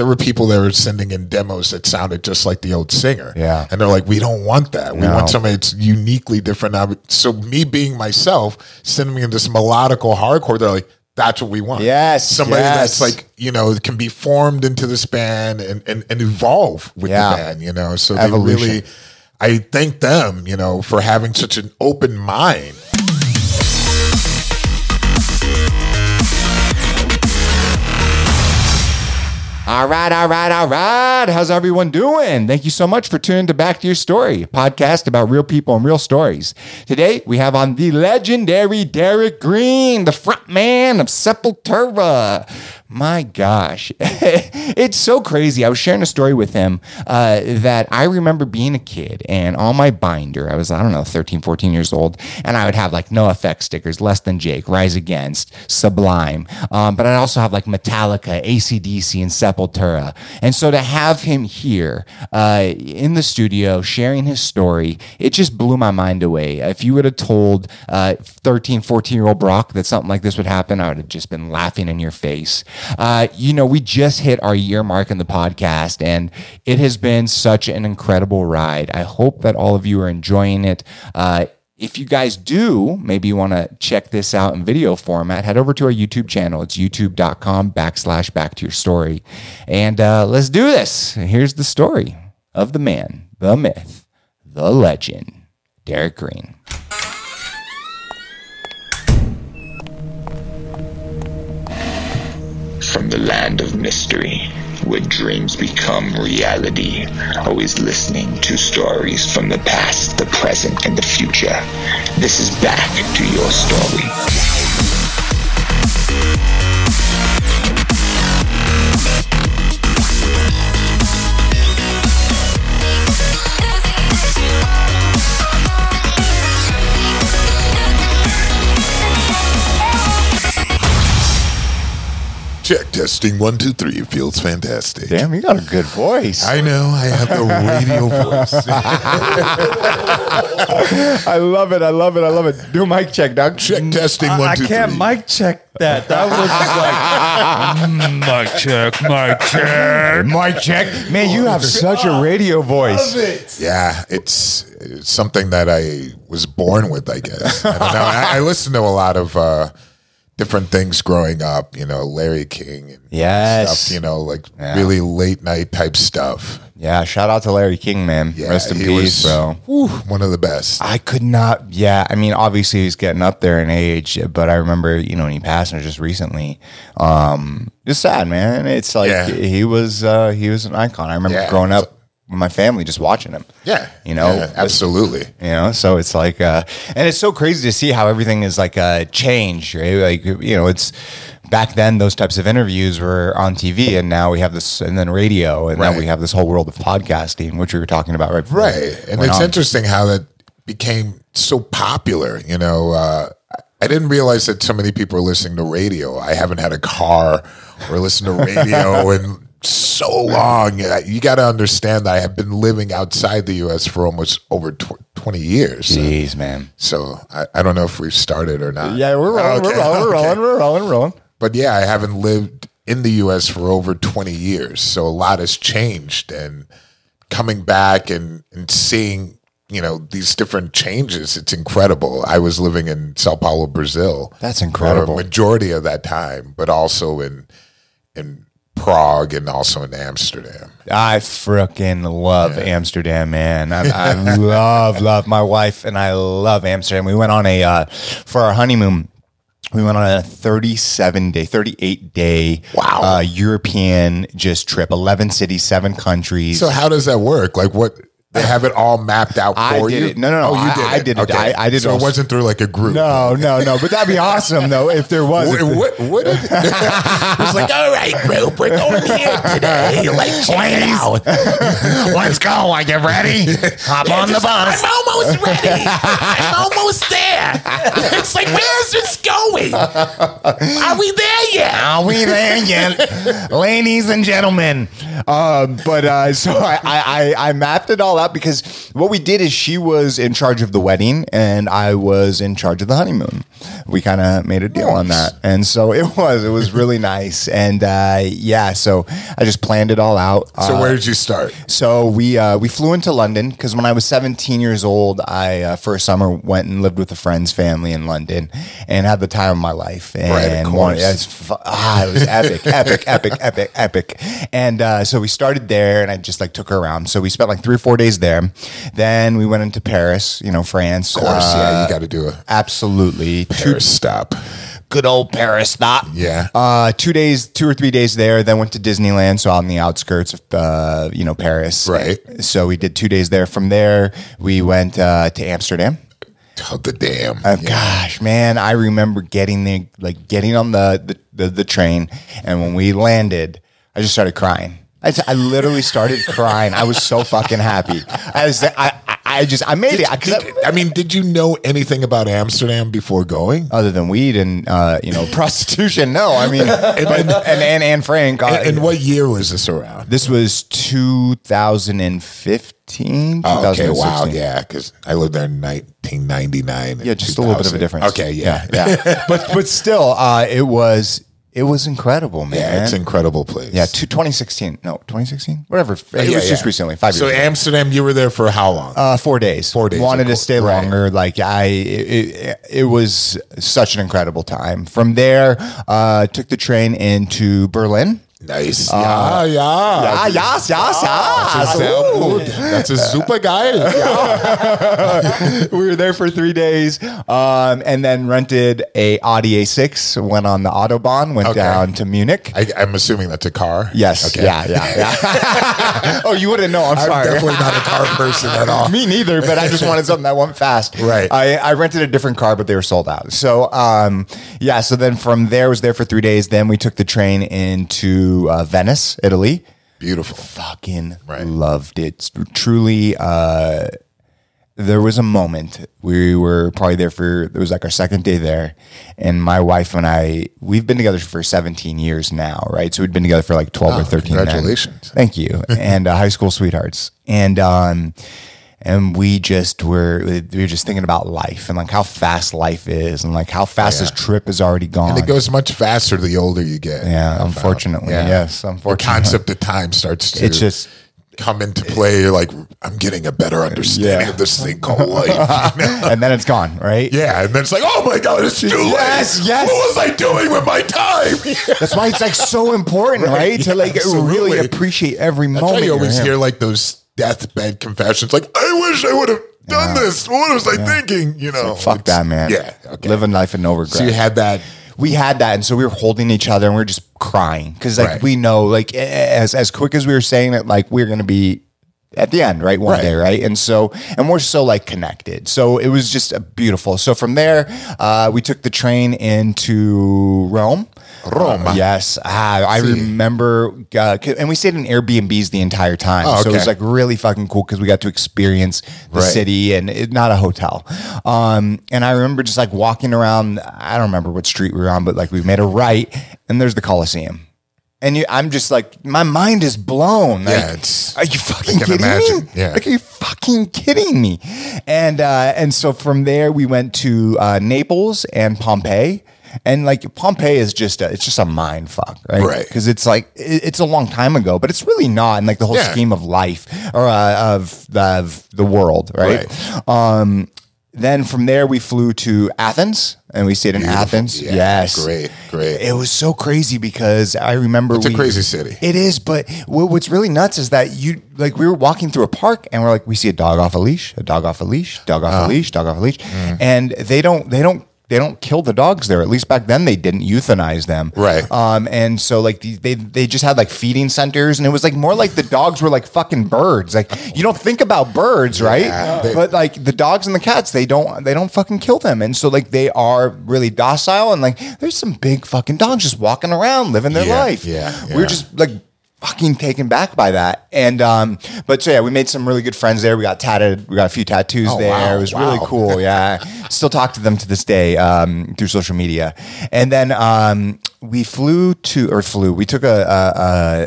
there were people that were sending in demos that sounded just like the old singer. Yeah. And they're like, we don't want that. We No. want somebody that's uniquely different. So me being myself, sending me this melodical hardcore, they're like, that's what we want. Yes, Somebody yes. that's like, you know, can be formed into this band and, and, and evolve with Yeah. the band, you know? So they really, I thank them, you know, for having such an open mind. All right, all right, all right. How's everyone doing? Thank you so much for tuning to Back to Your Story, a podcast about real people and real stories. Today we have on the legendary Derek Green, the front man of Sepultura. My gosh, it's so crazy. I was sharing a story with him uh, that I remember being a kid and on my binder, I was, I don't know, 13, 14 years old, and I would have like NOFX stickers, Less Than Jake, Rise Against, Sublime. Um, but I'd also have like Metallica, ACDC, and Sepultura. And so to have him here uh, in the studio sharing his story, it just blew my mind away. If you would have told uh, 13, 14 year old Brock that something like this would happen, I would have just been laughing in your face. Uh, you know, we just hit our year mark in the podcast, and it has been such an incredible ride. I hope that all of you are enjoying it. Uh, if you guys do, maybe you want to check this out in video format, head over to our YouTube channel. It's youtube.com backslash back to your story. And uh, let's do this. Here's the story of the man, the myth, the legend, Derek Green. From the land of mystery, where dreams become reality, always listening to stories from the past, the present, and the future. This is back to your story. Check testing one, two, three. It feels fantastic. Damn, you got a good voice. I know I have the radio voice. I love it. I love it. I love it. Do mic check, Doug. Check testing one, I two, can't mic check that. That was just like mm, mic check, mic check. Mic check. Man, you have such a radio voice. Love it. Yeah, it's, it's something that I was born with, I guess. I don't know. I, I listened to a lot of uh, different things growing up, you know, Larry King and Yes. stuff, you know, like really late night type stuff. Yeah, shout out to Larry King, man. Yeah, Rest in peace, bro. whew, one of the best. I could not. Yeah, I mean, obviously he's getting up there in age, but I remember, you know, when he passed just recently. Um, just sad, man. It's like Yeah. he was, uh, he was an icon. I remember Yeah. growing up my family just watching him. Yeah, you know, yeah, absolutely. you know so it's like uh and it's so crazy to see how everything is like uh changed right like you know it's back then those types of interviews were on tv and now we have this and then radio and now we have this whole world of podcasting which we were talking about right before Right. And it's on. interesting how that became so popular. You know, uh, I didn't realize that so many people are listening to radio. I haven't had a car or listened to radio in so long. You got to understand that I have been living outside the U.S. for almost over tw- 20 years. So, jeez man so I, I don't know if we've started or not. yeah we're rolling Okay, we're rolling we're okay. rolling we're rolling we're rolling But yeah, I haven't lived in the US for over 20 years. So a lot has changed and coming back and, and seeing, you know, these different changes, it's incredible. I was living in Sao Paulo, Brazil. That's incredible. For a majority of that time, but also in in Prague and also in Amsterdam. I freaking love Amsterdam, man. I, I love, love my wife and I love Amsterdam. We went on a, uh, for our honeymoon, we went on a 37 day, 38 day Wow. uh, European just trip, 11 cities, seven countries. So how does that work? Like what they have it all mapped out for I you? did it. No, no, no. Oh, you I- did I it. did it. Okay. I- I did So it it wasn't through like a group. no, no, no. But that'd be awesome though if there was. What, what, what it's like, all right, group, we're going here today. Like, out. Let's go. Are you ready? Hop on the bus. I'm almost ready. I'm almost there. It's like, where's this going? Are we there yet? Are we there yet? Ladies and gentlemen, Um, but uh, so I, I, I I mapped it all out because what we did is she was in charge of the wedding and I was in charge of the honeymoon. We kind of made a deal on that, and so it was it was really nice. And uh, yeah, so I just planned it all out. So Uh, where did you start? so we uh, we flew into London because when I was 17 years old, I uh, for a summer went and lived with a friend's family in London and had the time of my life. And Right, of course. it's fu- ah, it was epic, epic, epic, epic, epic. And uh, so we started there, and I just like took her around. So we spent like three or four days there. Then we went into Paris, you know, France. Of course, yeah, Uh, you got to do a absolutely. Two Paris stop. good old Paris stop. Yeah. Uh, two days, two or three days there. Then went to Disneyland, so on the outskirts of uh, you know Paris. Right. So we did two days there. From there, we went uh, to Amsterdam. Oh, the damn. Uh, Gosh, man, I remember getting the like getting on the the, the the train, and when we landed, I just started crying. I, I literally started crying. I was so fucking happy. I was, I, I, I just, I made it. I- Did- I mean, did you know anything about Amsterdam before going? other than weed and uh, you know prostitution, no. I mean, and and and Anne Frank. Uh, and, and what year was this around? This was 2015. Oh, okay, wow, yeah, because I lived there in 1999. Yeah, just a little bit of a difference. Okay, yeah, yeah. but but still, uh, it was it was incredible, man. yeah, it's an incredible place. yeah, to 2016. No, 2016. Whatever. It Yeah, was just recently, five So years. So Amsterdam, you were there for how long? Uh, four days. Four days, Wanted to stay Right. longer. Like I, it, it, it was such an incredible time. From there, uh, took the train into Berlin. Nice. yeah, yeah. Ah, yes, yes, Das ist yes. sehr gut. Das ist super geil. Ja. we were there for three days, um, and then rented a Audi A6. Went on the autobahn. Went Okay. down to Munich. I, I'm assuming that's a car. yes. Okay. Yeah. Yeah. Yeah. oh, you wouldn't know. I'm sorry, I'm sorry. definitely not a car person at all. Me neither, but I just wanted something that went fast. Right. I, I rented a different car, but they were sold out. So, um, yeah. So then from there, was there for three days. Then we took the train into uh, Venice, Italy. Beautiful. Fucking Right. loved it. Truly, uh, there was a moment we were probably there for it was like our second day there and my wife and i we've been together for 17 years now right so we'd been together for like 12 or 13 then. Oh, congratulations. thank you and uh, high school sweethearts and um and we just were we were just thinking about life and like how fast life is and like how fast this trip is already gone And it goes much faster the older you get. yeah unfortunately Yeah. yes The unfortunately concept of time starts to it's just come into play. You're like, I'm getting a better understanding Yeah. of this thing called life. you know? and then it's gone right Yeah, and then it's like, oh my god, it's too Yes, late. yes. What was I doing with my time? That's why it's like so important, right? Right, To like absolutely. really appreciate every That's moment. why you always hear like those deathbed confessions, like, I wish I would have done this. What was I thinking? You know, Fuck that, man. Yeah, okay. Living life and no regret. So you had that. we had that, and so we were holding each other and we were just crying because like Right. we know, like as as quick as we were saying it, like we're gonna be at the end, right? One Right. day, right? And so, and we're so like connected. So it was just a beautiful. So from there, uh, we took the train into Rome. Rome. Uh, yes, ah, I See. remember, uh, and we stayed in Airbnbs the entire time, Oh, so it was like really fucking cool because we got to experience the Right. city and it, not a hotel. Um, and I remember just like walking around. I don't remember what street we were on, but like we made a right, and there's the Coliseum. And you, I'm just like, my mind is blown. Like, Yeah, are you fucking kidding imagine. me? Yeah. Like, are you fucking kidding me? And uh, and so from there we went to uh, Naples and Pompeii. And like Pompeii is just a, it's just a mind fuck, right? Right. Because it's like it- it's a long time ago, but it's really not in like the whole Yeah. scheme of life or uh, of the of the world, right? Um, then from there we flew to Athens and we stayed in Beautiful. Athens. Yeah, yes, great, great. It was so crazy because I remember It's a crazy city. It is, but what's really nuts is that you like we were walking through a park and we're like we see a dog off a leash, a dog off a leash, dog Uh-huh. off a leash, dog off a leash, Mm. and they don't they don't they don't kill the dogs there. At least back then they didn't euthanize them, Right. Um, and so like the, they they just had like feeding centers, and it was like more like the dogs were like fucking birds. Like you don't think about birds, right? they- but like the dogs and the cats, they don't they don't fucking kill them, and so like they are really docile, and like there's some big fucking dogs just walking around living their Yeah, life. yeah, we were yeah. just like fucking taken back by that. And um, but so yeah, we made some really good friends there. We got tatted, we got a few tattoos Oh, there. wow, it was really cool. Yeah. Still talk to them to this day um, through social media. And then um, we flew to or flew. We took a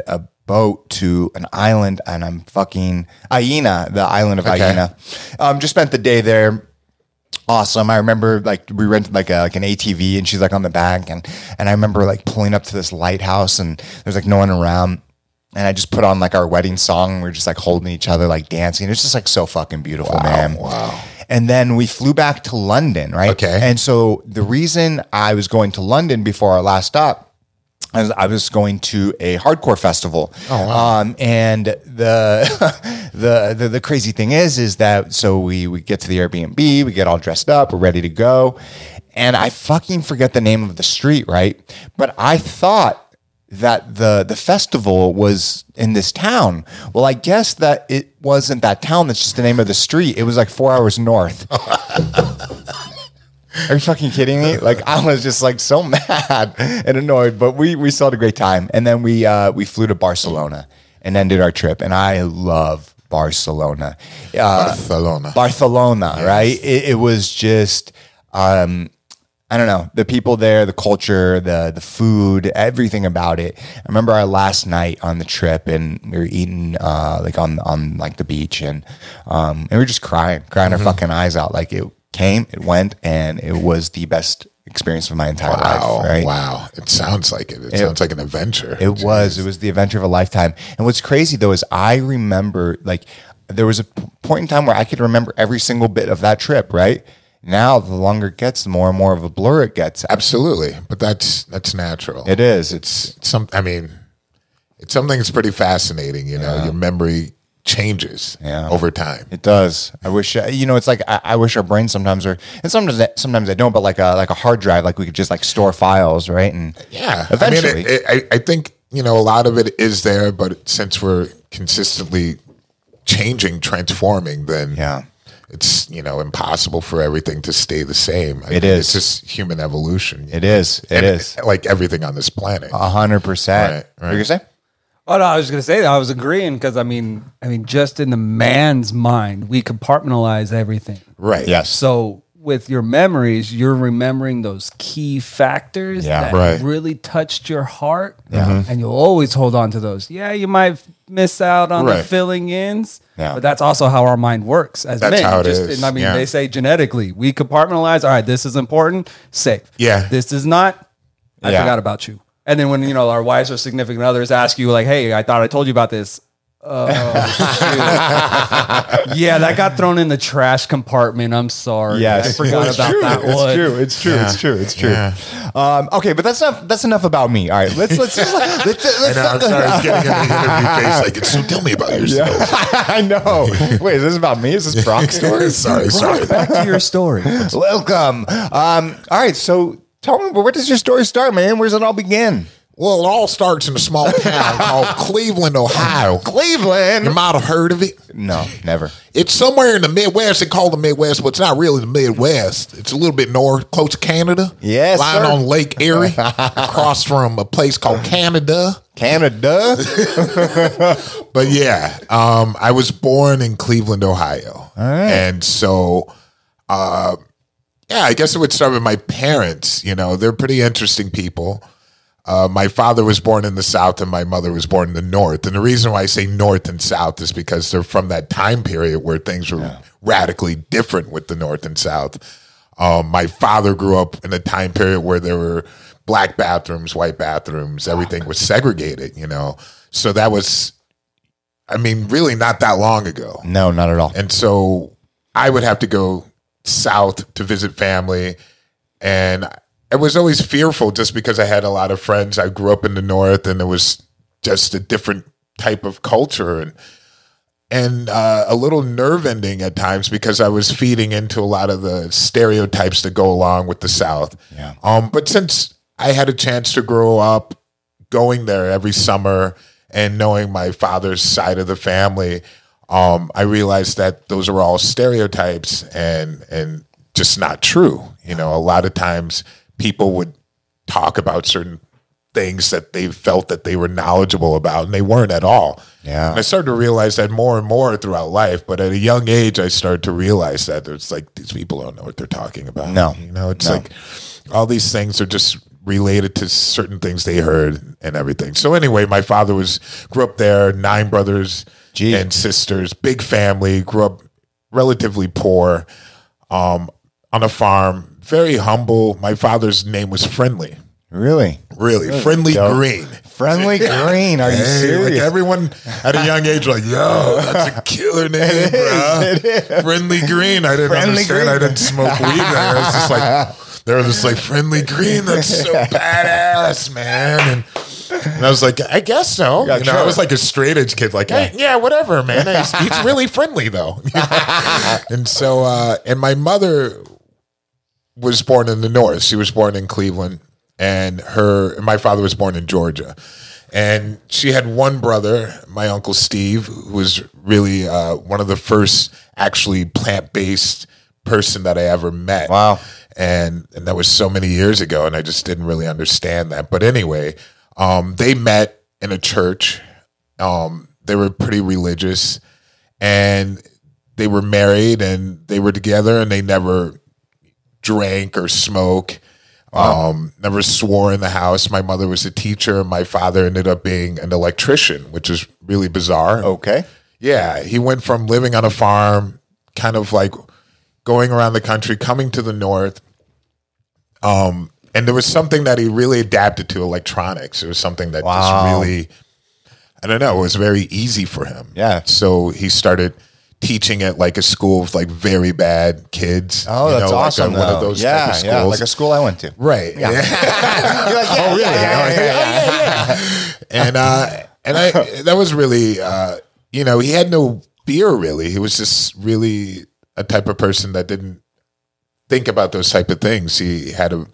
a, a, a boat to an island, and I'm fucking Aina, the island of Aina. Um, just spent the day there. Awesome. I remember like we rented like a like an ATV, and she's like on the back, and and I remember like pulling up to this lighthouse, and there's like no one around. And I just put on like our wedding song. We are just like holding each other, like dancing. It's just like so fucking beautiful, man. wow. And then we flew back to London, right? Okay. And so the reason I was going to London before our last stop I was, I was going to a hardcore festival. Oh, wow. Um, and the, the, the, the crazy thing is, is that, so we, we get to the Airbnb, we get all dressed up, we're ready to go. And I fucking forget the name of the street, right? But I thought that the the festival was in this town. Well, I guess that it wasn't that town. That's just the name of the street. It was like four hours north. Are you fucking kidding me? Like I was just like so mad and annoyed, but we we still had a great time. And then we uh, we flew to Barcelona and ended our trip. And I love Barcelona. Uh, Barcelona. Barcelona, right? It, it was just um, I don't know the people there, the culture, the the food, everything about it. I remember our last night on the trip, and we were eating uh, like on on like the beach, and um, and we were just crying, crying Mm-hmm. our fucking eyes out. Like it came, it went, and it was the best experience of my entire Wow. life. Right? Wow. It sounds like it. It, sounds like an adventure. It was. It was the adventure of a lifetime. And what's crazy though is I remember like there was a p- point in time where I could remember every single bit of that trip. Right now, the longer it gets, the more and more of a blur it gets. Absolutely. But that's that's natural. It is. It's It's some I mean, it's something that's pretty fascinating, you know. Your memory changes Yeah. over time. It does. I wish uh, you know. It's like I, I wish our brains sometimes are, and sometimes I- sometimes I don't. But like a like a hard drive, like we could just like store files, right? And Yeah. eventually, I mean, it, it, I, I think, you know, a lot of it is there, but since we're consistently changing, transforming, then yeah, it's, you know, impossible for everything to stay the same. I It mean, is. It's just human evolution. it is. It And is Like everything on this planet. a hundred percent. Right, What you gonna say? Oh no, I was gonna say that I was agreeing because I mean, I mean, just in the man's mind, we compartmentalize everything. right. Yes. So with your memories, you're remembering those key factors Yeah. that Right. really touched your heart, mm-hmm. and you'll always hold on to those. Yeah, you might miss out on the filling ins, Yeah. but that's also how our mind works as That's men. how it Just- is, I mean, yeah. they say genetically, we compartmentalize. All right, this is important, safe. Yeah. this is not. I Yeah. forgot about you. And then when you know our wives or significant others ask you like, "Hey, I thought I told you about this." Oh, yeah, that got thrown in the trash compartment. I'm sorry. Yes, I forgot It's about true. that It's one. true. It's true. It's true. It's true. Yeah. Um, okay, but that's enough. That's enough about me. All right, let's let's let's. let's, I let's know, I'm sorry. I was getting in the interview face like, so tell me about yourself. I know. Wait, is this about me? Is this Brock's story? sorry, sorry. Back to your story. Welcome. Um, all right, so tell me, where does your story start, man? Where does it all begin? Well, it all starts in a small town called Cleveland, Ohio. Cleveland. You might have heard of it. No, never. It's somewhere in the Midwest. They call the Midwest, but it's not really the Midwest. It's a little bit north, close to Canada. Yes, lying sir. on Lake Erie, across from a place called Canada. Canada. But yeah, um, I was born in Cleveland, Ohio, and so, uh, yeah, I guess it would start with my parents. You know, they're pretty interesting people. Uh, my father was born in the South and my mother was born in the North. And the reason why I say North and South is because they're from that time period where things were radically different with the North and South. Um, my father grew up in a time period where there were black bathrooms, white bathrooms, everything was segregated, you know. So that was, I mean, really not that long ago. no, not at all. And so I would have to go south to visit family. And I was always fearful just because I had a lot of friends. I grew up in the north and it was just a different type of culture and and uh, a little nerve ending at times because I was feeding into a lot of the stereotypes that go along with the South. Yeah. Um, but since I had a chance to grow up going there every summer and knowing my father's side of the family, um, I realized that those are all stereotypes and and just not true. You know, a lot of times people would talk about certain things that they felt that they were knowledgeable about and they weren't at all. Yeah. And I started to realize that more and more throughout life. But at a young age, I started to realize that it's like these people don't know what they're talking about. No. You know, it's No. like all these things are just related to certain things they heard and everything. So anyway, my father was grew up there, nine brothers Gee. and sisters, big family, grew up relatively poor, um, on a farm, very humble. My father's name was Friendly. Really? Really, Friendly dope. Green. Friendly Green. Are you Hey, serious? like everyone at a young age, like, yo, that's a killer name, bro. Friendly Green. I didn't Friendly understand. Green. I didn't smoke weed. I was just like, they were just like, Friendly Green. That's so badass, man. And, and I was like, I guess so. Yeah, you know, I was like a straight edge kid, like, hey, yeah, whatever, man. He's, he's really friendly though. and so, uh, and my mother was born in the north. She was born in Cleveland, and her my father was born in Georgia. And she had one brother, my uncle Steve, who was really uh, one of the first actually plant based person that I ever met. Wow. And and that was so many years ago, and I just didn't really understand that. But anyway, um, they met in a church. Um, they were pretty religious, and they were married, and they were together, and they never drank or smoke. Um, never swore in the house. My mother was a teacher. My father ended up being an electrician, which is really bizarre. Okay. Yeah, he went from living on a farm, kind of like going around the country, coming to the north. Um, and there was something that he really adapted to electronics. It was something that Wow. just really, I don't know, it was very easy for him. Yeah. So he started teaching at like a school of like very bad kids. Oh, that's know, like a- awesome. one of those yeah, of yeah, like a school I went to. right. Yeah. Like, yeah, Oh, really? yeah, yeah, yeah, yeah. and uh and I that was really uh you know he had no fear really he was just really a type of person that didn't think about those type of things he had a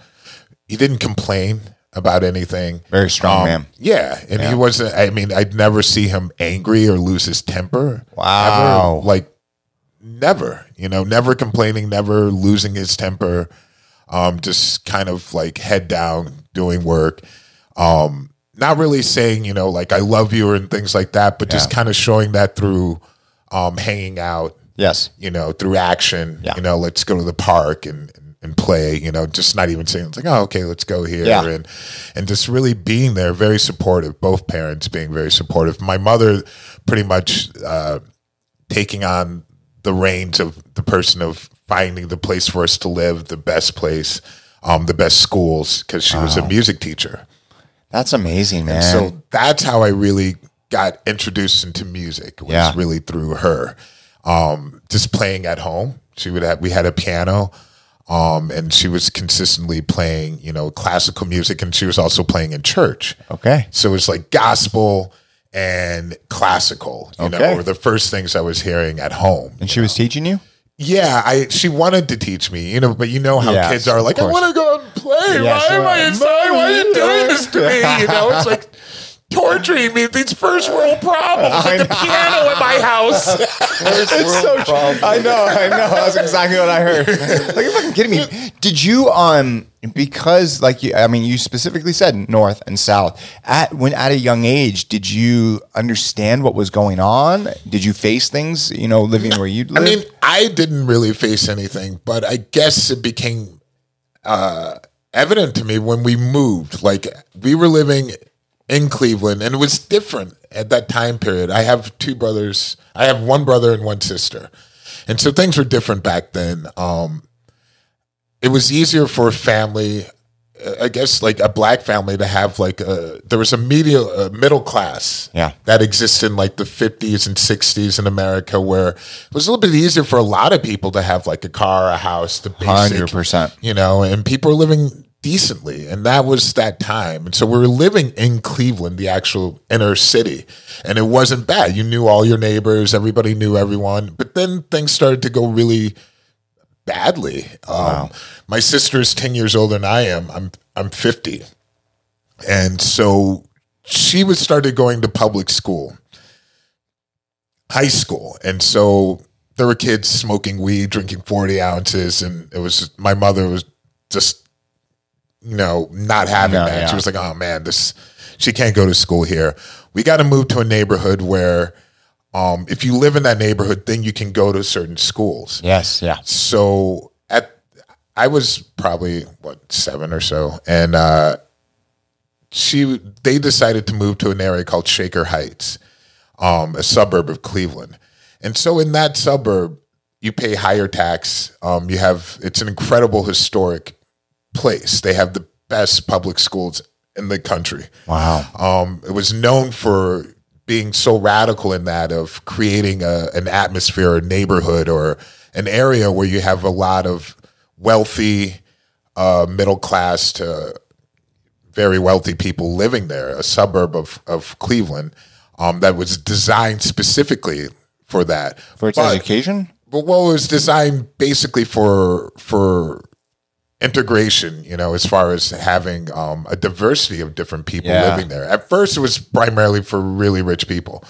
he didn't complain about anything Very strong man. yeah and he wasn't i mean i'd never see him angry or lose his temper Wow. Ever. like never you know never complaining never losing his temper um just kind of like head down doing work um not really saying you know like i love you and things like that but just kind of showing that through um hanging out Yes. you know through action Yeah. you know let's go to the park and and play you know just not even saying it's like oh okay let's go here Yeah. and and just really being there very supportive both parents being very supportive my mother pretty much uh taking on the reins of the person of finding the place for us to live the best place um the best schools because she was a music teacher That's amazing, man. so that's how I really got introduced into music was Yeah. really through her. Um, just playing at home. She would have we had a piano. Um, and she was consistently playing, you know, classical music and she was also playing in church. okay. So it's like gospel and classical, you Okay. know, were the first things I was hearing at home. And she was teaching you? Yeah, I she wanted to teach me, you know, but you know how kids are like, I want to go out and play. Why am I right. inside? Why are you doing this to me? You know, it's like torturing me. These first world problems. Like the piano at my house. It's so true. I know, I know. That's exactly what I heard. Like you're fucking kidding me. Did you um because like you I mean you specifically said north and south. At when at a young age, did you understand what was going on? Did you face things, you know, living where you I live? I mean, I didn't really face anything, but I guess it became uh, evident to me when we moved. Like we were living in Cleveland, and it was different at that time period. I have two brothers. I have one brother and one sister, and so things were different back then. Um, it was easier for a family. uh, I guess like a black family to have like a there was a media a middle class Yeah. that existed in like the 50s and 60s in America where it was a little bit easier for a lot of people to have like a car, a house, the basic, 100%. you know, and people were living decently. And that was that time. And so we were living in Cleveland, the actual inner city. And it wasn't bad. You knew all your neighbors, everybody knew everyone. But then things started to go really badly. Um, My sister is 10 years older than I am. I'm, I'm 50. And so she was started going to public school, high school. And so there were kids smoking weed, drinking 40 ounces. And it was, my mother was just, you know, not having No, that. yeah. She was like, oh man, this, she can't go to school here. We got to move to a neighborhood where, um, if you live in that neighborhood, then you can go to certain schools. yes, yeah. So at I was probably what seven or so, and uh, she they decided to move to an area called Shaker Heights, um, a suburb of Cleveland, and so in that suburb you pay higher tax. Um, you have it's an incredible historic place. They have the best public schools in the country. Wow. Um, it was known for being so radical in that of creating a, an atmosphere, a neighborhood, or an area where you have a lot of wealthy, uh, middle class to very wealthy people living there, a suburb of, of Cleveland um, that was designed specifically for that. For its But- education? but well, it was designed basically for for integration. You know, as far as having um, a diversity of different people Yeah. living there. At first, it was primarily for really rich people.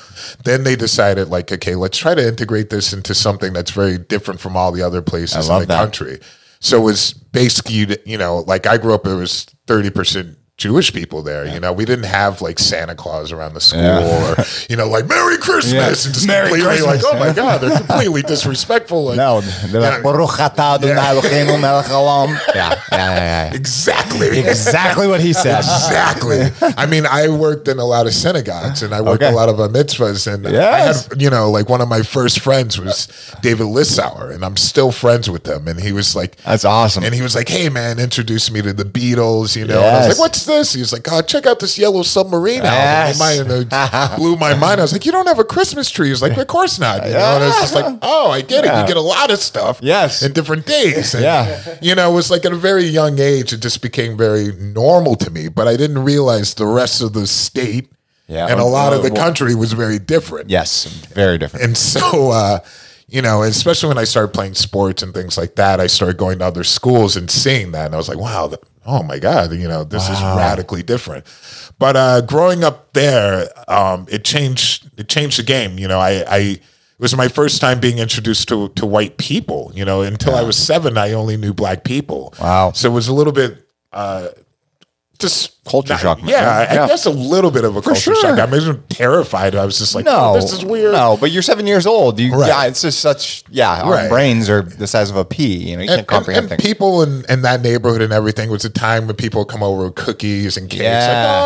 Then they decided, like, okay, let's try to integrate this into something that's very different from all the other places in the that. country. So it was basically, you know, like I grew up, it was thirty percent. Jewish people there, you know, we didn't have like Santa Claus around the school or, you know, like Merry Christmas Yeah. and just Merry completely Christmas. like, oh my God, they're completely disrespectful. Like, No, they're like, Yeah. "Baruch atah Adonai Eloheinu melech haolam." Yeah, yeah, yeah, yeah. Exactly. Exactly what he said. Exactly. I mean, I worked in a lot of synagogues and I worked Okay. a lot of uh, mitzvahs. And I had, you know, like one of my first friends was David Lissauer, and I'm still friends with him. And he was like, That's awesome. and he was like, hey, man, introduce me to the Beatles, you know. And I was like, what's this? He was like, oh, check out this Yellow Submarine Yes. album. And it blew my mind. I was like, you don't have a Christmas tree? He's like, of course not. You know? And it's just like, oh, I get it. You get a lot of stuff Yes. in different days. And, Yeah. You know, it was like at a very young age, it just became very normal to me. But I didn't realize the rest of the state Yeah. and a lot of the country was very different. Yes, very different. And so, uh, you know, especially when I started playing sports and things like that, I started going to other schools and seeing that. And I was like, wow, th- oh my God, you know, this is radically different. But uh, growing up there, um, it changed, it changed the game. You know, I, I, it was my first time being introduced to, to white people, you know, until I was seven, I only knew black people. Wow. So it was a little bit, uh, just Culture not- shock, man. Yeah, I, Yeah. I guess a little bit of a culture sure. shock. I was terrified. I was just like, no, oh, this is weird. No, but you're seven years old. You, Right. Yeah, it's just such. Yeah, our Right. brains are the size of a pea. You know, you can't comprehend and, and things. people in, in that neighborhood and everything was a time when people come over with cookies and cakes. Yeah.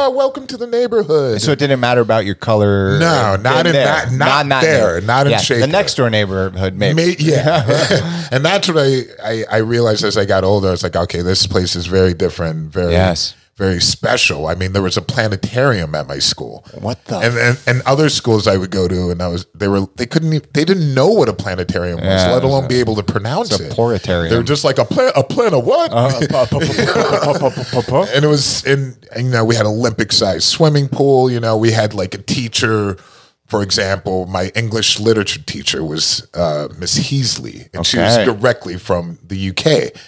Like, oh, welcome to the neighborhood. So it didn't matter about your color. No, not in that- not there, not in yeah, Shaker. The next door neighborhood, maybe. Ma- yeah. and that's what I, I, I realized as I got older. I was like, okay, this place is very different, very, Yes. Very special. I mean, there was a planetarium at my school. What the And, and and other schools I would go to, and I was they were they couldn't e- they didn't know what a planetarium was, Yeah, let alone a- be able to pronounce it. planetarium. They're just like a plan a plan of what? and it was in and, you know we had olympic sized swimming pool you know we had like a teacher for example my english literature teacher was uh, miss heasley and she was directly from the uk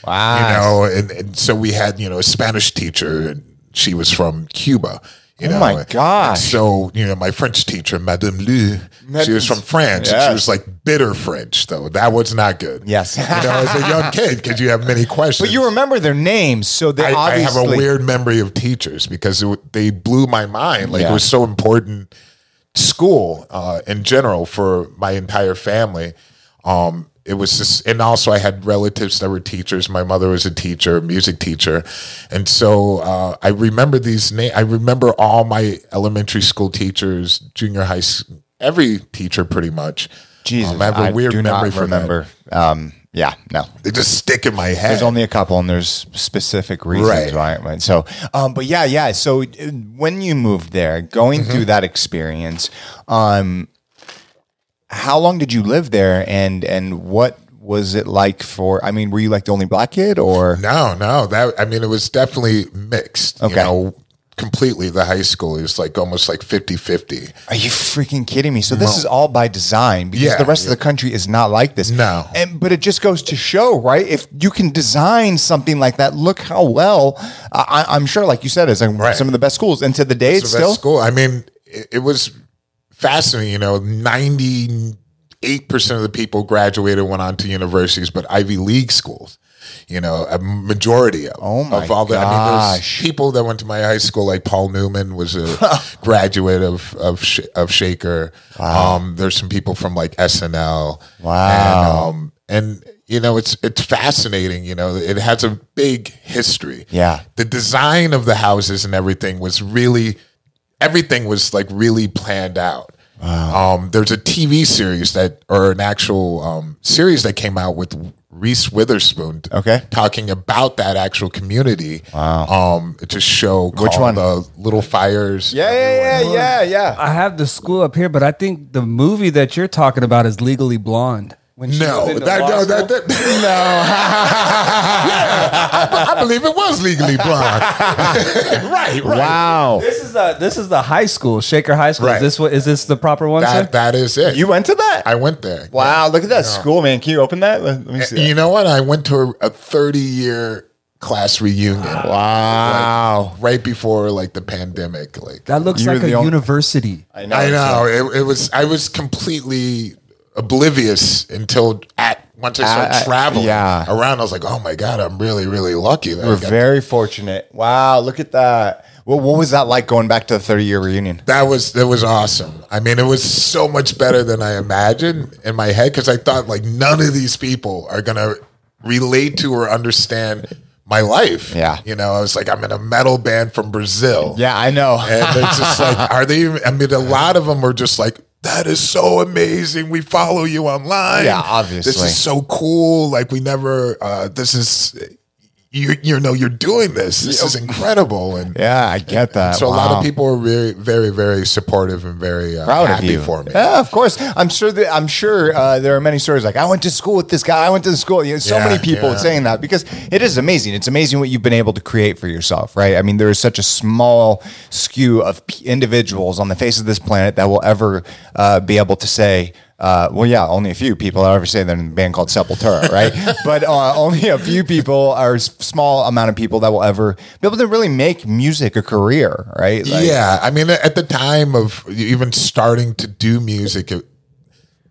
Wow. you know and, and so we had you know a spanish teacher and she was from cuba you Oh know, my gosh. So you know, my French teacher, Madame Lu, she was from France. and Yes. she was like bitter French, though. That was not good. Yes. you know, as a young kid, because you have many questions. But you remember their names, so they I, I obviously have a weird memory of teachers because it, they blew my mind. Like Yeah. it was so important. School uh, in general for my entire family. Um, it was just, and also I had relatives that were teachers. My mother was a teacher, music teacher, and so uh, I remember these names. I remember all my elementary school teachers, junior high, every teacher pretty much. Jesus, Um, I have a weird do memory not remember. Um, yeah, no. They just stick in my head. There's only a couple, and there's specific reasons Right. why. Right. So, um, but yeah, yeah. So uh, when you moved there, going Mm-hmm. through that experience, um, how long did you live there, and and what was it like for? I mean, were you like the only black kid, or No, no. That I mean, it was definitely mixed. Okay. You know, completely. The high school is like almost like 50-50. Are you freaking kidding me? So this is all by design because Yeah, the rest yeah. of the country is not like this. No. and but it just goes to show, right? If you can design something like that, look how well I, I'm sure, like you said, it's like Right. some of the best schools. And to the day, it's the best still school. I mean, it, it was fascinating. You know, ninety eight percent of the people graduated went on to universities, but Ivy League schools. You know, a majority of Oh my of all the. I mean, there's people that went to my high school, like Paul Newman, was a graduate of of of Shaker. Um, there's some people from like SNL. Wow. And, um, and you know, it's it's fascinating. You know, it has a big history. Yeah. the design of the houses and everything was really, everything was like really planned out. Um, there's a TV series that, or an actual um, series that came out with Reese Witherspoon. Okay. talking about that actual community. Wow. Um, to a show called Which one? The Little Fires. Yeah, yeah, yeah, yeah, yeah. I have the school up here, but I think the movie that you're talking about is Legally Blonde. When she was No, in that, the law no, school. that, that, I, I believe it was legally blonde. right, right. Wow. This is the this is the high school, Shaker High School. Right. Is this what is this the proper one, That sir? that is it. You went to that? I went there. wow, look at that school, man. Can you open that? Let, let me see. You know what? I went to a 30 year class reunion. Wow. Right before like the pandemic. Like That looks like a only- university. I know. I know it, it was. I was completely oblivious until at once I started Uh, traveling yeah. around. I was like, oh my god, I'm really really lucky. We're very fortunate. Wow, look at that. Well, what was that like going back to the 30 year reunion? that was that was awesome. I mean, it was so much better than I imagined in my head because I thought like none of these people are gonna relate to or understand my life. Yeah. you know, I was like, I'm in a metal band from Brazil. Yeah, I know. and it's just like, are they? Even, I mean, a lot of them were just like. That is so amazing. We follow you online. Yeah, obviously. This is so cool. Like we never. Uh, this is you. You know, you're doing this. This is incredible. And yeah, I get that. so a lot of people were very, very, very supportive and very uh, proud happy of you for me. Yeah, of course. I'm sure that I'm sure uh, there are many stories like I went to school with this guy. I went to the school. You know, so Yeah, many people yeah. saying that because it is amazing. It's amazing what you've been able to create for yourself, right? I mean, there is such a small skew of p- individuals on the face of this planet that will ever uh, be able to say. Uh, well, yeah, only a few people will ever say they're in a band called Sepultura, right? but uh, only a few people, or small amount of people, that will ever be able to really make music a career, right? Like- yeah, I mean, at the time of even starting to do music, it,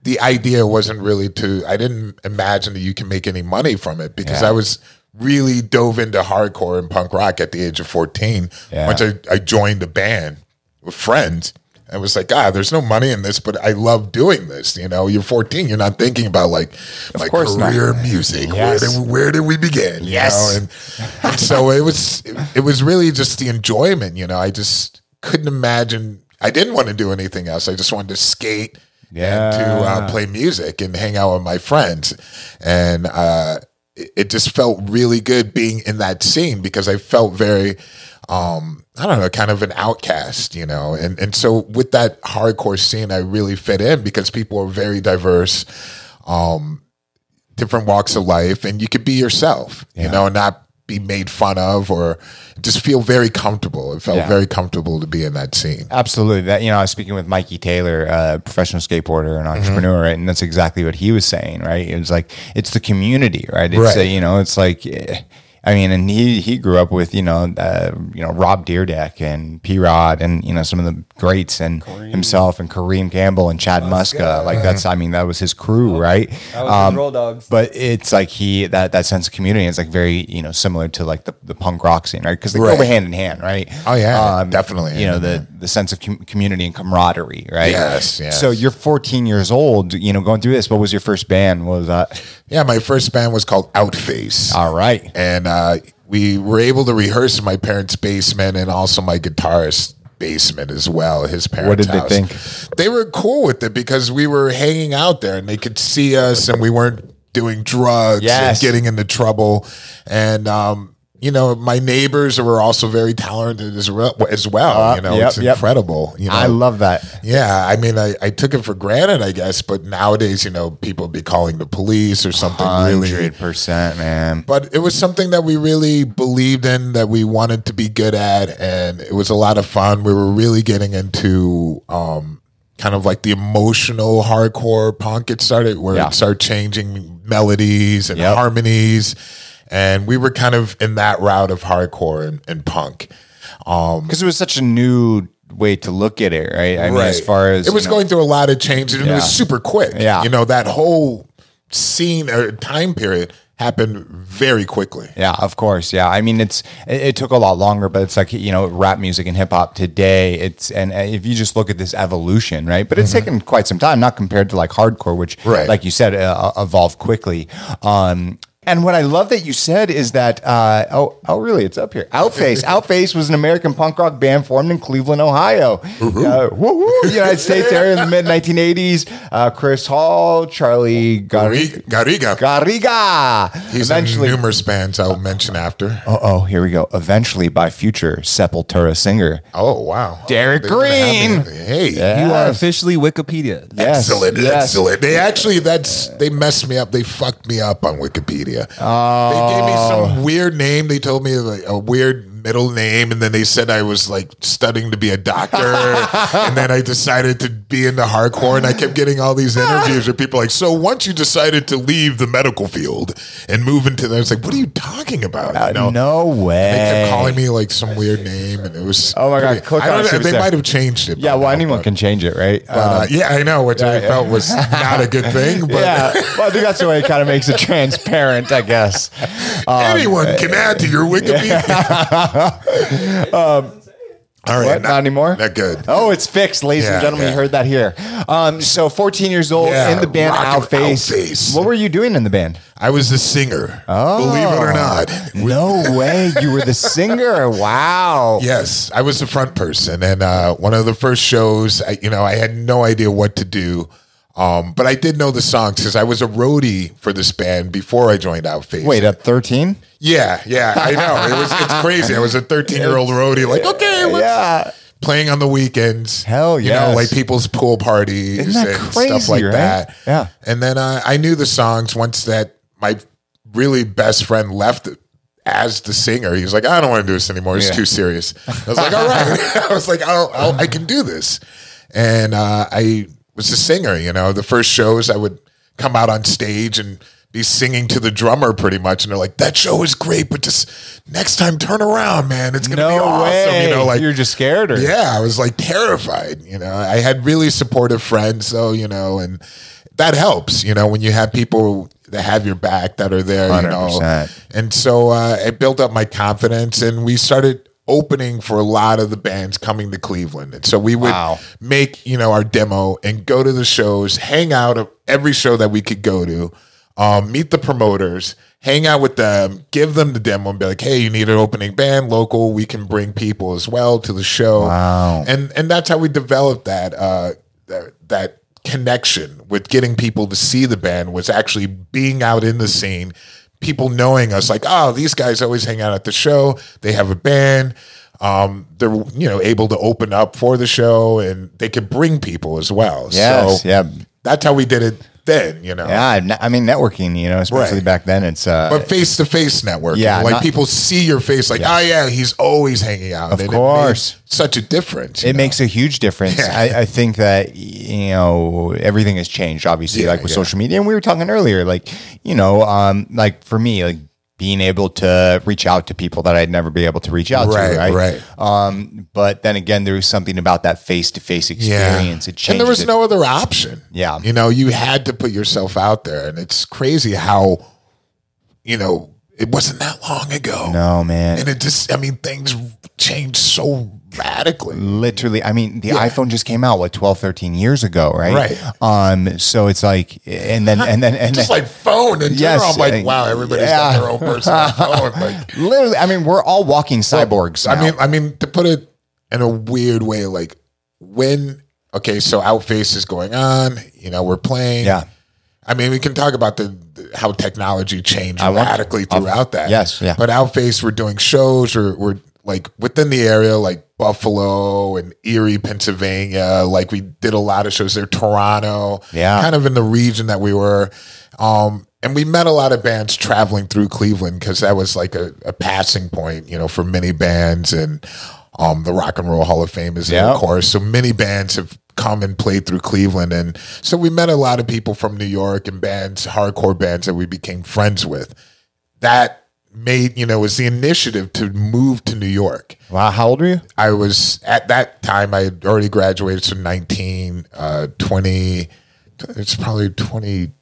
the idea wasn't really to. I didn't imagine that you can make any money from it because Yeah. I was really dove into hardcore and punk rock at the age of fourteen. Yeah. Once I, I joined a band with friends. I was like, ah, there's no money in this, but I love doing this. You know, you're 14, you're not thinking about like my course not. career music. Yes. Where did where did we begin? you Yes. know? and, and so it was it was really just the enjoyment. You know, I just couldn't imagine. I didn't want to do anything else. I just wanted to skate and to uh, play music and hang out with my friends, and uh, it, it just felt really good being in that scene because I felt very. Um, I don't know, kind of an outcast, you know, and and so with that hardcore scene, I really fit in because people are very diverse, um, different walks of life, and you could be yourself, you know, and not be made fun of or just feel very comfortable. It felt Yeah. very comfortable to be in that scene. Absolutely. That you know, I was speaking with Mikey Taylor, a professional skateboarder and entrepreneur, right? And that's exactly what he was saying, right? It was like it's the community, right? It's Right. uh, you know, it's like. I mean, and he he grew up with you know uh, you know Rob Dyrdek and P Rod and you know some of the greats and himself and Kareem Campbell and Chad Muska like that's I mean that was his crew right That was his Roll Dogs. but it's like he that that sense of community is like very you know similar to like the, the punk rock scene right because they Right. go hand in hand right Oh, yeah, definitely. you know the the sense of com- community and camaraderie, right? Yes, yes. So you're 14 years old, you know, going through this. What was your first band? What was that? Yeah, my first band was called Outface. All right. and uh, we were able to rehearse in my parents' basement and also my guitarist's basement as well. His parents' What did they think? They were cool with it because we were hanging out there and they could see us and we weren't doing drugs Yes. and getting into trouble. And um, you know, my neighbors were also very talented as well. As well, Uh, you know, yep, it's yep. incredible. You know, I love that. yeah, I mean, I, I took it for granted, I guess, but nowadays, you know, people be calling the police or something really. Hundred percent, man. But it was something that we really believed in, that we wanted to be good at, and it was a lot of fun. We were really getting into um, kind of like the emotional hardcore punk. It started where Yeah. it started changing melodies and Yep. harmonies, and we were kind of in that route of hardcore and, and punk. Um, Because it was such a new way to look at it, right? I mean, as far as it was you know- going through a lot of changes and it was super quick. Yeah. You know, that whole scene or time period happened very quickly. Yeah, of course. Yeah, I mean, it's it, it took a lot longer, but it's like you know, rap music and hip hop today. It's and uh, if you just look at this evolution, right? But it's taken quite some time, not compared to like hardcore, which, Right. like you said, uh, evolved quickly. Um, and what I love that you said is that uh, oh oh really it's up here. Outface Outface was an American punk rock band formed in Cleveland, Ohio. Uh, woo-hoo, United States area in the mid 1980s. Uh, Chris Hall, Charlie Gar- Garriga. Garriga. He's Eventually, in numerous bands I'll mention after. Oh, oh, here we go. Eventually, by future Sepultura singer. Oh wow, Derek They're Green. me. Hey, You are officially Wikipedia. Yes, excellent, yes. excellent. They actually that's they messed me up. They fucked me up on Wikipedia. Oh. They gave me some oh. weird name. They told me like a weird middle name, and then they said I was like studying to be a doctor, and then I decided to be into hardcore, and I kept getting all these interviews where people like, so once you decided to leave the medical field and move into that, I was like, what are you talking about? You know? Uh, no way. They kept calling me like some weird name, and it was. Oh my God, click I on don't know, They might have changed it. Yeah, well, now, anyone but- can change it, right? but, uh, Um, yeah, I know, which I yeah. felt was not a good thing. But yeah, well, I think that's the way it kind of makes it transparent, I guess. anyone can add to your Wikipedia. all right, What? Not anymore? Not good. Oh, it's fixed, ladies and gentlemen. yeah. You heard that here. Um, so, 14 years old Yeah, in the band Outface. Outface. What were you doing in the band? I was the singer. Oh, believe it or not. No way, you were the singer. Wow. Yes, I was the front person, and uh, one of the first shows, I, you know, I had no idea what to do, um, but I did know the songs because I was a roadie for this band before I joined Outface. Wait, at 13? yeah, yeah, I know it was. It's crazy. I was a 13 year old roadie, like okay, let's, Yeah. playing on the weekends. Hell yeah. you know, like people's pool parties and crazy, stuff like right? that. Yeah. and then uh, I knew the songs once that my really best friend left. As the singer, he was like, "I don't want to do this anymore. It's Yeah. too serious." I was like, "All right." I was like, I'll, I'll, "I can do this," and uh, I was a singer. You know, the first shows I would come out on stage and be singing to the drummer pretty much, and they're like, "That show is great, but just next time turn around, man. It's gonna No be awesome." way. You know, like You're just scared or? yeah, I was like terrified. You know, I had really supportive friends, though. You know, and that helps. You know, when you have people that have your back that are there. You know, and so uh, it built up my confidence, and we started opening for a lot of the bands coming to Cleveland. And so we would Wow. make you know our demo and go to the shows, hang out of every show that we could go to. Um, meet the promoters, hang out with them, give them the demo, and be like, "Hey, you need an opening band, local. We can bring people as well to the show." Wow. and and that's how we developed that uh, that, that connection with getting people to see the band was actually being out in the scene, people knowing us like, oh, these guys always hang out at the show. They have a band. Um, they're you know able to open up for the show and they could bring people as well. Yes, so yeah. that's how we did it then. You know, Yeah, I mean networking. You know, especially Right. back then. It's uh, but face to face networking. Yeah, like not- people see your face, like, oh yeah, he's always hanging out. Of And it made course. such a difference. you it know? makes a huge difference. Yeah. I, I think that you know everything has changed, obviously, Yeah, like with yeah. social media. And we were talking earlier, like you know, um, like for me, like being able to reach out to people that I'd never be able to reach out Right, to, right? right. Um, but then again, there was something about that face to face experience. It changed. and there was it. no other option. Yeah. you know, you had to put yourself out there, and it's crazy how, you know, it wasn't that long ago. no man. and it just, I mean, things changed so radically. literally i mean the iphone just came out what 12 13 years ago right Right. um so it's like and then and then and Just then like phone, and Yes, yes, I'm like, uh, wow, everybody's yeah. got their own personal phone. Like, literally i mean we're all walking cyborgs I now. mean, I mean, to put it in a weird way, like when okay, so Outface is going on, you know, we're playing. Yeah. I mean, we can talk about the- how technology changed I radically throughout that. yes, yeah. But Outface, we're doing shows, or we're like within the area, like Buffalo and Erie, Pennsylvania. Like we did a lot of shows there, Toronto. Yeah. Kind of in the region that we were. Um, and we met a lot of bands traveling through Cleveland because that was like a, a passing point, you know, for many bands and um, the Rock and Roll Hall of Fame is there, of course. So many bands have come and play through Cleveland. And so we met a lot of people from New York and bands, hardcore bands that we became friends with. That made, you know, was the initiative to move to New York. wow how old are you I was at that time, I had already graduated, so 19, uh, 20, it's probably 22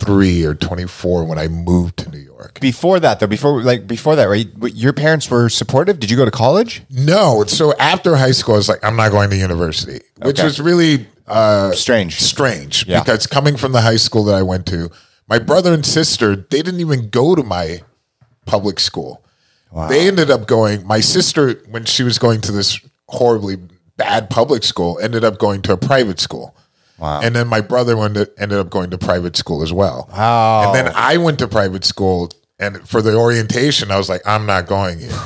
23 or 24 when I moved to New York. Before that, though, before like before that, right? Your parents were supportive. Did you go to college? No, so after high school, I was like, I'm not going to university, which Okay. was really uh, Strange. strange Yeah. because coming from the high school that I went to, my brother and sister, they didn't even go to my public school. They ended up going, my sister, when she was going to this horribly bad public school, ended up going to a private school. Wow. And then my brother ended, ended up going to private school as well. Wow. And then I went to private school, and for the orientation, I was like, I'm not going here.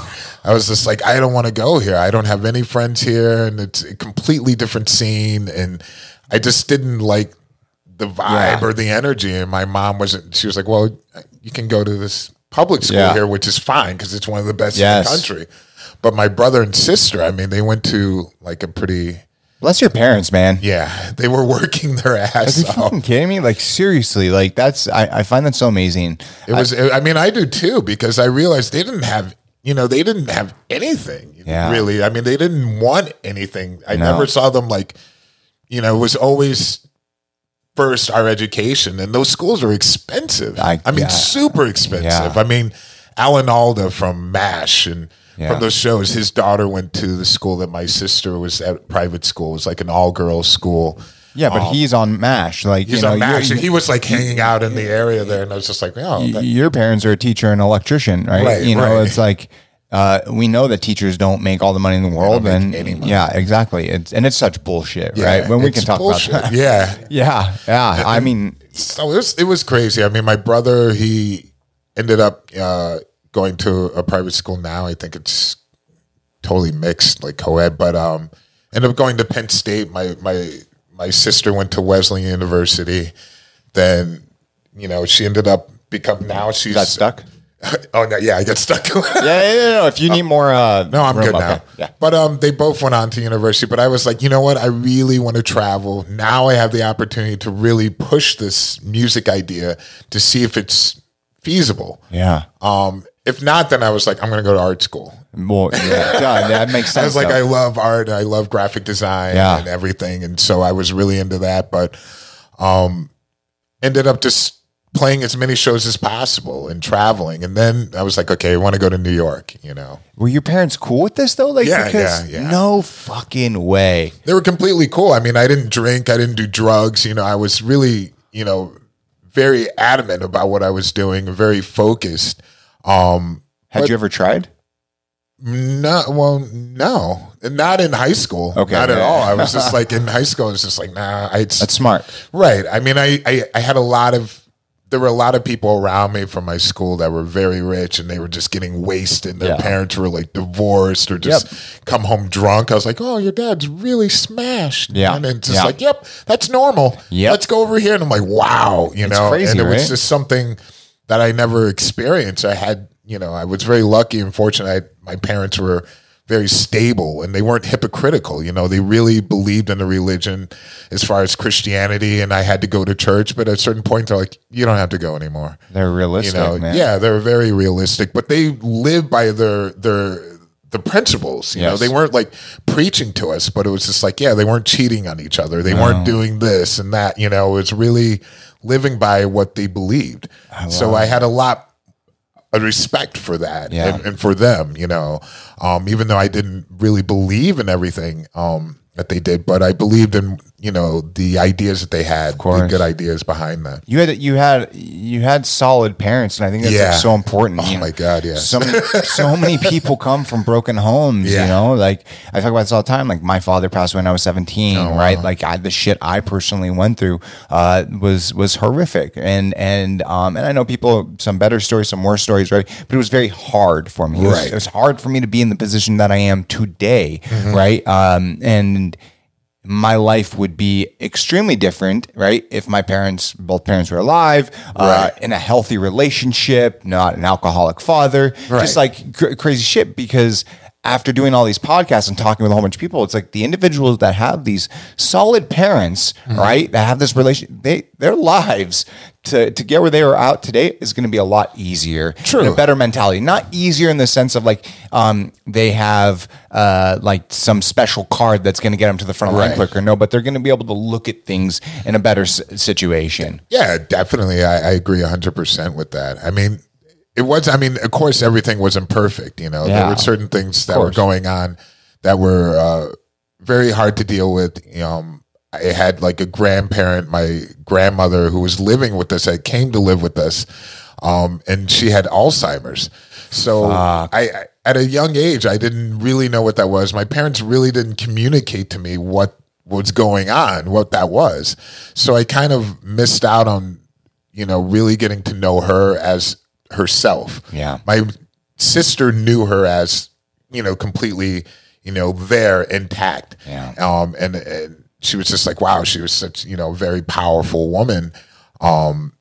I was just like, I don't want to go here. I don't have any friends here, and it's a completely different scene. And I just didn't like the vibe Yeah. or the energy. And my mom wasn't. She was like, "Well, you can go to this public school Yeah. here, which is fine because it's one of the best Yes. in the country." But my brother and sister, I mean, they went to like a pretty. Bless your parents, man. Yeah, they were working their ass Are you off. fucking kidding me? Like seriously, like that's I, I find that so amazing. It was. I, mean, I do too because I realized they didn't have. You know, they didn't have anything. Yeah. Really. I mean, they didn't want anything. I No. never saw them like. You know, it was always first our education, and those schools are expensive. I- I, mean, yeah. super expensive. I mean, Alan Alda from MASH and. Yeah. From those shows, his daughter went to the school that my sister was at. Private school it was like an all girls school. Yeah, but he's on Mash. Like He's you know, on MASH, he was like hanging out in the area there, and I was just like, oh, that- your parents are a teacher and electrician, right? Right, you know, right. it's like uh, we know that teachers don't make all the money in the world, and yeah, exactly. It's and it's such bullshit, Yeah, right? When we can talk bullshit. about that, Yeah. yeah, yeah. I mean, So it was, it was crazy. I mean, my brother, he ended up uh, going to a private school now. I think it's totally mixed, like co-ed, but um, ended up going to Penn State. My my my sister went to Wesleyan University. Then, you know, she ended up become now she's got stuck. oh no, yeah, I got stuck. Yeah, yeah, yeah, no. If you need more, uh, No, I'm room, good now. okay. Yeah, But um, they both went on to university. But I was like, you know what? I really want to travel. Now I have the opportunity to really push this music idea to see if it's feasible. yeah. Um, if not, then I was like, I'm going to go to art school. More, yeah, that makes sense. I was like, though. I love art. I love graphic design Yeah. and everything. And so I was really into that. But um, ended up just playing as many shows as possible and traveling. And then I was like, okay, I want to go to New York, you know. Were your parents cool with this though? Like, Yeah, because yeah, yeah. no fucking way. they were completely cool. I mean, I didn't drink, I didn't do drugs. You know, I was really, you know, very adamant about what I was doing, very focused. Um, Had But- you ever tried? no, well, no, not in high school. Okay. not at all. I was just like in high school. I was just like, nah. I That's smart. right. I mean, I, I I had a lot of. There were a lot of people around me from my school that were very rich, and they were just getting wasted. Their Yeah. parents were like divorced or just come home drunk. I was like, "Oh, your dad's really smashed." Yeah. and it's just Yeah. like, "Yep, that's normal." Yeah. let's go over here. And I'm like, "Wow," you know, crazy, and it was just something that I never experienced. I had, you know, I was very lucky and fortunate. I, my parents were very stable and they weren't hypocritical. You know, they really believed in the religion as far as Christianity. And I had to go to church, but at a certain point, they're like, you don't have to go anymore. They're realistic, You know, man. yeah, they're very realistic, but they live by their their the principles. You know, they weren't like preaching to us, but it was just like, yeah, they weren't cheating on each other. They weren't doing this and that. You know, it was really living by what they believed. so I had a lot of respect for that Yeah. and, and for them. You know, um, even though I didn't really believe in everything. Um, that they did, but I believed in you know the ideas that they had, the good ideas behind that. You had you had you had solid parents, and I think that's Yeah. like so important. Oh you know? my God, yes. So many, so many people come from broken homes. You know, like I talk about this all the time. Like my father passed away when I was seventeen. Oh, right? Like I, the shit I personally went through uh, was was horrific, and and um and I know people some better stories, some worse stories, right? But it was very hard for me. It was, Right. it was hard for me to be in the position that I am today, Mm-hmm. right? Um and my life would be extremely different, right? If my parents, both parents were alive, uh, in a healthy relationship, not an alcoholic father, just like cr- crazy shit. Because after doing all these podcasts and talking with a whole bunch of people, it's like the individuals that have these solid parents, Mm-hmm. right? That have this relation, they their lives to to get where they are out today is going to be a lot easier. True. And a better mentality. Not easier in the sense of like um, they have uh, like some special card that's going to get them to the front line quicker. No, but they're going to be able to look at things in a better s- situation. Yeah, definitely. I, I agree 100% with that. I mean, it was, I mean, of course, everything wasn't perfect. You know, there were certain things that were going on that were uh, very hard to deal with. You know, I had like a grandparent, my grandmother, who was living with us, that came to live with us, um, and she had Alzheimer's. So I, I, at a young age, I didn't really know what that was. My parents really didn't communicate to me what was going on, what that was. So I kind of missed out on, you know, really getting to know her as herself. Yeah. My sister knew her as, you know, completely, you know, there intact. Yeah. Um, and, and she was just like, wow, she was such, you know, very powerful woman. Um,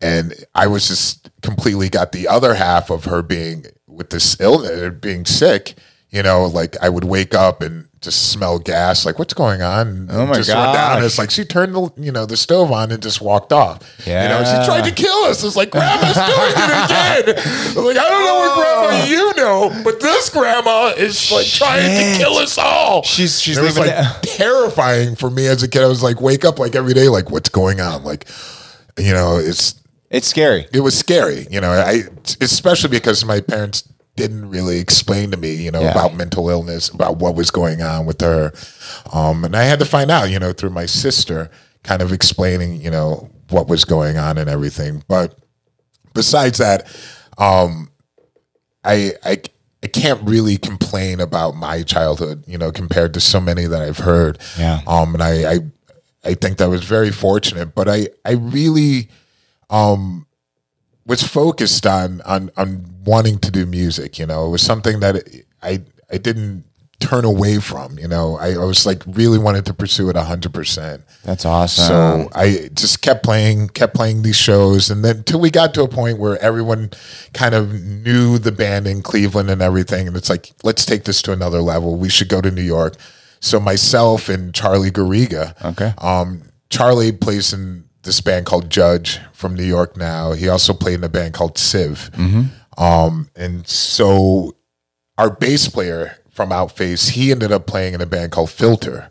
and I was just completely got the other half of her being with this illness, being sick. You know, like I would wake up and just smell gas. Like, what's going on? Oh my just went down. It's like she turned the you know the stove on and just walked off. Yeah. you know, she tried to kill us. It's like grandma's doing it again. I'm like, I don't know what grandma oh. you know, but this grandma is like trying to kill us all. She's- she's it was like terrifying for me as a kid. I was like, wake up like every day, like what's going on? Like, you know, it's It's scary. it was scary, you know, I especially because my parents didn't really explain to me, you know, Yeah. about mental illness, about what was going on with her. Um, and I had to find out, you know, through my sister kind of explaining, you know, what was going on and everything. But besides that, um, I, I, I can't really complain about my childhood, you know, compared to so many that I've heard. Yeah. Um, and I, I, I think that was very fortunate, but I, I really, um, was focused on, on, on wanting to do music. You know, it was something that I, I didn't turn away from, you know, I, I was like really wanted to pursue it a hundred percent. That's awesome. So I just kept playing, kept playing these shows, and then till we got to a point where everyone kind of knew the band in Cleveland and everything, and it's like, let's take this to another level. We should go to New York. So myself and Charlie Garriga, Okay. um, Charlie plays in this band called Judge from New York now. He also played in a band called Civ. Um, and so our bass player from Outface, he ended up playing in a band called Filter.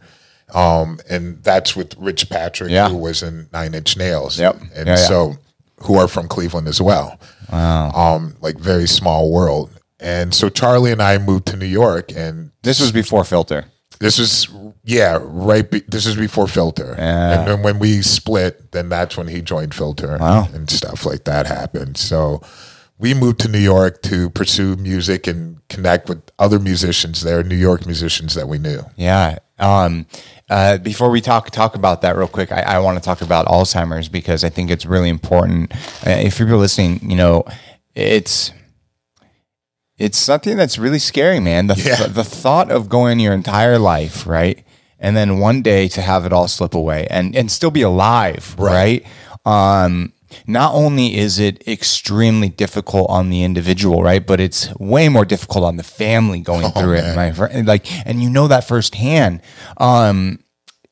Um, and that's with Rich Patrick, Yeah. who was in Nine Inch Nails. Yep. And Yeah, yeah. so, who are from Cleveland as well. Wow. Um, like very small world. And so Charlie and I moved to New York, and This was before filter. This was yeah, right. Be, this is before Filter, Yeah. and then when we split, then that's when he joined Filter, Wow. and stuff like that happened. So we moved to New York to pursue music and connect with other musicians there, New York musicians that we knew. Yeah. Um, uh, before we talk talk about that real quick, I, I want to talk about Alzheimer's because I think it's really important. Uh, if people listening, you know, it's it's something that's really scary, man. The Yeah. the thought of going your entire life, right, and then one day to have it all slip away and and still be alive, right? Um, not only is it extremely difficult on the individual, right, but it's way more difficult on the family going through it, my friend. Like, and you know that firsthand. Um,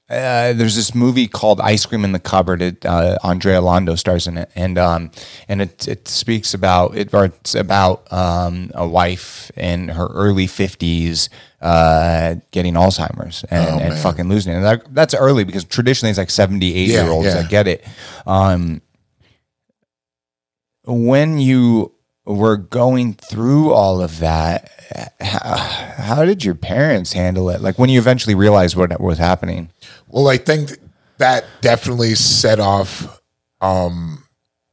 uh, there's this movie called Ice Cream in the Cupboard. It, uh, Andrea Londo stars in it, and um, and it it speaks about it, or it's about um, a wife in her early fifties uh, getting Alzheimer's and, and fucking losing it. And that, that's early because traditionally it's like 78 Yeah, year olds yeah. that get it. Um, when you were going through all of that, how, how did your parents handle it? Like when you eventually realized what was happening? Well, I think that definitely set off um,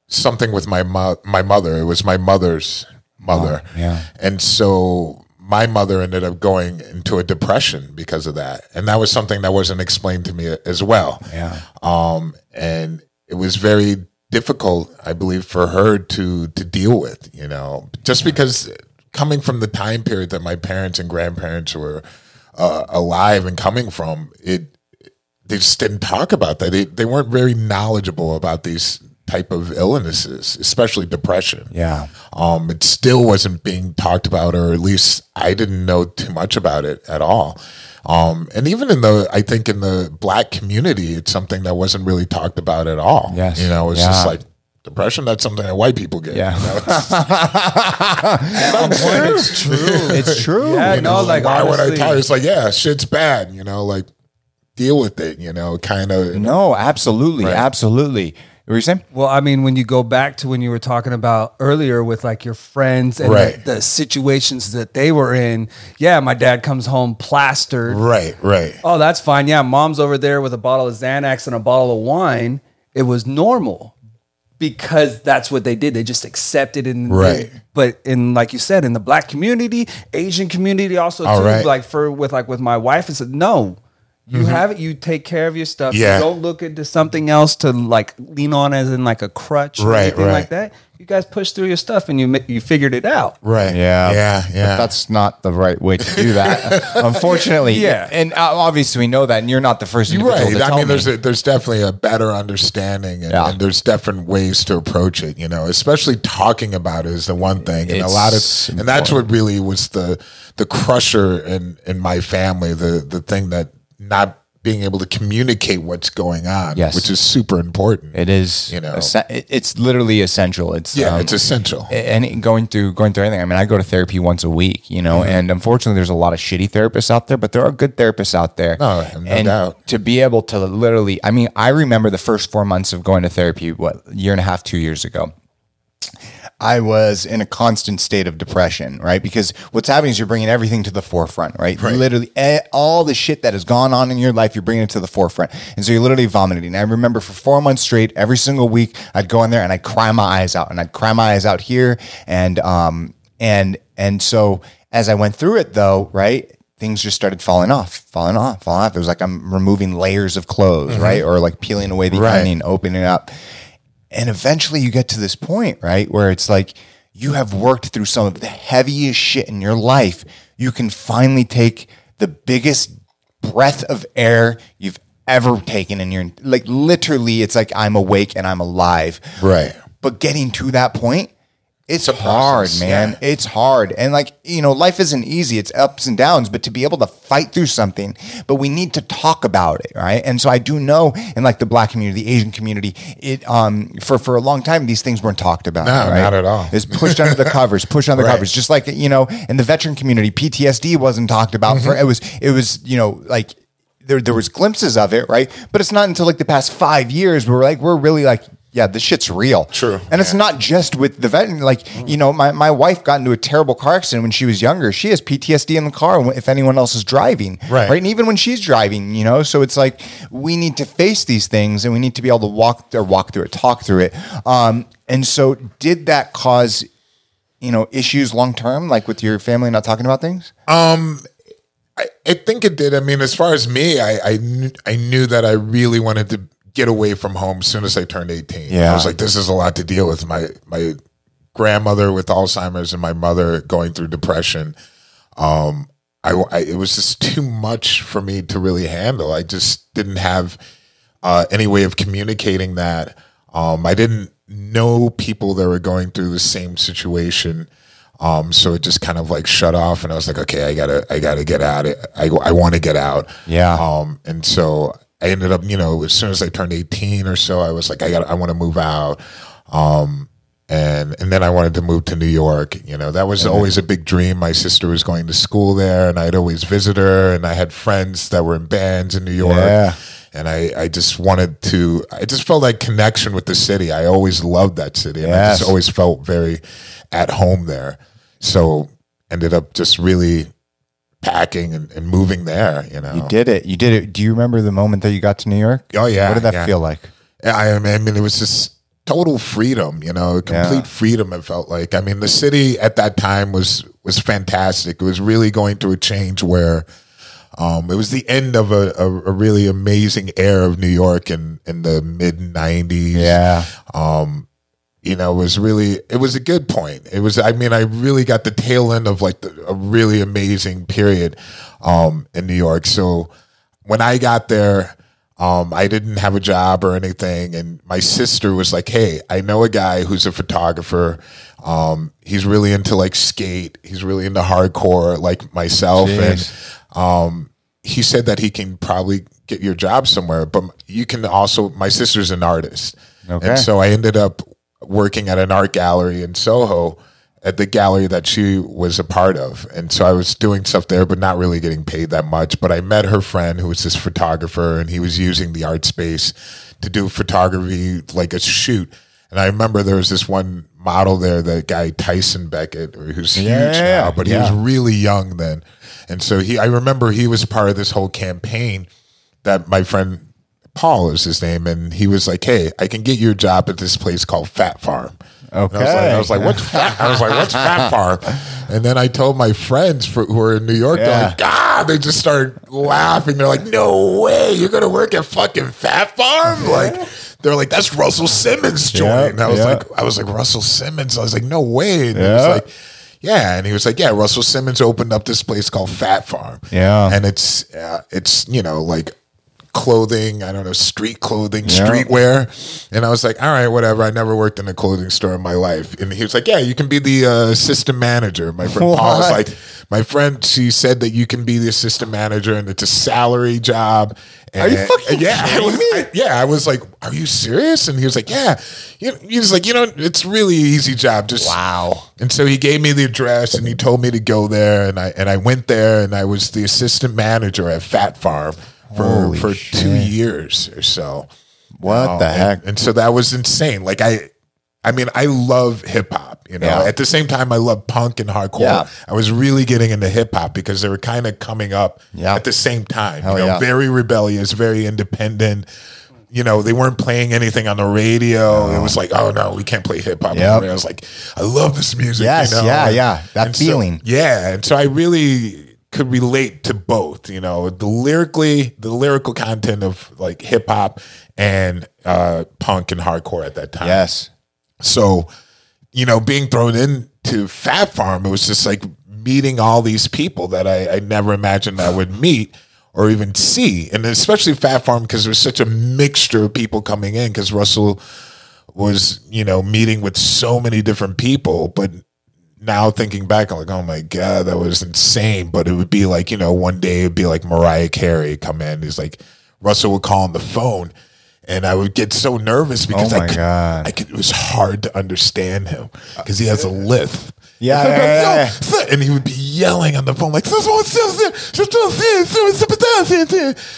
something with my mo- my mother. It was my mother's mother, yeah. and so my mother ended up going into a depression because of that, and that was something that wasn't explained to me as well. Yeah. um, and it was very difficult, I believe, for her to to deal with. You know, just because coming from the time period that my parents and grandparents were uh, alive and coming from, it they just didn't talk about that. They they weren't very knowledgeable about these type of illnesses, especially depression. Yeah. Um, it still wasn't being talked about, or at least I didn't know too much about it at all. Um, and even in the, I think in the black community, it's something that wasn't really talked about at all. Yes. You know, it's Yeah. just like depression, that's something that white people get. Yeah. You know, it's- it's true. It's true. Yeah, you no, know, like why would I tell you? It's like, yeah, shit's bad, you know, like deal with it, you know, kind of. No, absolutely. Right. Absolutely. What were you saying? Well, I mean, when you go back to when you were talking about earlier with like your friends and Right. the, the situations that they were in, yeah, my dad comes home plastered. Right, right. Oh, that's fine. Yeah, mom's over there with a bottle of Xanax and a bottle of wine. It was normal because that's what they did. They just accepted it. Right. but in like you said, in the black community, Asian community also All too, right. like for with like with my wife, and said, no. You have it. You take care of your stuff. Mm-hmm. Yeah. You don't look into something else to like lean on as in like a crutch or Right, anything right. like that. You guys pushed through your stuff and you you figured it out. Right. Yeah. Yeah. But Yeah. that's not the right way to do that. Unfortunately. Yeah. And uh, obviously we know that and you're not the first You're right. to I tell mean, there's a, there's definitely a better understanding, and, Yeah. and there's different ways to approach it. You know, especially talking about it is the one thing, and a lot of, and that's what really was the the crusher in in my family. The the thing that not being able to communicate what's going on, Yes. which is super important. It is, You know. it's literally essential. It's yeah, um, it's essential. and going through going through anything. I mean, I go to therapy once a week, you know, Mm-hmm. and unfortunately, there's a lot of shitty therapists out there, but there are good therapists out there. No, no and doubt. To be able to literally, I mean, I remember the first four months of going to therapy, what year and a half, two years ago. I was in a constant state of depression, right? Because what's happening is you're bringing everything to the forefront, right? Literally, eh, all the shit that has gone on in your life, you're bringing it to the forefront. And so you're literally vomiting. I remember for four months straight, every single week, I'd go in there and I'd cry my eyes out and I'd cry my eyes out here. And, um, and, and so as I went through it though, right? Things just started falling off, falling off, falling off. It was like I'm removing layers of clothes, right? Or like peeling away the Right. onion, opening it up. And eventually you get to this point, right? Where it's like you have worked through some of the heaviest shit in your life. You can finally take the biggest breath of air you've ever taken in your like literally it's like I'm awake and I'm alive. Right. But getting to that point, it's a hard, process, man. yeah. It's hard. And like, you know, life isn't easy. It's ups and downs, but to be able to fight through something, but we need to talk about it, right? And so I do know in like the black community, the Asian community, it um for for a long time these things weren't talked about. No, right? not at all. It's pushed under the covers, pushed under the Right. covers. Just like, you know, in the veteran community, PTSD wasn't talked about Mm-hmm. for it was it was, you know, like there, there was glimpses of it, right? But it's not until like the past five years where we're like we're really like, yeah, this shit's real. True. And it's not just with the vet. Like, you know, my, my wife got into a terrible car accident when she was younger. She has PTSD in the car if anyone else is driving. Right. Right. And even when she's driving, you know, so it's like we need to face these things and we need to be able to walk or walk through it, talk through it. Um, and so did that cause, you know, issues long term, like with your family not talking about things? Um, I, I think it did. I mean, as far as me, I I knew, I knew that I really wanted to get away from home as soon as I turned eighteen. Yeah. I was like, this is a lot to deal with. My my grandmother with Alzheimer's and my mother going through depression. Um, I, I it was just too much for me to really handle. I just didn't have uh, any way of communicating that. Um, I didn't know people that were going through the same situation. Um, so it just kind of like shut off, and I was like, okay, I gotta, I gotta get out. I, I want to get out. Yeah. Um, and so I ended up, you know, as soon as I turned eighteen or so, I was like, I got, I want to move out. Um, and and then I wanted to move to New York. You know, that was always a big dream. My sister was going to school there, and I'd always visit her. And I had friends that were in bands in New York. Yeah. And I, I just wanted to. I just felt like connection with the city. I always loved that city, and I just always felt very at home there. So ended up just really packing and, and moving there. You know, You did it. You did it. Do you remember the moment that you got to New York? Oh, yeah, What did that yeah. feel like? I, I mean, it was just total freedom, you know, complete Yeah. freedom. It felt like. I mean, the city at that time was was fantastic. It was really going through a change where um, it was the end of a, a, a really amazing era of New York in in the mid '90s. Yeah. Um, you know, it was really it was a good point. It was. I mean, I really got the tail end of like the, a really amazing period um, in New York. So when I got there, Um, I didn't have a job or anything, and my sister was like, "Hey, I know a guy who's a photographer. Um, he's really into like skate. He's really into hardcore, like myself, and um, he said that he can probably get your job somewhere. But you can also. My sister's an artist, Okay. and so I ended up working at an art gallery in Soho." At the gallery that she was a part of. And so I was doing stuff there, but not really getting paid that much. But I met her friend who was this photographer, and he was using the art space to do photography like a shoot. And I remember there was this one model there, that guy Tyson Beckford, who's huge Yeah, now, but he yeah. was really young then. And so he, I remember he was part of this whole campaign that my friend Paul is his name, and he was like, "Hey, I can get you a job at this place called Phat Farm." And I was like, I was like, "What's fat?" I was like, "What's Fat Farm?" And then I told my friends for, who were in New York, Yeah. they're like, "God!" They just started laughing. They're like, "No way! You're gonna work at fucking Phat Farm?" Like, they're like, "That's Russell Simmons joint." Yeah, and I was yeah. like, "I was like Russell Simmons." I was like, "No way!" And he Yeah. was like. Yeah, and he was like, "Yeah, Russell Simmons opened up this place called Fat Farm." Yeah. and it's uh, it's you know like clothing, I don't know, street clothing, Yeah. streetwear. And I was like, all right, whatever. I never worked in a clothing store in my life. And he was like, yeah, you can be the uh, assistant manager. My friend Paul was like, my friend, she said that you can be the assistant manager and it's a salary job. Are you fucking yeah, I kidding was, me? I- yeah, I was like, "Are you serious?" And he was like, "Yeah." He he was like, "You know, it's really easy job. Just Wow. and so he gave me the address and he told me to go there and I and I went there and I was the assistant manager at Phat Farm for Holy for shit. two years or so. What Oh, the heck? And, so that was insane. Like I I mean, I love hip hop, you know. Yeah. At the same time I love punk and hardcore. Yeah. I was really getting into hip hop because they were kind of coming up Yeah. at the same time. Hell you know, very rebellious, very independent. You know, they weren't playing anything on the radio. It was like, oh no, we can't play hip hop. Yep. I was like, I love this music. Yes, you know? yeah, And- yeah. That and so- feeling. yeah, and so I really could relate to both. You know, the lyrically, the lyrical content of like hip hop and uh, punk and hardcore at that time. Yes. So, you know, being thrown into Phat Farm, it was just like meeting all these people that I, I never imagined I would meet or even see. And especially Phat Farm because there's such a mixture of people coming in because Russell was, you know, meeting with so many different people. But now thinking back, I'm like, oh my God, that was insane. But it would be like, you know, one day it'd be like Mariah Carey come in. He's like, Russell would call on the phone. And I would get so nervous because Oh my I could, God. I could, it was hard to understand him because he has a uh, lisp. Yeah, yeah, yeah, yeah. And he would be yelling on the phone like,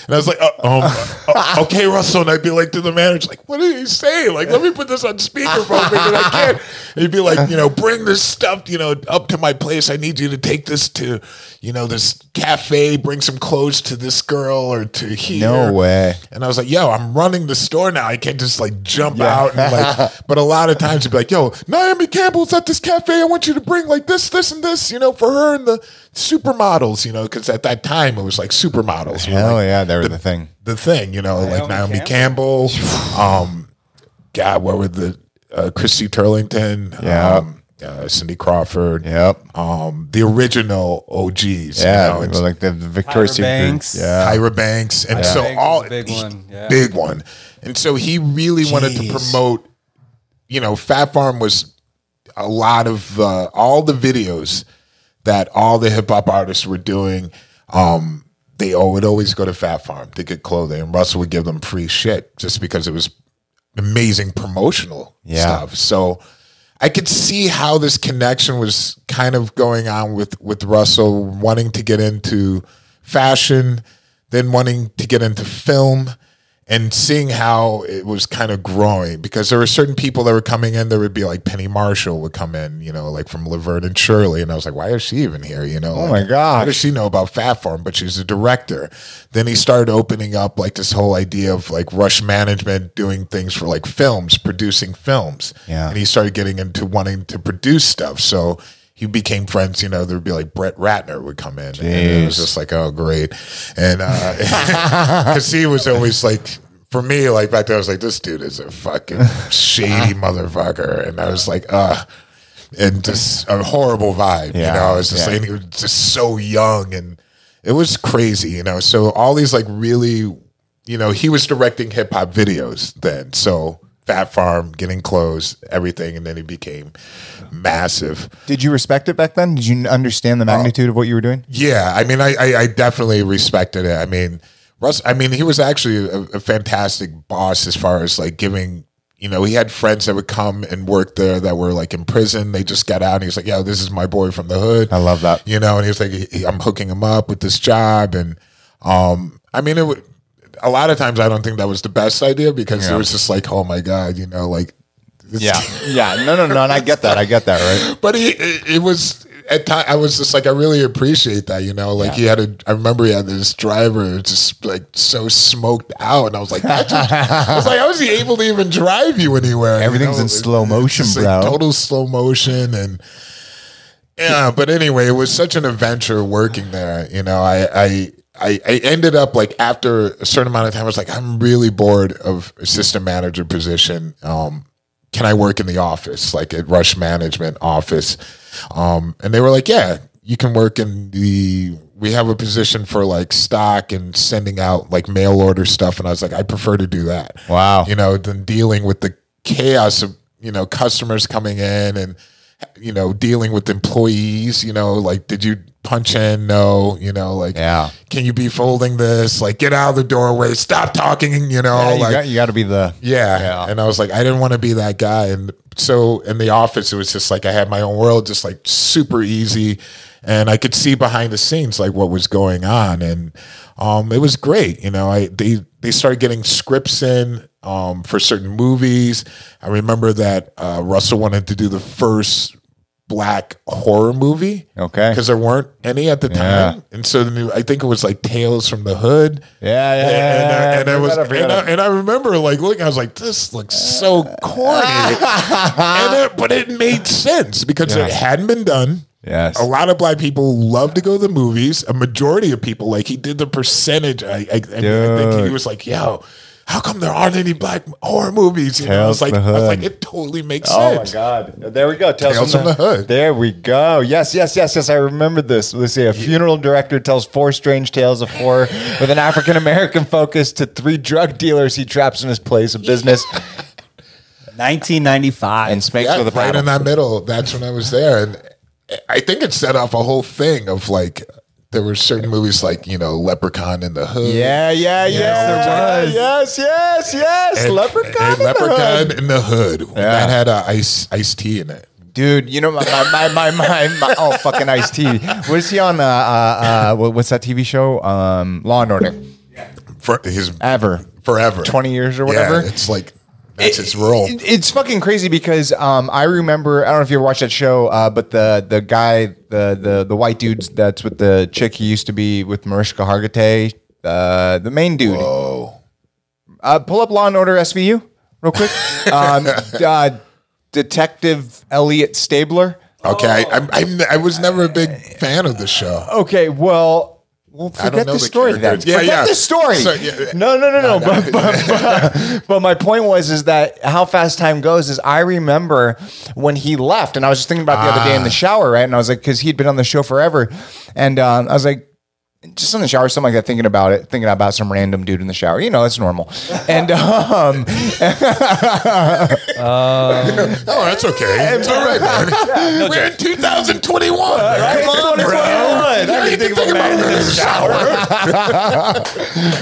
and I was like, uh, um, uh, "Okay, Russell." And I'd be like to the manager, "Like, what did he say? Like, let me put this on speakerphone because I can't." And he'd be like, "You know, bring this stuff, you know, up to my place. I need you to take this to, you know, this cafe. Bring some clothes to this girl or to here." No way. And I was like, yo, I'm running the store now. I can't just like jump out. And like, but a lot of times you'd be like, yo, Naomi Campbell's at this cafe. I want you to bring like this, this, and this, you know, for her and the supermodels, you know, because at that time it was like supermodels. were, Hell like, yeah, they were the thing. the thing, you know, like Naomi Campbell. um, God, what were the uh, Christy Turlington? Yeah. Um, uh, Cindy Crawford. Yep. Um, the original OGs. Yeah, You know, like the, the Victoria's Tyra Secret. Banks. Yeah. Tyra Banks, and Tyra so Banks all was a big one, yeah. big one, and so he really wanted to promote. You know, Phat Farm was a lot of uh, all the videos that all the hip hop artists were doing. Um, they all would always go to Phat Farm to get clothing, and Russell would give them free shit just because it was amazing promotional Yeah. stuff. So I could see how this connection was kind of going on with with Russell wanting to get into fashion, then wanting to get into film and seeing how it was kind of growing because there were certain people that were coming in there would be like Penny Marshall would come in, you know, like from Laverne and Shirley. And I was like, why is she even here? You know, Oh like, my god, What does she know about Phat Farm? But she's a director. Then he started opening up like this whole idea of like rush management, doing things for like films, producing films. Yeah. And he started getting into wanting to produce stuff. So he became friends, you know, there would be like Brett Ratner would come in. And it was just like, oh, great. And uh, because he was always like, for me, like back then, I was like, this dude is a fucking shady motherfucker. And I was like, uh, and just a horrible vibe, you know. I was just yeah. saying he was just so young and it was crazy, you know. So all these like really you know, he was directing hip hop videos then. So Phat Farm, Getting Close, everything, and then he became massive. Did you respect it back then? Did you understand the magnitude of what you were doing? Yeah, I mean, I, I, I definitely respected it. I mean, Russ, I mean, he was actually a, a fantastic boss as far as like giving. You know, he had friends that would come and work there that were like in prison. They just got out, and he's like, "Yo, this is my boy from the hood." I love that. You know, and he was like, "I'm hooking him up with this job," and um, I mean, it would. A lot of times, I don't think that was the best idea because it was just like, "Oh my god," you know, like Yeah, yeah. No, no, no. And I get that. I get that. Right. but he it, it was at time I was just like I really appreciate that you know like he had a I remember he had this driver just like so smoked out and I was like I was like how was he able to even drive you anywhere you Everything's in slow motion, bro. total slow motion and yeah but anyway it was such an adventure working there you know I I I, I ended up like after a certain amount of time I was like I'm really bored of assistant manager position um can I work in the office, like at Rush Management office? Um, and they were like, yeah, you can work in the. We have a position for like stock and sending out like mail order stuff, and I was like, I prefer to do that. Wow. you know, than dealing with the chaos of you know customers coming in and you know dealing with employees. You know, like did you punch in? No, you know, like Yeah. Can you be folding this? Like get out of the doorway. Stop talking. You know, you, like got, you got to be the. yeah. Yeah. And I was like, I didn't want to be that guy. And so in the office, it was just like I had my own world, just like super easy. And I could see behind the scenes like what was going on. And um, it was great. You know, I they they started getting scripts in um, for certain movies. I remember that uh, Russell wanted to do the first black horror movie. Okay. Because there weren't any at the Yeah. time. And so the new, I think it was like Tales from the Hood Yeah, yeah, and, yeah. and, and I was, that up, bring and, I, and I remember like looking, I was like, this looks so corny, and it, but it made sense because it hadn't been done. Yes. A lot of black people love to go to the movies. A majority of people, like he did the percentage. I, I, I, mean, I think he was like, yo, how come there aren't any black horror movies? You know, I was like, I was like, it totally makes sense. Oh my. God! There we go. Tales, Tales from the Hood. There we go. Yes, yes, yes, yes. I remember this. Let's see. A funeral director tells four strange tales of horror with an African American focus to three drug dealers he traps in his place of business 1995. and spanks Yeah, with a right paddle. in that middle. That's when I was there, and I think it set off a whole thing of like there were certain movies like you know Leprechaun in the Hood. Yeah, yeah, yeah. there was. Yes, yes, yes. And- Leprechaun. and in the Leprechaun Hood. in the Hood. That had a ice iced tea in it. Dude, you know my my my my, my, my oh fucking Ice T. What is he on? Uh, uh, uh, what's that TV show? Um, Law and Order. For his Ever. forever. 20 years or Yeah, whatever. it's like that's its role. It- it's fucking crazy because um, I remember I don't know if you ever watched that show, uh, but the the guy the the the white dudes that's with the chick he used to be with Mariska Hargitay, uh, the main dude. Oh. Uh, pull up Law and Order SVU real quick. um, uh, Detective Elliot Stabler. Okay, I, I'm, I'm, I was never a big fan of the show. Okay, well. Well, I don't forget know the the story then. Yeah, forget yeah. the story. So, yeah. No, no, no, no. But, but, but, but my point was is that how fast time goes is I remember when he left, and I was just thinking about the other day in Ah. the shower, right? And I was like, because he'd been on the show forever, and um, I was like. Just in the shower, something like that, thinking about it, thinking about some random dude in the shower. You know, that's normal. And um, Oh, that's okay. It's all right, man. We're in 2021. Come on, bro. I You can think about it in the shower.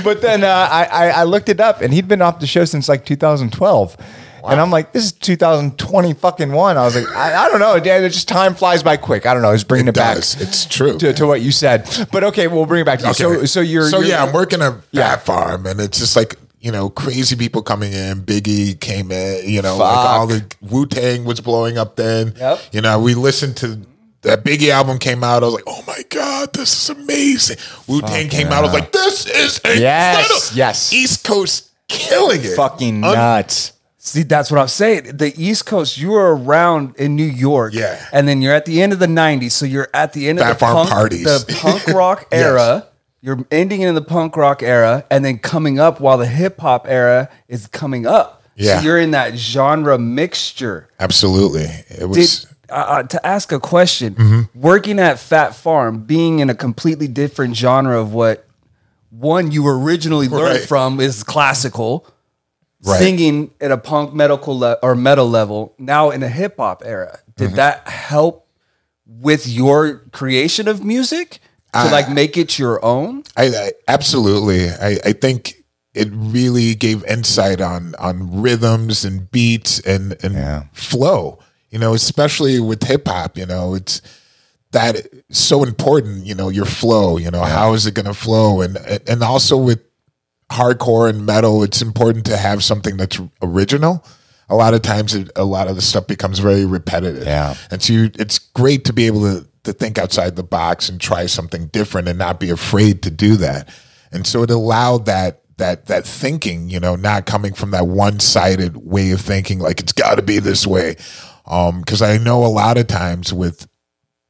but then uh, I, I I looked it up, and he'd been off the show since like 2012. And I'm like, this is 2020 fucking one. I was like, I, I don't know, Dan. It just time flies by quick. I don't know. It's bringing it, It back. It's true. to, to what you said. But okay, we'll bring it back to you. So, so you're so you're- yeah, I'm working a fat Yeah. farm, and it's just like you know crazy people coming in. Biggie came in, you know, like all the Wu Tang was blowing up then. Yep. You know, we listened to that Biggie album came out. I was like, oh my god, this is amazing. Wu Tang came out. I was like, this is incredible. Yes, yes. East Coast killing it. fucking nuts. See, that's what I'm saying. The East Coast, you were around in New York, Yeah. and then you're at the end of the '90s, so you're at the end of Fat the punk, parties. the punk rock Yes. era. You're ending in the punk rock era, and then coming up while the hip hop era is coming up. Yeah. so you're in that genre mixture. Absolutely, it was. uh, uh, to ask a question, Mm-hmm. working at Phat Farm, being in a completely different genre of what one you originally learned Right. from is classical. Right. Singing at a punk medical le- or metal level, now in a hip hop era, did Mm-hmm. that help with your creation of music to like make it your own? I, I absolutely. I, I think it really gave insight on on rhythms and beats and and Yeah. flow. You know, especially with hip hop. You know, it's that so important. You know, your flow. You know, how is it going to flow? And and also with hardcore and metal, it's important to have something that's original. A lot of times, it, a lot of the stuff becomes very repetitive. Yeah. and so you, it's great to be able to to think outside the box and try something different and not be afraid to do that. And so it allowed that that that thinking, you know, not coming from that one sided way of thinking, like it's got to be this way. Um, because I know a lot of times with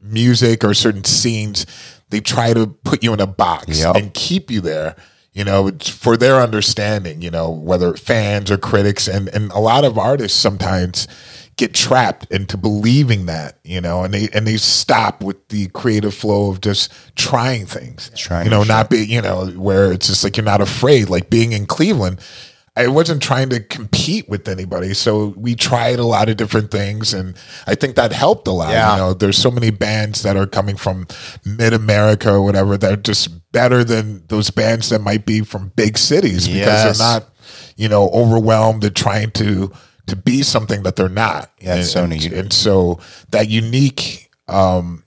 music or certain scenes, they try to put you in a box Yep. and keep you there. You know, for their understanding. You know, whether fans or critics, and and a lot of artists sometimes get trapped into believing that. You know, and they and they stop with the creative flow of just trying things. Trying you know, not be you know where it's just like you're not afraid. Like being in Cleveland, I wasn't trying to compete with anybody, so we tried a lot of different things, and I think that helped a lot. Yeah. You know, there's so many bands that are coming from mid America or whatever that are just better than those bands that might be from big cities because Yes. they're not, you know, overwhelmed and trying to to be something that they're not. Yeah, and, so neat. and so that unique um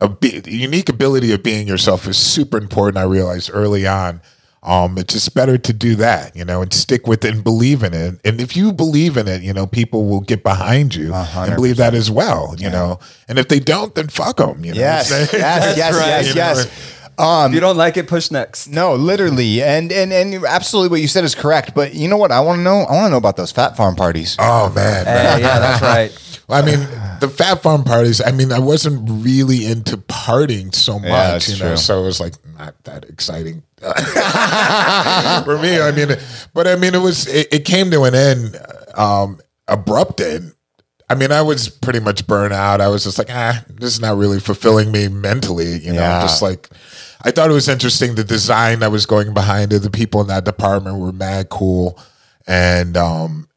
a bi- unique ability of being yourself is super important. I realized early on. Um, it's just better to do that, you know, and stick with it and believe in it. And if you believe in it, you know, people will get behind you and believe that as well, you know. And if they don't, then fuck them, you know. Yes, yes, yes, yes, You know, yes. if you don't like it, push next. No, literally, and and and absolutely, what you said is correct. But you know what? I want to know. I want to know about those Phat Farm parties. Oh man, Yeah, yeah, that's right. Well, I mean, the Phat Farm parties. I mean, I wasn't really into partying so much, that's you know. true. So it was like not that exciting for me. I mean, but I mean, it was. It, it came to an end, um, abrupt end. I mean, I was pretty much burnt out. I was just like, ah, this is not really fulfilling me mentally. You know, Yeah. just like I thought it was interesting. The design that was going behind it, the people in that department were mad cool, and um,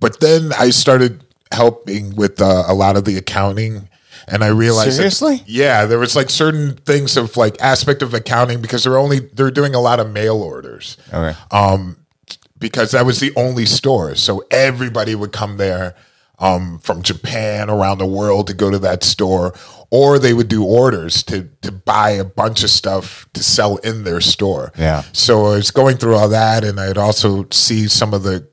but then I started helping with uh, a lot of the accounting, and I realized that- Seriously? yeah, there was like certain things of like aspect of accounting because they're only they're doing a lot of mail orders Okay. because that was the only store. So everybody would come there um, from Japan around the world to go to that store, or they would do orders to to buy a bunch of stuff to sell in their store. Yeah. So I was going through all that, and I'd also see some of the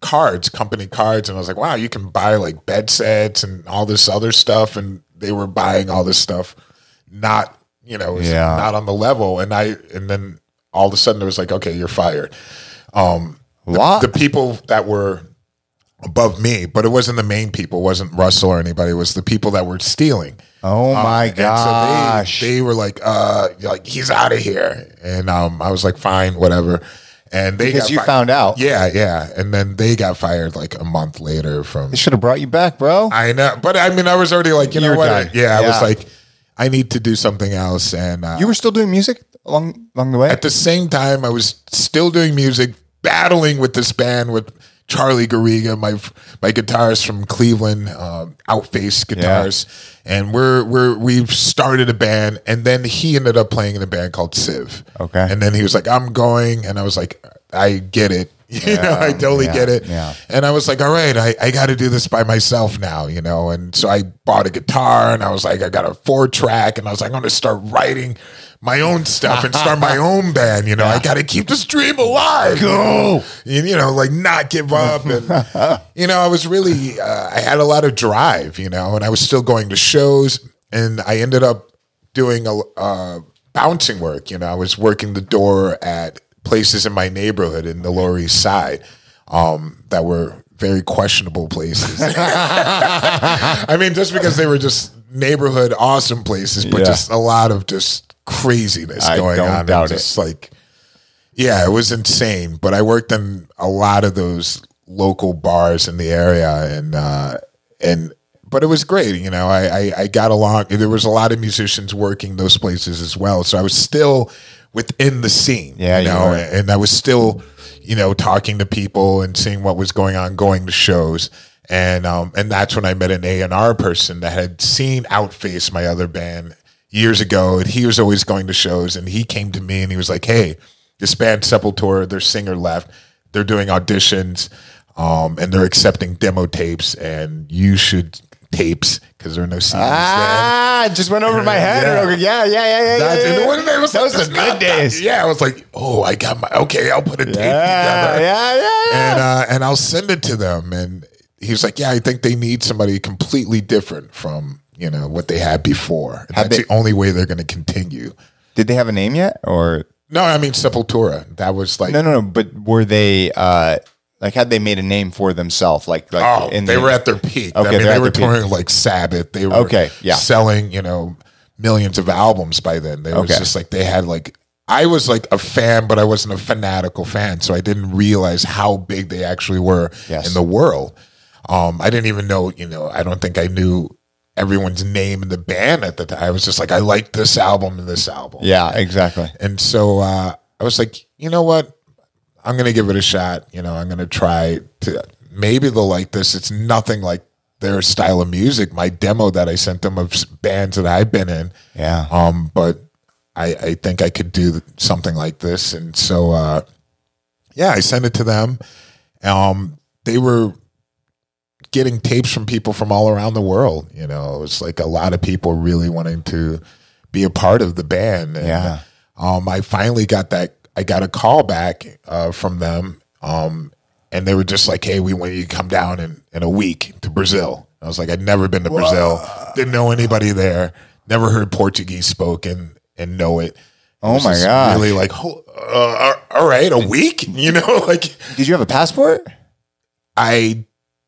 cards, company cards, and I was like, wow, you can buy like bed sets and all this other stuff, and they were buying all this stuff, not you know, Yeah. not on the level, and I and then all of a sudden it was like, okay, you're fired What? the people that were above me, but it wasn't the main people, it wasn't Russell or anybody, it was the people that were stealing. oh my And so they, they were like, uh, like he's out of here. And um, I was like, fine, whatever. And they Because you fi- found out. Yeah, yeah. And then they got fired like a month later from they should have brought you back, bro. I know, but I mean, I was already like, you know You're what? done. Yeah, I was like, I need to do something else. And uh, you were still doing music along along the way. at the same time, I was still doing music, battling with this band with Charlie Garriga, my my guitarist from Cleveland, um, Outface Guitars, and we're we're we've started a band, and then he ended up playing in a band called Civ. Okay. and then he was like, "I'm going," and I was like, "I get it." You know, I totally yeah, get it. yeah. And I was like, all right, I, I got to do this by myself now, you know. And so I bought a guitar and I was like, I got a four track and I was like, I'm going to start writing my own stuff and start my own band, you know. I got to keep this dream alive. Go. And, you know, like not give up. And, you know, I was really, uh, I had a lot of drive, you know, and I was still going to shows and I ended up doing a uh, bouncing work. You know, I was working the door at places in my neighborhood in the Lower East Side um, that were very questionable places. I mean, just because they were just neighborhood awesome places, but Yeah. just a lot of just craziness I going on. doubt it. just like, yeah, it was insane. But I worked in a lot of those local bars in the area, and uh, and but it was great. You know, I, I I got along. There was a lot of musicians working those places as well, so I was still within the scene. Yeah, you you know, were. and I was still, you know, talking to people and seeing what was going on, going to shows. And um, and that's when I met an A and R person that had seen Outface, my other band, years ago, and he was always going to shows. And he came to me and he was like, "Hey, this band Sepultura, their singer left. They're doing auditions, um, and they're accepting demo tapes, and you should tapes because there are no CDs. Ah, it just went over my head. Yeah. Okay, Yeah, yeah, yeah, yeah. That's, yeah, and yeah. wasn't- it was like, are it's good days. that- Yeah, I was like, oh, I got my okay. I'll put a tape Yeah, together. yeah, yeah, yeah. And uh, and I'll send it to them. And he was like, yeah, I think they need somebody completely different from you know what they had before. Have that's they- the only way they're going to continue. Did they have a name yet, or No, I mean Sepultura. That was like no, no, no? But were they uh like had they made a name for themselves? Like, like Oh, they the- were at their peak. Okay, I mean, they were their peak. touring like Sabbath. They were Okay, yeah. selling, you know, millions of albums by then. They was just like they had like I was like a fan, but I wasn't a fanatical fan, so I didn't realize how big they actually were Yes. in the world. Um, I didn't even know, you know, I don't think I knew everyone's name in the band at the time. I was just like, I like this album and this album. Yeah, exactly. And so uh, I was like, you know what? I'm going to give it a shot. You know, I'm going to try to maybe they'll like this. It's nothing like their style of music. My demo that I sent them of bands that I've been in. Yeah. Um, but I, I think I could do something like this. And so, uh, yeah, I sent it to them. Um, they were getting tapes from people from all around the world. You know, it was like a lot of people really wanting to be a part of the band. And, Yeah. Um, I finally got that. I got a call back uh, from them, um, and they were just like, "Hey, we want you to come down in in a week to Brazil." I was like, "I'd never been to Brazil. Didn't know anybody there. Never heard Portuguese spoken and know it." Oh my god! Really like, uh, all right, a week. You know, like Did you have a passport? I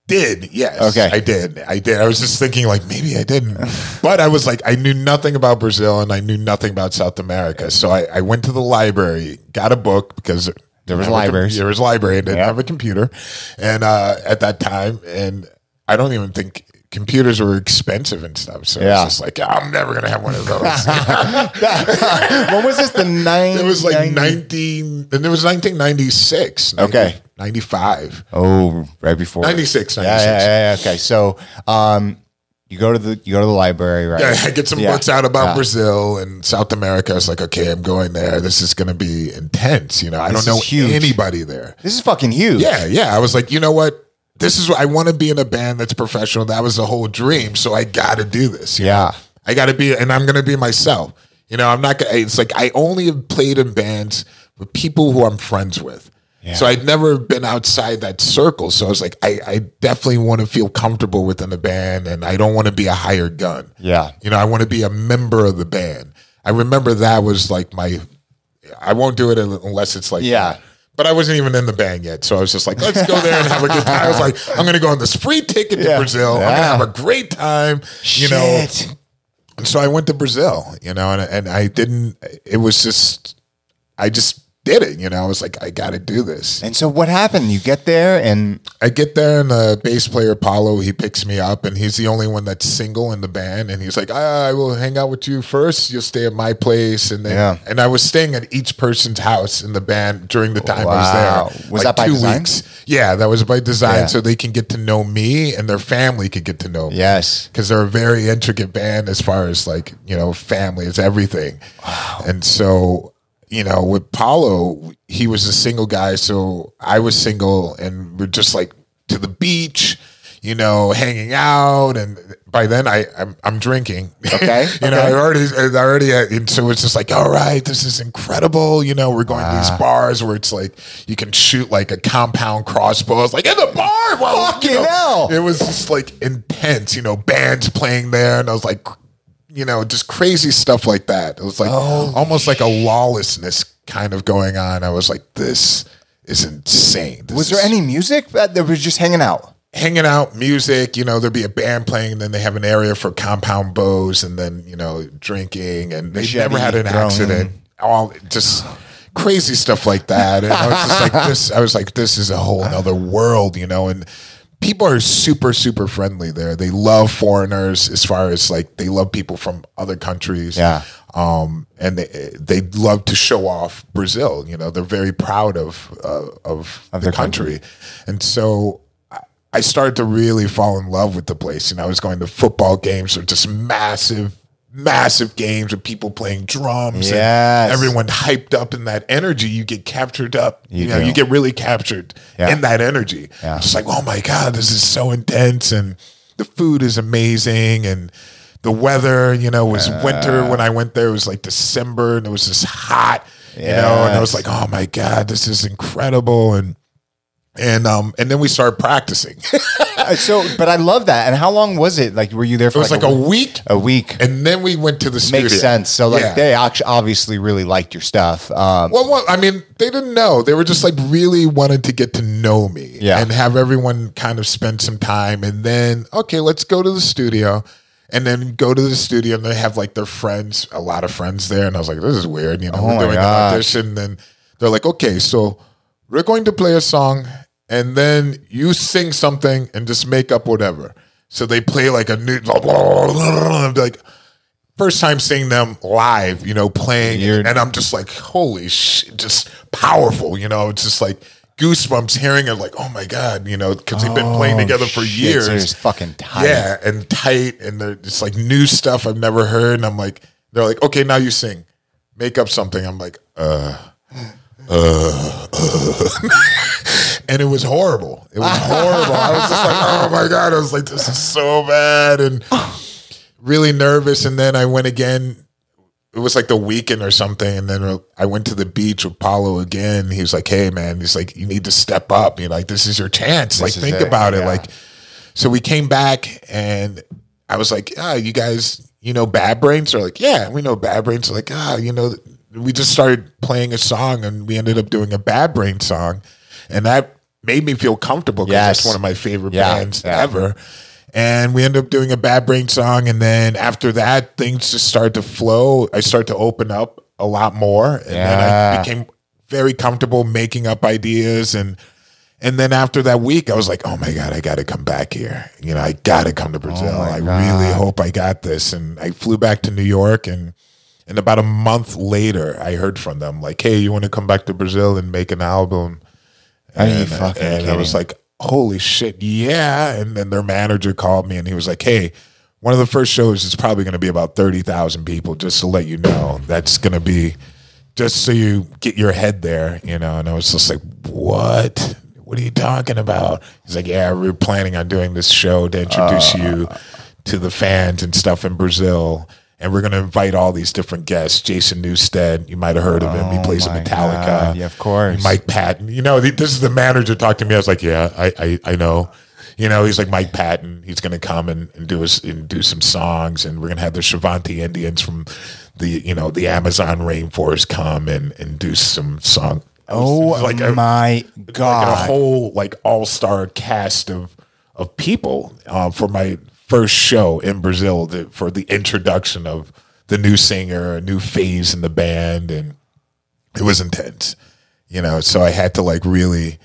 did, yes. Okay. I did. I did. I was just thinking like maybe I didn't. but I was like, I knew nothing about Brazil and I knew nothing about South America. So I, I went to the library, got a book because There was didn't have a com- libraries. There was library. I didn't Yeah. have a computer. And uh, at that time, and I don't even think computers were expensive and stuff. So Yeah. it's just like, I'm never gonna have one of those. when was this? The nine? it was like 19 and it was 1996. Okay. 95. Oh, right before 96, Yeah, 96. yeah, yeah, yeah. Okay, so um, you go to the you go to the library, right? Yeah, I get some Yeah. books out about Yeah. Brazil and South America. It's like, okay, I'm going there. This is going to be intense. You know, I This don't know huge. anybody there. This is fucking huge. Yeah, yeah. I was like, you know what? This is what I want to be in a band that's professional. That was the whole dream. So I got to do this. Yeah. know? I got to be, and I'm going to be myself. You know, I'm not to, it's like I only have played in bands with people who I'm friends with. So I'd never been outside that circle. So I was like, I, I definitely want to feel comfortable within the band and I don't want to be a hired gun. Yeah. You know, I want to be a member of the band. I remember that was like my, I won't do it unless it's like, Yeah. But I wasn't even in the band yet. So I was just like, let's go there and have a good time. I was like, I'm going to go on this free ticket to Yeah. Brazil. I'm going to have a great time. You know, and so I went to Brazil, you know, and, and I didn't, it was just, I just did it. You know, I was like, I got to do this. And so what happened? You get there and I get there and the bass player Paulo he picks me up and he's the only one that's single in the band and he's like I, I will hang out with you first you'll stay at my place and then Yeah. and I was staying at each person's house in the band during the time Wow. I was there Was that by design? yeah that was by design Yeah. so they can get to know me and their family could get to know me yes, because they're a very intricate band as far as like you know family is everything Wow. and so you know with paulo he was a single guy so i was single and we're just like to the beach you know hanging out and by then i i'm, I'm drinking. Okay, you know i already i already and so it's just like all right this is incredible. You know we're going to these bars where it's like you can shoot like a compound crossbow. It's like in the bar! Well, Fucking you know, hell. it was just like intense, you know, bands playing there, and I was like, you know, just crazy stuff like that. It was like oh, almost like a lawlessness kind of going on. I was like, this is insane. This was there is- any music that that was just hanging out? hanging out, music? You know, there'd be a band playing, and then they have an area for compound bows, and then you know, drinking, and they Machete never had an throwing. accident. All just crazy stuff like that. And I was just like, this. I was like, this is a whole other world, you know, and people are super super friendly there. They love foreigners as far as like they love people from other countries. Yeah. Um, and they they love to show off Brazil. You know, they're very proud of uh, of, the their country. and so. I- I started to really fall in love with the place. You know, I was going to football games or just massive, massive games with people playing drums. and everyone hyped up in that energy. You get captured up. You You, know, do. you get really captured Yeah. in that energy. Yeah. Just like, oh my God, this is so intense. And the food is amazing. And the weather, you know, was winter when I went there. It was like December and it was just hot, you know, and I was like, oh my God, this is incredible. And, and, um, and then we started practicing. it So, but I love that. And how long was it? Like, were you there for was like a week. A week. And then we went to the studio. Makes sense. So, like, Yeah. they actually obviously really liked your stuff. Um, Well, well, I mean, they didn't know. They were just like really wanted to get to know me Yeah. and have everyone kind of spend some time. And then, okay, let's go to the studio. And then go to the studio and they have like their friends, a lot of friends there. And I was like, this is weird. You know, Oh we're doing an audition. And they're like, okay, so we're going to play a song and then you sing something and just make up whatever. So they play like a new, blah, blah, blah, blah like, first time seeing them live, you know, playing, You're- and I'm just like, holy shit, just powerful, you know. It's just like goosebumps hearing it, like, oh my god, you know, because they've been playing together for Oh, shit, years. it's fucking tight. Yeah, and tight, and they're just like new stuff I've never heard, and I'm like, they're like, okay, now you sing, make up something. I'm like, uh. Uh, uh. and it was horrible. It was horrible. I was just like, oh my God. I was like, this is so bad. And really nervous. And then I went again. It was like the weekend or something. And then I went to the beach with Paulo again. He was like, hey, man, he's like, you need to step up. You know, like, this is your chance. like, think it, about it. Like, so we came back and I was like, ah, you guys, you know, Bad Brains? They're like, yeah, we know Bad Brains. They're like, ah, you know, we just started playing a song and we ended up doing a Bad Brain song. And that made me feel comfortable because Yes. that's one of my favorite Yeah, bands yeah. ever. And we ended up doing a Bad Brain song. And then after that, things just started to flow. I started to open up a lot more. And then I became very comfortable making up ideas and and then after that week, I was like, "Oh my god, I got to come back here. You know, I got to come to oh Brazil. Oh I God. really hope I got this." And I flew back to New York, and and about a month later, I heard from them like, "Hey, you want to come back to Brazil and make an album?" Are you and, fucking and I was like, "Holy shit, yeah!" And then their manager called me, and he was like, "Hey." One of the first shows is probably going to be about 30,000 people, just to let you know. That's going to be just so you get your head there, you know. And I was just like, what? What are you talking about? He's like, yeah, we're planning on doing this show to introduce uh. you to the fans and stuff in Brazil. And we're going to invite all these different guests. Jason Newsted, you might have heard of him. He plays in Metallica. God, yeah, of course. Mike Patton. You know, this is the manager talking to me. I was like, yeah, I, I, I know. You know, he's like Mike Patton. He's going to come and, and do us and do some songs, and we're going to have the Xavante Indians from the you know the Amazon rainforest come and and do some song. oh like a, my like a whole like all star cast of of people uh, for my first show in Brazil to, for the introduction of the new singer, a new phase in the band, and it was intense. You know, so I had to like really,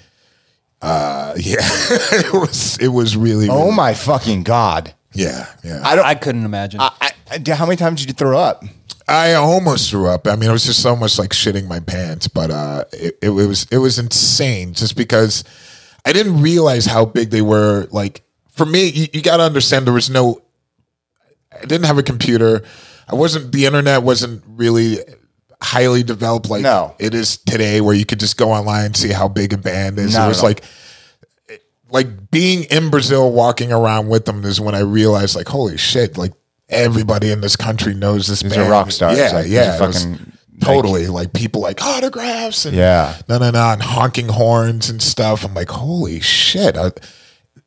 uh, yeah, it was it was really, oh really- my fucking God. yeah, yeah. I, don't, I couldn't imagine. I, I, how many times did you throw up? I almost threw up. I mean, it was just almost like shitting my pants, but uh, it, it was it was insane just because I didn't realize how big they were. Like for me, you, you got to understand there was no. I didn't have a computer. I wasn't. The internet wasn't really highly developed like No. it is today, where you could just go online and see how big a band is. It was like like being in Brazil, walking around with them is when I realized, like, holy shit, like everybody in this country knows this These are band. rock stars. Yeah, Like, yeah, are it was fucking, totally like, people like autographs and Yeah. no, no, no, and honking horns and stuff. I'm like, holy shit. I,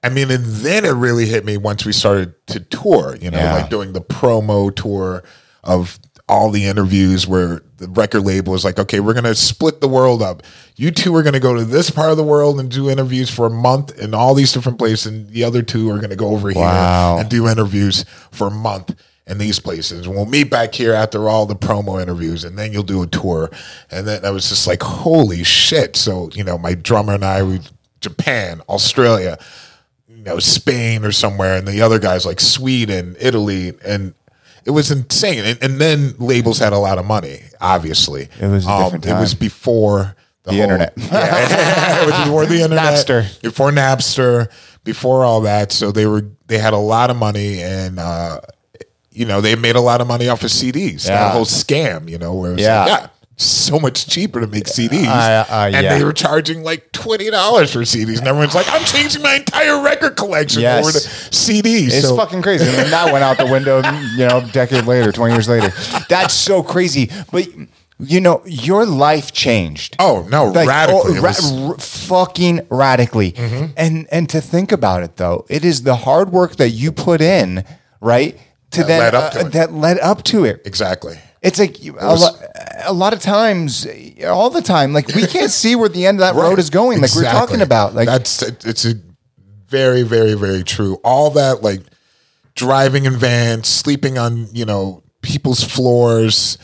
I mean, and then it really hit me once we started to tour, you know, Yeah. like doing the promo tour of all the interviews where the record label was like, okay, we're going to split the world up. You two are going to go to this part of the world and do interviews for a month in all these different places. And the other two are going to go over here and do interviews for a month in these places. We'll meet back here after all the promo interviews and then you'll do a tour. And then I was just like, holy shit. So, you know, my drummer and I, we Japan, Australia, you know Spain or somewhere, and the other guys like Sweden, Italy, and it was insane. And, and then labels had a lot of money. Obviously, It was a different It was before the, The whole- internet. Yeah, it was before the internet, Napster. before Napster, before all that. So they were they had a lot of money and. uh you know, they made a lot of money off of CDs. Yeah. That whole scam, you know, where it was Yeah. like, yeah, so much cheaper to make CDs. Uh, uh, and yeah. they were charging like $20 for CDs. And everyone's like, I'm changing my entire record collection Yes. over to CDs. It's so, fucking crazy. And then that went out the window, you know, a decade later, 20 years later. That's so crazy. But, you know, your life changed. oh, no, Like, radically. oh, ra- was- Mm-hmm. r- fucking radically. And and to think about it though, it is the hard work that you put in, right? To That then led up to uh, it. that led up to it. exactly. It's like a, lo- a lot of times, all the time, like we can't see where the end of that road is going. Like we're Exactly. talking about, like that's it's a very very very true all that like driving in vans sleeping on you know people's floors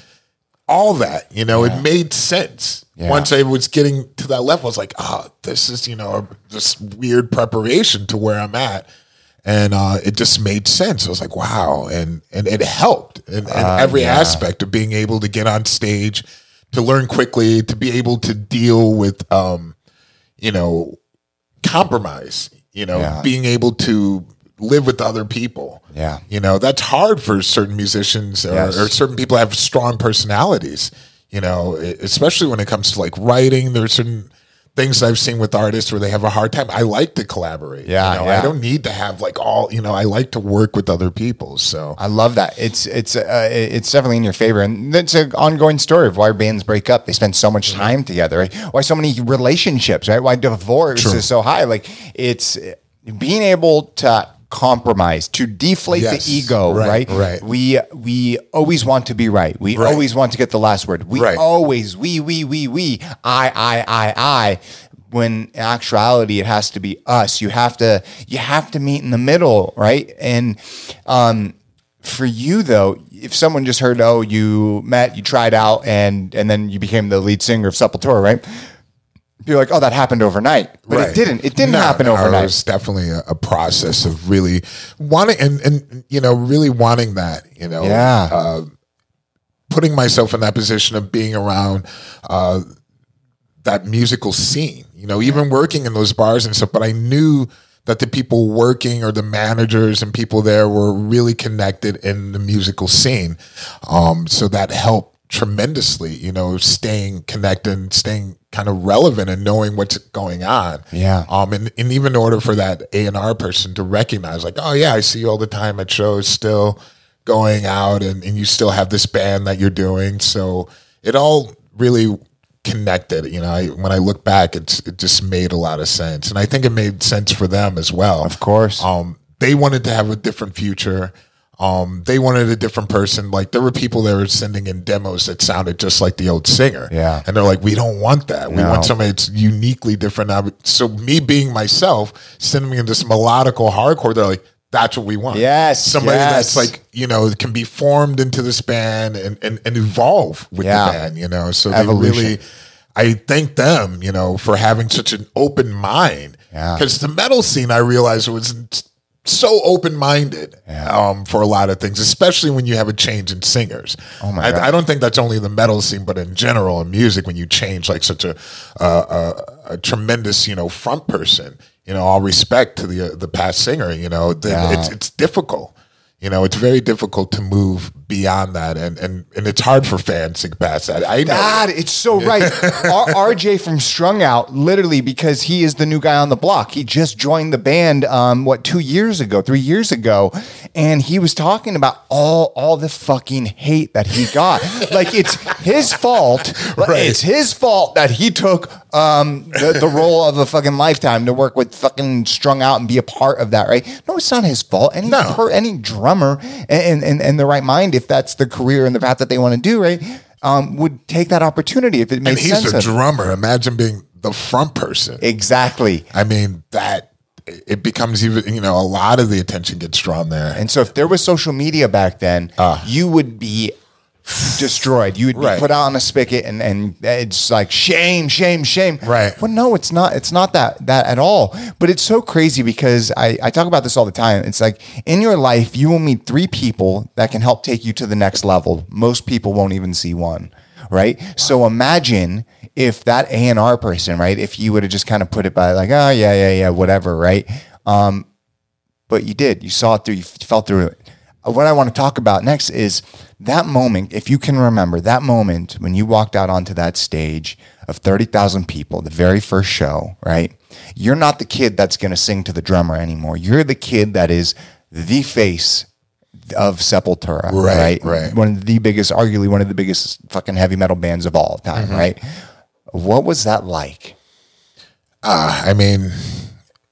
all that you know it made sense Yeah. once i was getting to that level i was like oh this is you know this weird preparation to where i'm at and uh, it just made sense. I was like, "Wow!" and and it helped in, in every Uh, yeah. aspect of being able to get on stage, to learn quickly, to be able to deal with um, you know, compromise, you know, Yeah. being able to live with other people. Yeah. You know, that's hard for certain musicians or, Yes. or certain people have strong personalities, you know, especially when it comes to like writing. There's certain things I've seen with artists where they have a hard time. I like to collaborate. Yeah, You know, yeah. I don't need to have like all, you know, I like to work with other people. So I love that. It's it's uh, it's definitely in your favor, and it's an ongoing story of why bands break up. They spend so much time together. Right? Why so many relationships? Right? Why divorce True. is so high? Like it's being able to compromise to deflate Yes. the ego. Right, Right, right. We we always want to be right. We Right. always want to get the last word. We Right. always we we we we I I I I. When in actuality, it has to be us. You have to you have to meet in the middle, right? And um, for you though, if someone just heard, oh, you met, you tried out, and and then you became the lead singer of Sepultura, right? You're like, oh, that happened overnight, but Right. it didn't. It didn't No, happen no, It was definitely a, a process of really wanting and, and you know really wanting that. You know, Yeah. uh, putting myself in that position of being around uh, that musical scene. You know, even working in those bars and stuff. But I knew that the people working or the managers and people there were really connected in the musical scene. Um, so that helped tremendously. You know, staying connected, and staying kind of relevant, and knowing what's going on. Yeah. Um, and, and even in order for that A and R person to recognize, like, oh yeah, I see you all the time at shows, still going out, and, and you still have this band that you're doing. So it all really connected. You know, I, when I look back, it's it just made a lot of sense, and I think it made sense for them as well. Of course. um, they wanted to have a different future. Um, they wanted a different person. Like there were people that were sending in demos that sounded just like the old singer. Yeah. And they're like, we don't want that. We No. want somebody that's uniquely different. So me being myself, sending me in this melodical hardcore, they're like, that's what we want. Yes, Somebody yes. that's like, you know, can be formed into this band and, and, and evolve with Yeah. the band, you know? So they really, I thank them, you know, for having such an open mind. Yeah. Because the metal scene, I realized was so open minded um, for a lot of things, especially when you have a change in singers. Oh my. I, I don't think that's only the metal scene, but in general in music, when you change like such a uh, a, a tremendous, you know, front person, you know, all respect to the uh, the past singer, you know, then Yeah. it's it's difficult. You know, it's very difficult to move beyond that, and and and it's hard for fans to pass that. I know. God, it's so right. R- RJ from Strung Out, literally, because he is the new guy on the block. He just joined the band, um, what two years ago, three years ago, and he was talking about all all the fucking hate that he got. like it's his fault. Right. It's his fault that he took um, the, the role of a fucking lifetime to work with fucking Strung Out and be a part of that. Right? No, it's not his fault. Any No. per, any drummer and in and the right mind, if that's the career and the path that they want to do, right, um, would take that opportunity if it made and he's sense. a drummer. Imagine being the front person. exactly. I mean, that it becomes even, you know, a lot of the attention gets drawn there. And so, if there was social media back then, Ah. you would be destroyed. You would be Right. put out on a spigot, and and it's like shame, shame, shame. Right. Well, no, it's not. It's not that that at all. But it's so crazy because I I talk about this all the time. It's like in your life, you will meet three people that can help take you to the next level. Most people won't even see one. Right. So imagine if that A and R person, right? If you would have just kind of put it by like, oh yeah, yeah, yeah, whatever, right? Um, but you did. You saw it through. You felt through it. Uh, What I want to talk about next is that moment. If you can remember that moment when you walked out onto that stage of thirty thousand people, the very first show, right? You're not the kid that's going to sing to the drummer anymore. You're the kid that is the face of Sepultura, right? Right, right. One of the biggest, arguably one of the biggest fucking heavy metal bands of all time, right? What was that like? I mean,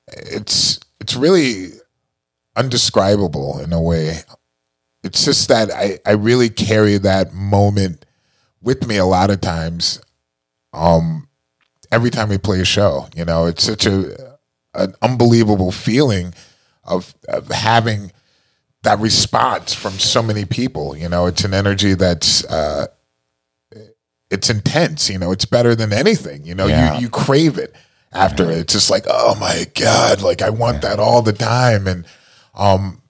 it's it's really undescribable in a way. It's just that I, I really carry that moment with me a lot of times. Um, every time we play a show, you know, it's such a an unbelievable feeling of of having that response from so many people. You know, it's an energy that's uh, it's intense. You know, it's better than anything. You know, Yeah. you you crave it after it. It's just like, oh my god, like I want that all the time. And um,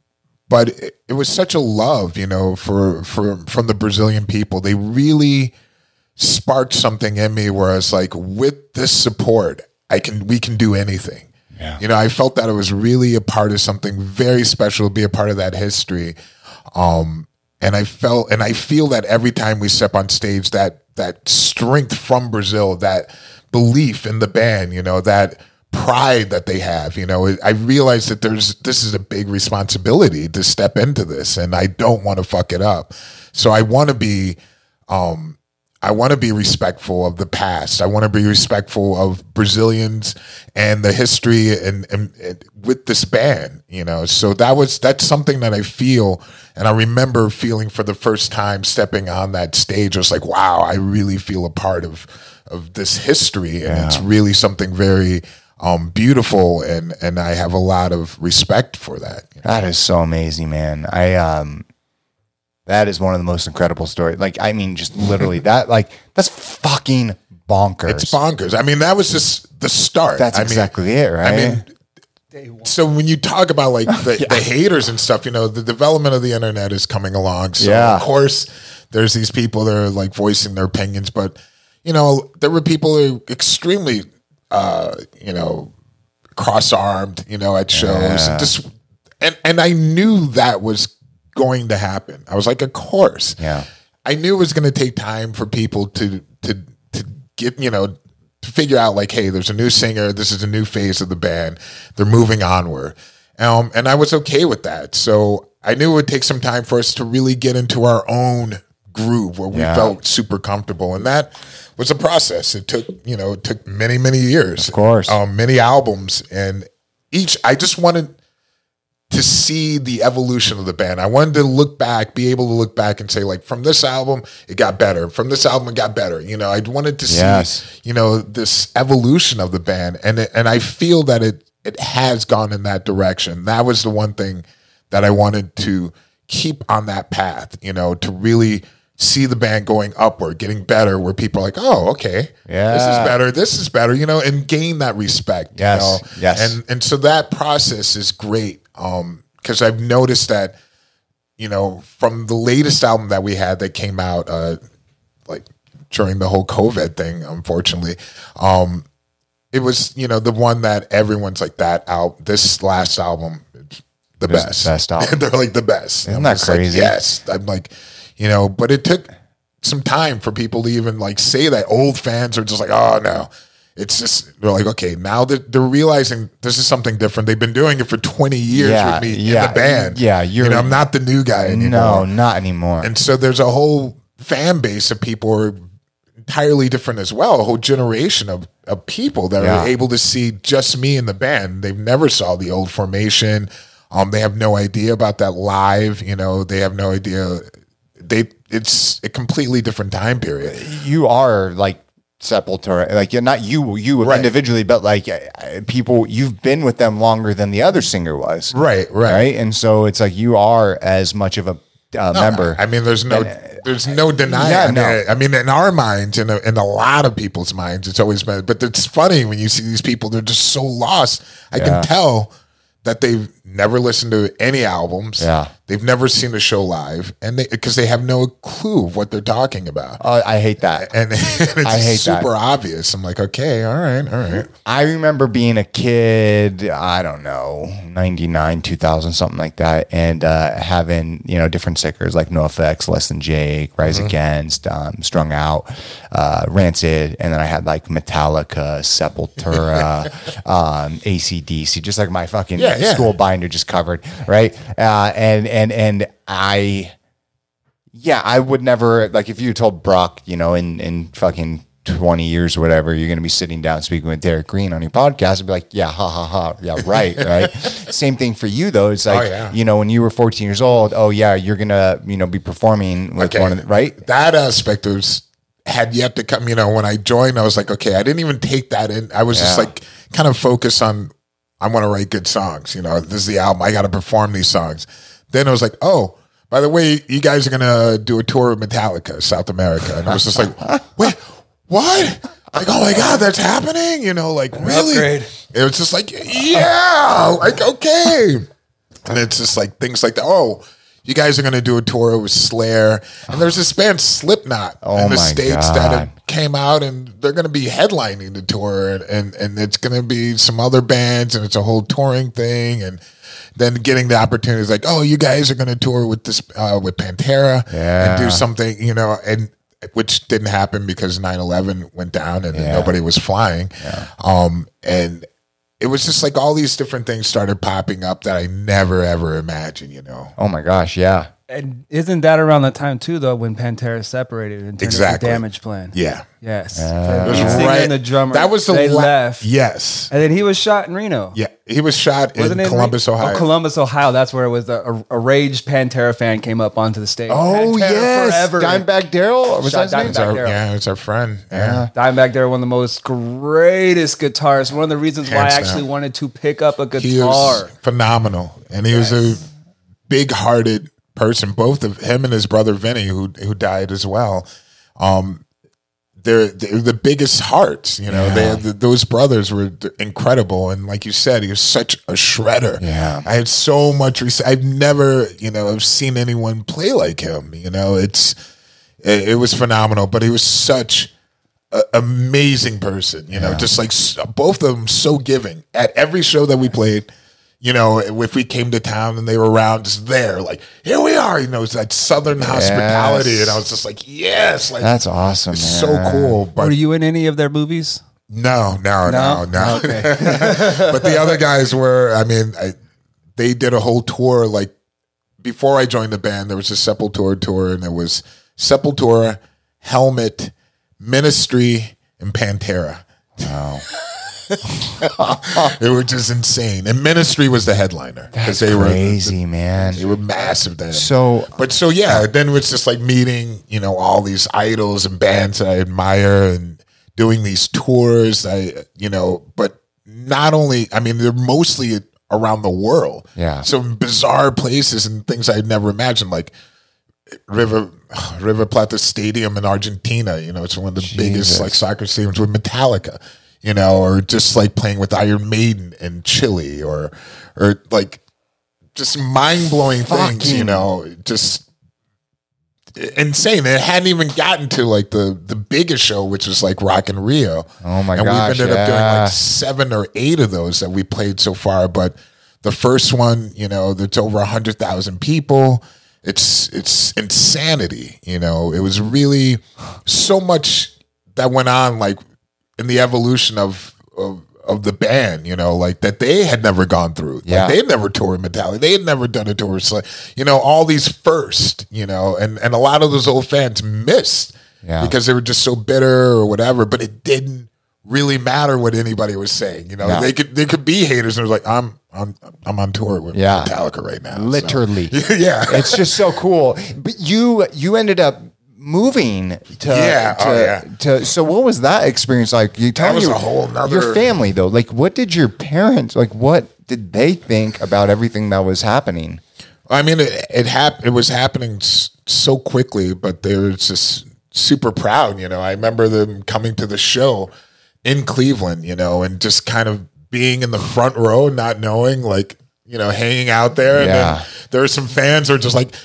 but it, it was such a love, you know, for for from the Brazilian people. They really sparked something in me where I was like, with this support, I can we can do anything. Yeah. You know, I felt that it was really a part of something very special to be a part of that history. Um, and I felt and I feel that every time we step on stage, that that strength from Brazil, that belief in the band, you know, that pride that they have, you know, I realize that there's this is a big responsibility to step into this, and I don't want to fuck it up. So I want to be um, I want to be respectful of the past. I want to be respectful of Brazilians and the history and, and, and with this band, you know. So that was that's something that I feel and I remember feeling for the first time stepping on that stage. I was like, wow, I really feel a part of of this history and it's really something very um, beautiful and and I have a lot of respect for that. That is so amazing, man. I um that is one of the most incredible stories. Like I mean just literally that like that's fucking bonkers. It's bonkers. I mean, that was just the start. That's I mean, exactly it, right? I mean, so when you talk about like the, the haters and stuff, you know, the development of the internet is coming along. So Yeah. of course, there's these people that are like voicing their opinions, but you know, there were people who are extremely, uh, you know, cross-armed, you know, at shows, and just and and I knew that was going to happen. I was like, of course, Yeah. I knew it was going to take time for people to to to get you know to figure out like, hey, there's a new singer. This is a new phase of the band. They're moving onward, um, and I was okay with that. So I knew it would take some time for us to really get into our own groove where we Yeah. felt super comfortable, and that was a process. It took you know it took many many years, of course. um, many albums, and each I just wanted to see the evolution of the band. I wanted to look back, be able to look back and say, like, from this album, it got better. From this album, it got better. You know, I wanted to see, Yes. you know, this evolution of the band, and it, and I feel that it it has gone in that direction. That was the one thing that I wanted to keep on that path. You know, to really see the band going upward, getting better, where people are like, oh, okay, yeah, this is better, this is better, you know, and gain that respect. Yes, you know? yes. and and so that process is great um because i've noticed that you know from the latest album that we had that came out uh like during the whole covid thing unfortunately um it was you know the one that everyone's like that out this last album the was the best best album. they're like the best Isn't I'm that just like, crazy? yes i'm like you know but it took some time for people to even like say that old fans are just like oh no it's just they're like okay now that they're realizing this is something different they've been doing it for 20 years Yeah, with me yeah, in the band yeah, you you're- know i'm not the new guy anymore no, not anymore. and so there's a whole fan base of people who are entirely different as well, a whole generation of, of people that Yeah. are able to see just me in the band. They've never saw the old formation. Um, they have no idea about that live, you know, they have no idea. They it's a completely different time period. you are like Sepultura, like you're not you, you Right. individually, but like uh, people, you've been with them longer than the other singer was, Right, right. right? And so it's like you are as much of a uh, member. I mean, there's no, there's no denying. Yeah, no. I mean, in our minds, in a, in a lot of people's minds, it's always been. But it's funny when you see these people; they're just so lost. I Yeah. can tell that they've never listened to any albums. Yeah. they've never seen a show live, and they because they have no clue of what they're talking about. Uh, I hate that. and, it's I hate that. super obvious. I'm like, okay, all right, all right. I remember being a kid, I don't know, 99, 2000, something like that, and uh, having, you know, different stickers like NOFX, Less Than Jake, Rise Mm-hmm. Against, um, Strung Out, uh, Rancid, and then I had like Metallica, Sepultura, um, ACDC, just like my fucking Yeah, yeah. school binder just covered, right? Uh, and, and, and I, yeah, I would never like if you told Brock, you know, in in fucking twenty years or whatever, you're going to be sitting down speaking with Derrick Green on your podcast. I'd be like, yeah, ha ha ha, yeah, right, right. Same thing for you though. It's like, Oh, yeah. you know, when you were 14 years old, oh yeah, you're gonna, you know, be performing with Okay. one of the right. that aspect was had yet to come. You know, when I joined, I was like, okay, I didn't even take that in. I was just like kind of focused on I want to write good songs. You know, this is the album. I got to perform these songs. Then I was like, oh, by the way, you guys are gonna do a tour of Metallica, South America, and I was just like, wait, what? Like, oh my god, that's happening. You know, like really? upgrade. It was just like, yeah, like okay. And it's just like things like that. Oh, you guys are going to do a tour with Slayer, and there's this band Slipknot Oh in the states that God. have came out, and they're going to be headlining the tour, and and, and it's going to be some other bands, and it's a whole touring thing, and then getting the opportunity is like, oh, you guys are going to tour with this uh, with Pantera and do something, you know, and which didn't happen because 9-11 went down and Yeah. nobody was flying, um, and it was just like all these different things started popping up that I never ever imagined, you know. Oh my gosh, yeah. And isn't that around the time too, though, when Pantera separated and turned Exactly. into Damage Plan? Yeah. Yes. Uh, it was right. and the drummer. That was the they la- left. Yes. And then he was shot in Reno. Yeah. He was shot Wasn't in Columbus, Re- oh, Ohio. Oh, Columbus, Ohio. That's where it was. The, a, a raged Pantera fan came up onto the stage. Oh Pantera yes, forever. Dimebag Darrell. Was Shot that? Dimebag Darrell. yeah, it's our friend. Yeah. Dimebag Darrell, one of the most greatest guitarists. One of the reasons why I actually wanted to pick up a He guitar. was phenomenal. And he was a big hearted person. Both of him and his brother Vinnie, who who died as well. Um they're, they're the biggest hearts, you know. They the, those brothers were incredible, and like you said, he was such a shredder. Yeah. I had so much respect. I've never, you know, I've seen anyone play like him. You know, it's it, it was phenomenal. But he was such an amazing person. You know, just like s- both of them so giving at every show that we played. You know, if we came to town and they were around, just there, like here we are. You know, it's that southern hospitality, and I was just like, yes, like That's awesome. it's man. so cool. But Were you in any of their movies? no, no, no, No? no. but the other guys were. I mean, I, they did a whole tour. Like before I joined the band, there was a Sepultura tour, and it was Sepultura, Helmet, Ministry, and Pantera. Wow. It was just insane. And Ministry was the headliner because they were Crazy, man. they were massive then. So But so yeah, uh, then it's just like meeting, you know, all these idols and bands that I admire and doing these tours. I you know, but not only I mean, they're mostly around the world. Yeah. Some bizarre places and things I'd never imagined, like River River Plata Stadium in Argentina. You know, it's one of the biggest like soccer stadiums with Metallica. You know, or just like playing with Iron Maiden and Chile, or or like just mind blowing things. You know, just insane. It hadn't even gotten to like the the biggest show, which was like Rock in Rio. Oh my god. and gosh, we've ended up doing like seven or eight of those that we played so far. But the first one, you know, that's over a hundred thousand people. It's it's insanity. You know, it was really so much that went on, like in the evolution of of, of the band. You know, like that they had never gone through. Yeah. Like, they had never toured Metallica. They had never done a tour. So, you know, all these first. You know, and and a lot of those old fans missed Yeah. because they were just so bitter or whatever. But it didn't really matter what anybody was saying. You know, No. they could they could be haters and it was like I'm I'm I'm on tour with Yeah. Metallica right now. So- literally. yeah. it's just so cool. But you you ended up moving to Yeah, to, oh, yeah. to so what was that experience like? You tell was me a whole nother- your family though. Like what did your parents like what did they think about everything that was happening? I mean, it it, hap- it was happening s- so quickly, but they were just super proud. You know, I remember them coming to the show in Cleveland, you know, and just kind of being in the front row, not knowing, like, you know, hanging out there. And Yeah. then there were some fans who are just like, "You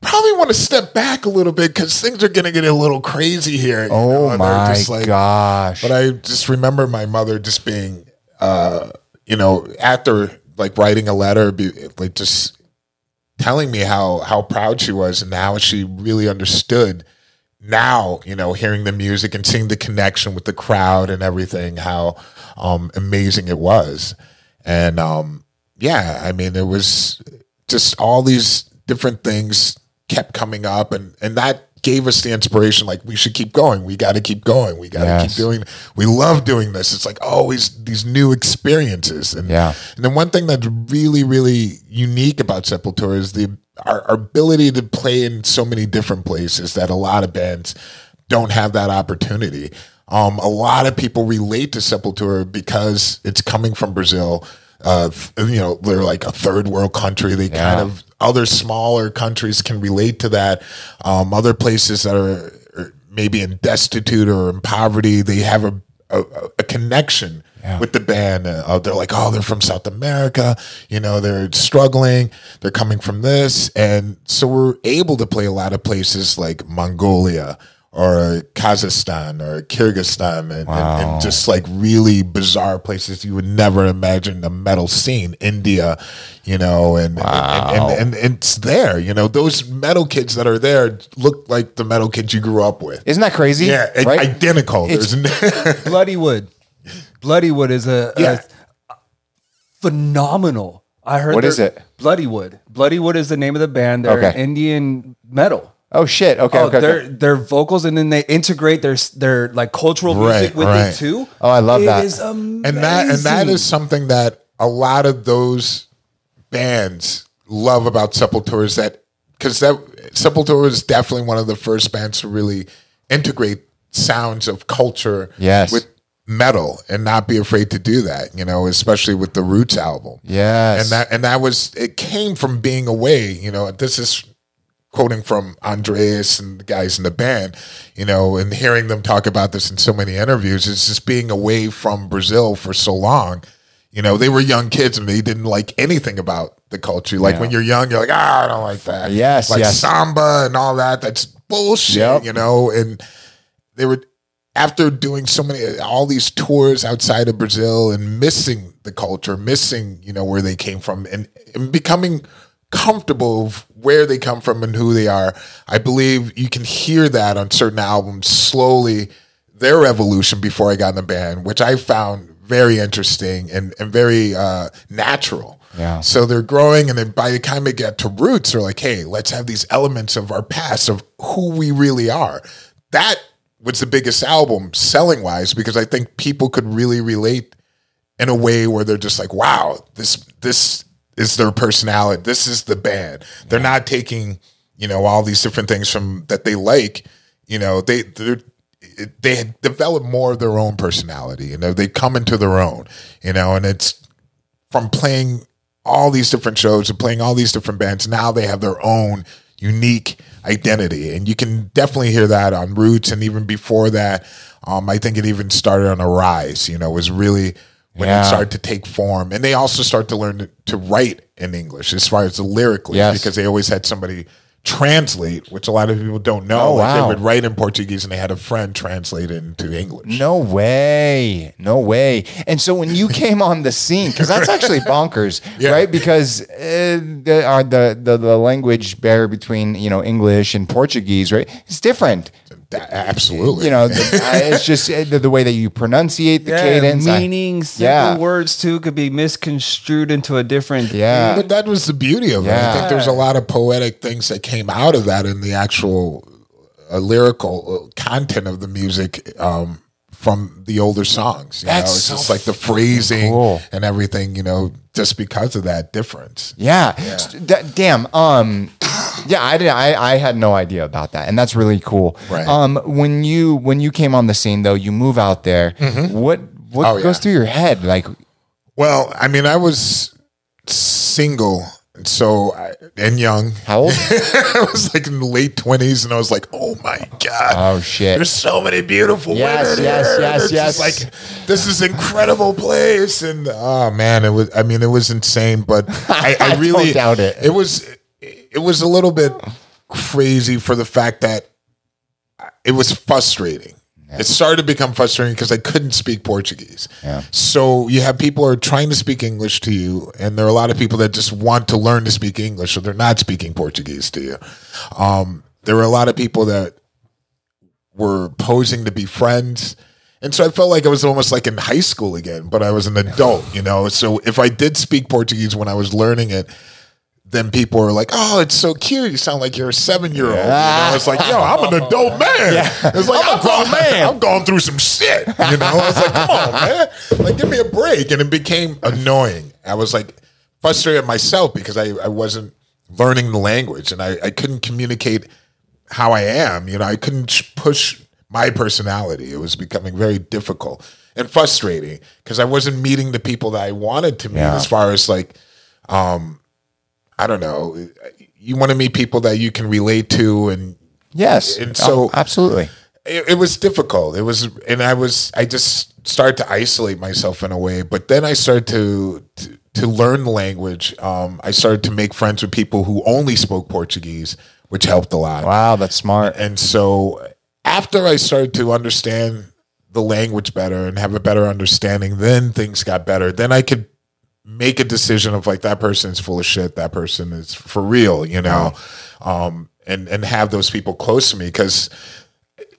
probably want to step back a little bit because things are going to get a little crazy here. know, Oh and my like- gosh. But I just remember my mother just being, uh, you know, after like writing a letter, be, like just telling me how how proud she was and how she really understood now you know hearing the music and seeing the connection with the crowd and everything how um amazing it was and um yeah i mean it was just all these different things kept coming up and and that gave us the inspiration like we should keep going we got to keep going we got to Yes. keep doing we love doing this it's like always these new experiences and Yeah. and then one thing that's really, really unique about Sepultura is the our, our ability to play in so many different places that a lot of bands don't have that opportunity. Um, a lot of people relate to Sepultura because it's coming from Brazil. Uh, you know, they're like a third world country. They kind of other smaller countries can relate to that. Um, other places that are, are maybe in destitute or in poverty, they have a a, a connection with the band. Uh, they're like, oh, they're from South America. You know, they're struggling. They're coming from this, and so we're able to play a lot of places like Mongolia or Kazakhstan or Kyrgyzstan, and, and, and just like really bizarre places you would never imagine the metal scene. India, you know, and and, and, and, and it's there. You know, those metal kids that are there look like the metal kids you grew up with. Isn't that crazy? Yeah, right? identical. It's- There's Bloodywood. Bloodywood is a, a phenomenal. I heard What is they're- is it? Bloodywood. Bloodywood is the name of the band. They're Okay. Indian metal. Oh shit. Okay. oh, okay, their okay. their vocals, and then they integrate their their like cultural Right, music with right. it too. Oh, I love It that. is amazing. and that and that is something that a lot of those bands love about Sepultura is that because that Sepultura is definitely one of the first bands to really integrate sounds of culture Yes. with metal and not be afraid to do that you know especially with the roots album Yes. and that and that was it came from being away you know this is quoting from Andreas and the guys in the band, you know, and hearing them talk about this in so many interviews, it's just being away from Brazil for so long. You know, they were young kids and they didn't like anything about the culture. Like when you're young, you're like, ah, I don't like that. Yes, like yes. samba and all that. That's bullshit. Yep. You know, and they were after doing so many all these tours outside of Brazil and missing the culture, missing you know where they came from, and, and becoming comfortable where they come from and who they are. I believe you can hear that on certain albums slowly their evolution before I got in the band, which I found very interesting and, and very uh, natural. Yeah. So they're growing, and then by the time they get to roots, they're like, hey, let's have these elements of our past, of who we really are. That was the biggest album selling wise because I think people could really relate in a way where they're just like, wow, this this is their personality. This is the band. They're not taking, you know, all these different things from that they like. You know, they they had developed more of their own personality. You know, they come into their own. You know, and it's from playing all these different shows and playing all these different bands. Now they have their own unique identity, and you can definitely hear that on Roots, and even before that, um, I think it even started on Arise. You know, was really when Yeah. it started to take form, and they also start to learn to, to write in English as far as the lyrically, Yes. because they always had somebody translate, which a lot of people don't know. Oh, like wow. they would write in Portuguese, and they had a friend translate it into English. No way. No way. And so when you came on the scene, because that's actually bonkers, Yeah. right? Because uh, the, uh, the, the, the language barrier between, you know, English and Portuguese, right? It's different. That- absolutely, You know, the, uh, it's just the, the way that you pronunciate the Yeah, cadence. I- simple yeah. words too could be misconstrued into a different. Yeah. But that was the beauty of it. I think there's a lot of poetic things that came out of that in the actual uh, lyrical uh, content of the music um, from the older songs. You That's know, it's so just like the phrasing cool. and everything. You know, just because of that difference. Yeah. D- damn. Um. Yeah, I did. I, I had no idea about that, and that's really cool. Right. Um. When you when you came on the scene, though, you move out there. What what Oh, goes yeah. through your head? Like, Well, I mean, I was single and so and young. How old? I was like in the late twenties, and I was like, "Oh my god! Oh, shit. There's so many beautiful Yes, women yes, here. yes, yes. just Like this is incredible place, and oh man, it was. I mean, it was insane, but I, I I really doubt it. It was. It was a little bit crazy for the fact that it was frustrating. It started to become frustrating because I couldn't speak Portuguese. Yeah. So you have people who are trying to speak English to you, and there are a lot of people that just want to learn to speak English, so they're not speaking Portuguese to you. Um, there were a lot of people that were posing to be friends. And so I felt like I was almost like in high school again, but I was an adult, you know. So if I did speak Portuguese when I was learning it, then people were like, "Oh, it's so cute! You sound like you're a seven year old." You know, it's like, "Yo, I'm an adult man." It's like I'm, going, man. I'm going through some shit. You know, I was like, "Come on, man! Like, give me a break." And it became annoying. I was like frustrated myself because I, I wasn't learning the language and I, I couldn't communicate how I am. You know, I couldn't push my personality. It was becoming very difficult and frustrating because I wasn't meeting the people that I wanted to meet Yeah. as far as like, um, I don't know. You want to meet people that you can relate to and Yes. And so- Oh, absolutely. it, it was difficult. It was, and I was, I just started to isolate myself in a way. But then I started to to, to learn the language. Um, I started to make friends with people who only spoke Portuguese, which helped a lot. Wow, that's smart. And so after I started to understand the language better and have a better understanding, then things got better. Then I could make a decision of like that person is full of shit, that person is for real, you know, um, and and have those people close to me because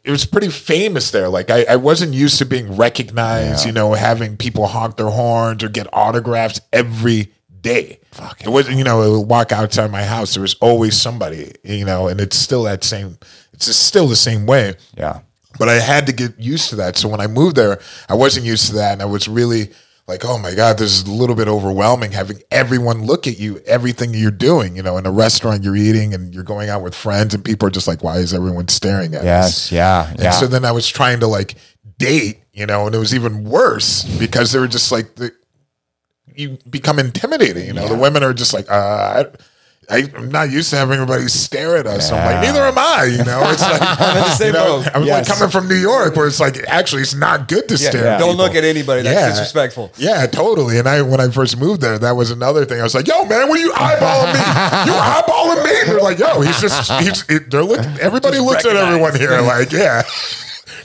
it was pretty famous there. Like I, I wasn't used to being recognized, you know, having people honk their horns or get autographs every day. It wasn't, you know, I would walk outside my house. There was always somebody, you know, and it's still that same. It's just still the same way Yeah. but I had to get used to that. So when I moved there, I wasn't used to that, and I was really like, "Oh my god, this is a little bit overwhelming having everyone look at you, everything you're doing. You know, in a restaurant, you're eating, and you're going out with friends, and people are just like, "Why is everyone staring at us?" Yes. Yeah. And Yeah. so then I was trying to like date, you know, and it was even worse because they were just like the you become intimidating. You know, the women are just like, uh, I, I'm not used to having everybody stare at us. I'm like, neither am I. You know, it's like same you know. I'm Yes. like coming from New York, where it's like actually it's not good to stare. yeah. at Don't people. look at anybody. That's disrespectful. Yeah, totally. And I, when I first moved there, that was another thing. I was like, "Yo, man, what are you eyeballing me? You eyeballing me?" They're like, "Yo, he's just he's." It, they're looking. Everybody looks at everyone here like, yeah.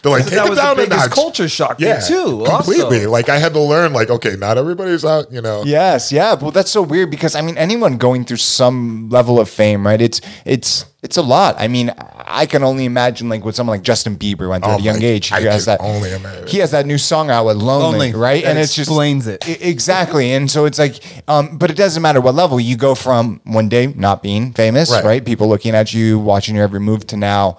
They're like, take that it was the down a biggest notch. culture shock Yeah, too, Completely. also. Like I had to learn. Like, okay, not everybody's out. You know. Yes, yeah. Well, that's so weird because I mean, anyone going through some level of fame, right? It's it's it's a lot. I mean, I can only imagine like what someone like Justin Bieber went through Oh at a young age. He I has can that. only imagine. He has that new song out with "Lonely,", Lonely. right? That and it's just explains it. Exactly. And so it's like, um, but it doesn't matter what level you go from one day not being famous, Right. right? People looking at you, watching your every move, to now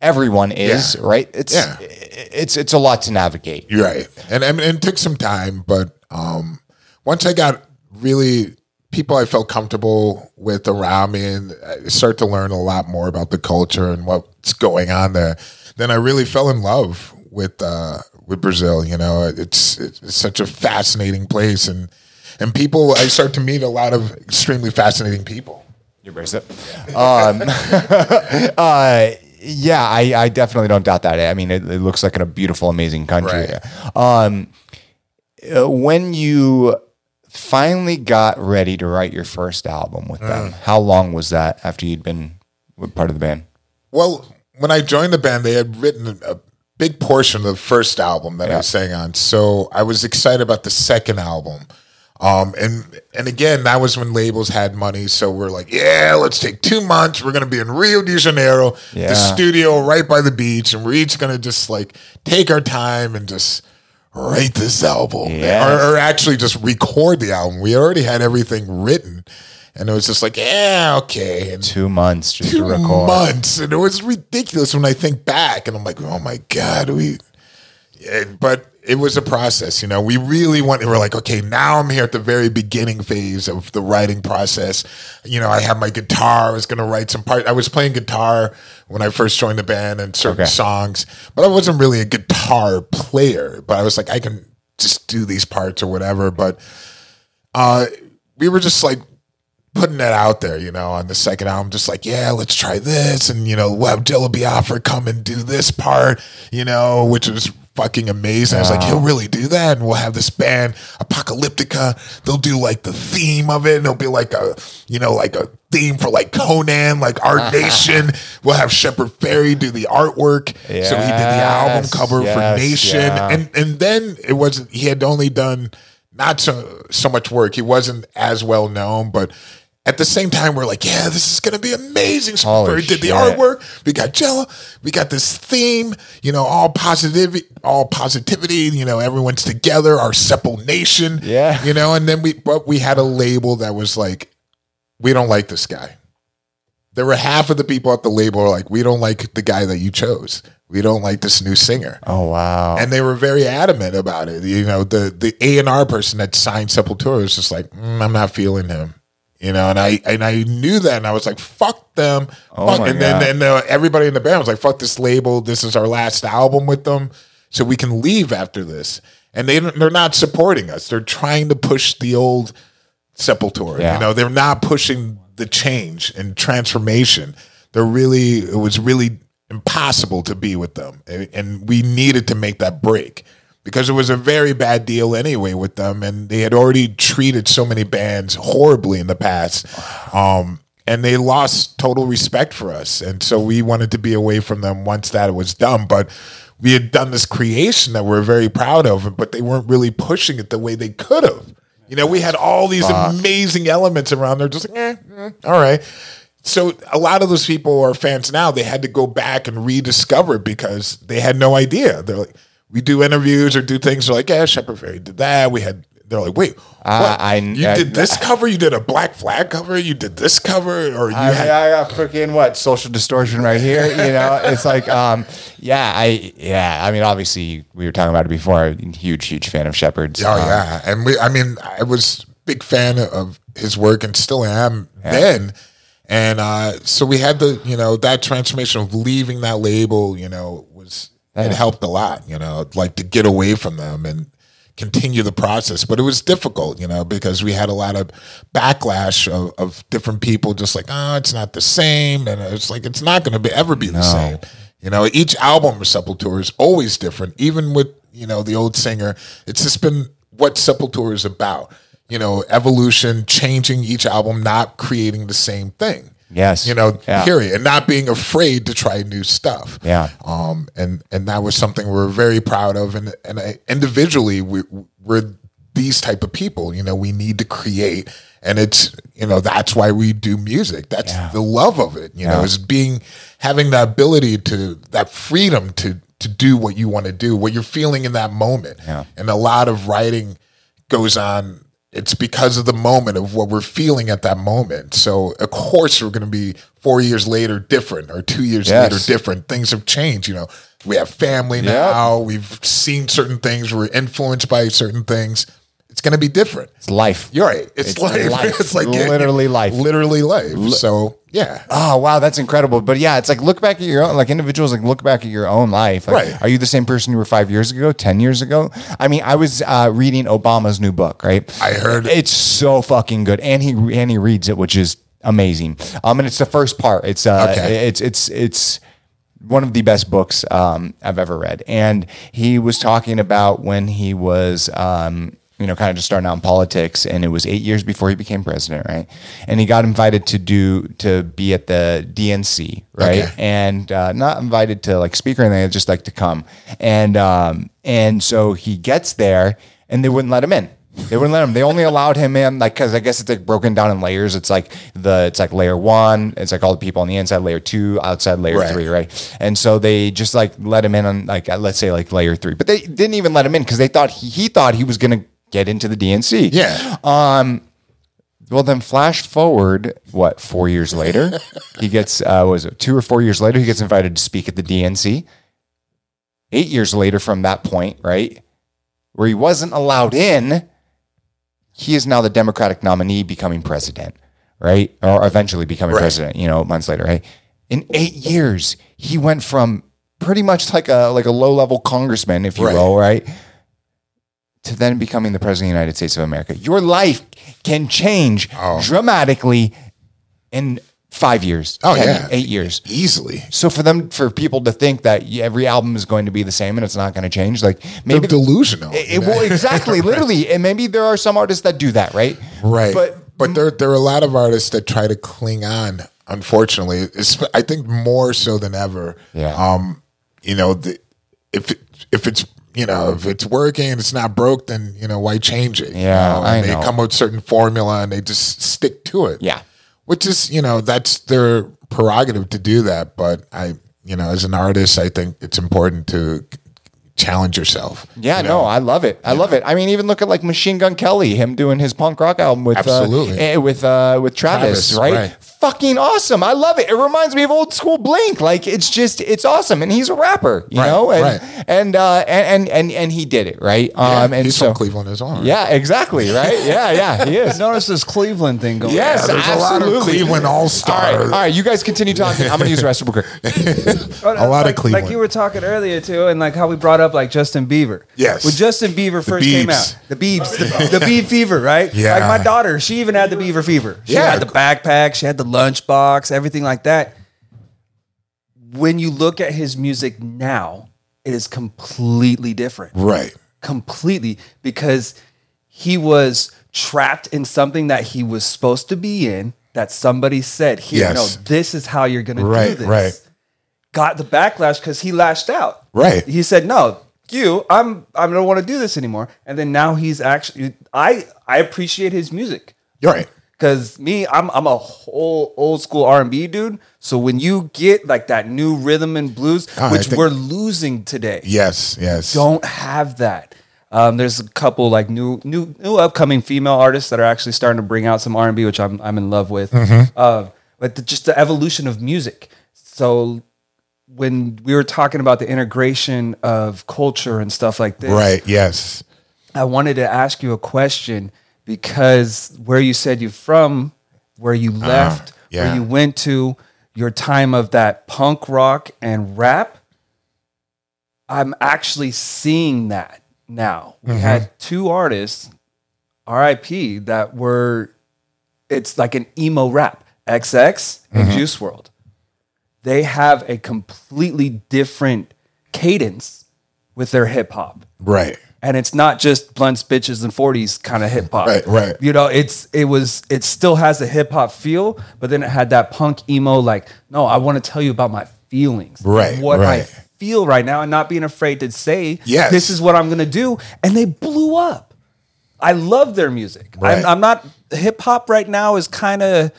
everyone is, Yeah. right? It's Yeah. it's it's a lot to navigate. You're right. And, and it took some time, but um, once I got really people I felt comfortable with around me and I started to learn a lot more about the culture and what's going on there, then I really fell in love with uh, with Brazil. You know, it's it's such a fascinating place and and people I start to meet a lot of extremely fascinating people. Your bracelet. Um, uh, yeah, I, I definitely don't doubt that. I mean, it, it looks like a beautiful, amazing country. Right. Um, uh, when you finally got ready to write your first album with them, how long was that after you'd been part of the band? Well, when I joined the band, they had written a big portion of the first album that I sang on. So I was excited about the second album. Um, and and again, that was when labels had money. So we're like, yeah, let's take two months. We're gonna be in Rio de Janeiro, Yeah. the studio right by the beach, and we're each gonna just like take our time and just write this album, Yes. or, or actually just record the album. We already had everything written, and it was just like, yeah, okay. And Two months just two to record. months, and it was ridiculous when I think back, and I'm like, oh my god, we. Yeah, but it was a process, you know. We really wanted. We're like, okay, now I'm here at the very beginning phase of the writing process. You know, I have my guitar. I was going to write some part. I was playing guitar when I first joined the band and certain Okay. songs, but I wasn't really a guitar player. But I was like, I can just do these parts or whatever. But uh, we were just like putting that out there, you know, on the second album, just like, yeah, let's try this. And, you know, we'll have Jello Biafra come and do this part, you know, which was fucking amazing. I was like, he'll really do that. And we'll have this band, Apocalyptica. They'll do like the theme of it. And it'll be like a, you know, like a theme for like Conan, like Art uh-huh. Nation. We'll have Shepard Fairey do the artwork. so he did the album cover yes, for Nation. yeah. And and then it wasn't he had only done not so so much work. He wasn't as well known, but at the same time, we're like, yeah, this is gonna be amazing. Holy we did the artwork. We got Jello. We got this theme. You know, all positivity, all positivity. You know, everyone's together. Our Sepulnation. Yeah. You know, and then we but we had a label that was like, we don't like this guy. There were half of the people at the label are like, we don't like the guy that you chose. We don't like this new singer Oh wow. and they were very adamant about it. You know, the the A and R person that signed Sepultura was just like, mm, I'm not feeling him. You know, and I and I knew that, and I was like, "Fuck them!" Oh Fuck. and then and uh, everybody in the band was like, "Fuck this label! This is our last album with them, so we can leave after this." And they they're not supporting us. They're trying to push the old Sepultura. Yeah. You know, they're not pushing the change and transformation. They're really it was really impossible to be with them, and and we needed to make that break because it was a very bad deal anyway with them, and they had already treated so many bands horribly in the past. Um, and they lost total respect for us, and so we wanted to be away from them once that was done. But we had done this creation that we're very proud of, but they weren't really pushing it the way they could have. You know, we had all these amazing elements around there, just like, eh, eh, all right. So a lot of those people are fans now. They had to go back and rediscover it because they had no idea. They're like, we do interviews or do things. Like, yeah, Shepard Fairey did that. We had. They're like, wait, I- what? I- you I- did this cover? You did a Black Flag cover? You did this cover? Or you I, had? I got freaking what social distortion right here. You know, it's like, um, yeah, I, yeah. I mean, obviously, we were talking about it before. I'm a huge, huge fan of Shepard's. Oh Um, yeah, and we. I mean, I was big fan of his work and still am then. And uh, so we had the, you know, that transformation of leaving that label, you know, was it helped a lot, you know, like to get away from them and continue the process. But it was difficult, you know, because we had a lot of backlash of, of different people just like, oh, it's not the same. And it's like, it's not going to be ever be the same. You know, each album of Sepultura is always different, even with, you know, the old singer. It's just been what Sepultura is about. You know, evolution, changing each album, not creating the same thing. Yes. You know, Yeah. period. And not being afraid to try new stuff. Yeah. Um, and and that was something we're very proud of. And and I, individually, we, we're these type of people. You know, we need to create, and it's you know that's why we do music. That's the love of it. You know, Yeah. is being having the ability to that freedom to to do what you want to do, what you're feeling in that moment. Yeah. And a lot of writing goes on. It's because of the moment of what we're feeling at that moment. So of course we're going to be four years later different, or two years Yes. later different. Things have changed. You know, we have family now. We've seen certain things. We're influenced by certain things. It's going to be different. It's life. You're right. It's, It's life. life. It's like Literally life. Literally life. So yeah. Oh wow, that's incredible. But yeah, it's like look back at your own like individuals like look back at your own life. Like, Right. Are you the same person you were five years ago, ten years ago? I mean, I was uh, reading Obama's new book, right? I heard- it's so fucking good, and he and he reads it, which is amazing. Um, and it's the first part. It's uh, Okay. it's it's it's one of the best books um, I've ever read. And he was talking about when he was, um, you know, kind of just starting out in politics, and it was eight years before he became president, right? And he got invited to do to be at the DNC, right? Okay. And uh, not invited to like speak or anything, just like to come. And um, and so he gets there, and they wouldn't let him in. They wouldn't let him. They only allowed him in, like, because I guess it's like broken down in layers. It's like the, it's like layer one. It's like all the people on the inside, layer two, outside layer Right. three, right? And so they just like let him in on like let's say like layer three, but they didn't even let him in because they thought he, he thought he was gonna get into the DNC. Yeah. Um, Well, then flash forward, what, four years later? he gets, uh, was it two or four years later, he gets invited to speak at the DNC. Eight years later from that point, right, where he wasn't allowed in, he is now the Democratic nominee becoming president, right? Or eventually becoming Right. president, you know, months later, right? In eight years, he went from pretty much like a like a low level congressman, if you Right. will, right? To then becoming the president of the United States of America. Your life can change Oh. dramatically in five years, Oh 10, yeah, eight years. easily. So for them, for people to think that every album is going to be the same and it's not going to change, like They're maybe delusional. It, it- well, exactly, literally, and maybe there are some artists that do that, right? Right. But But there there are a lot of artists that try to cling on. Unfortunately, it's, I think more so than ever. Yeah. Um, you know, the, if it, if it's you know if it's working and it's not broke, then you know why change it? you Yeah, know? I And know. They come with certain formula and they just stick to it. Yeah. Which is you know that's their prerogative to do that. But I you know as an artist, I think it's important to challenge yourself. Yeah, you no. I love it. I love it. I mean, even look at like Machine Gun Kelly, him doing his punk rock album with Absolutely. uh, eh, with uh, with Travis, Travis, right? right. Fucking awesome. I love it. It reminds me of old school Blink. Like it's just it's awesome, and he's a rapper, you Right, know, and right. and, uh, and and and and he did it right. Yeah, um, and he's so from Cleveland as well. right? yeah, exactly, right. Yeah, yeah, he is. Notice this Cleveland thing going. Yes, there's a lot of absolutely. Cleveland All all-star. right, all right. You guys continue talking. I'm gonna use the restroom real quick. A lot of Cleveland. Like you were talking earlier too, and like how we brought up like Justin Bieber. Yes. When Justin Bieber first came out, the Biebs, the, the Bieb fever, right? Yeah. Like my daughter, she even had the Beaver fever. She Yeah. had the backpack, she had the lunchbox, everything like that. When you look at his music now, it is completely different. Right. completely because he was trapped in something that he was supposed to be in that somebody said here Yes. no this is how you're going to Right, do this right. got the backlash because he lashed out Right. he said no you i'm i don't want to do this anymore and then now he's actually i i appreciate his music You're right. Cause me, I'm I'm a whole old school R and B dude. So when you get like that new rhythm and blues, which think- we're losing today, Yes. Yes. don't have that. Um, there's a couple like new, new, new upcoming female artists that are actually starting to bring out some R and B, which I'm I'm in love with. Uh, but the, just the evolution of music. So when we were talking about the integration of culture and stuff like this, Right. Yes. I wanted to ask you a question because where you said you're from, where you ah, left, yeah. where you went to, your time of that punk rock and rap, I'm actually seeing that now. We mm-hmm. had two artists, RIP, that were, it's like an emo rap, XX and mm-hmm. Juice WRLD. They have a completely different cadence with their hip hop Right. And it's not just blunts, bitches, and forties kind of hip hop. Right, right. You know, it's it was it still has a hip hop feel, but then it had that punk emo. Like, no, I want to tell you about my feelings, Right, What I feel right now, and not being afraid to say, Yes. this is what I'm gonna do. And they blew up. I love their music. Right. I'm, I'm not hip hop right now is kind of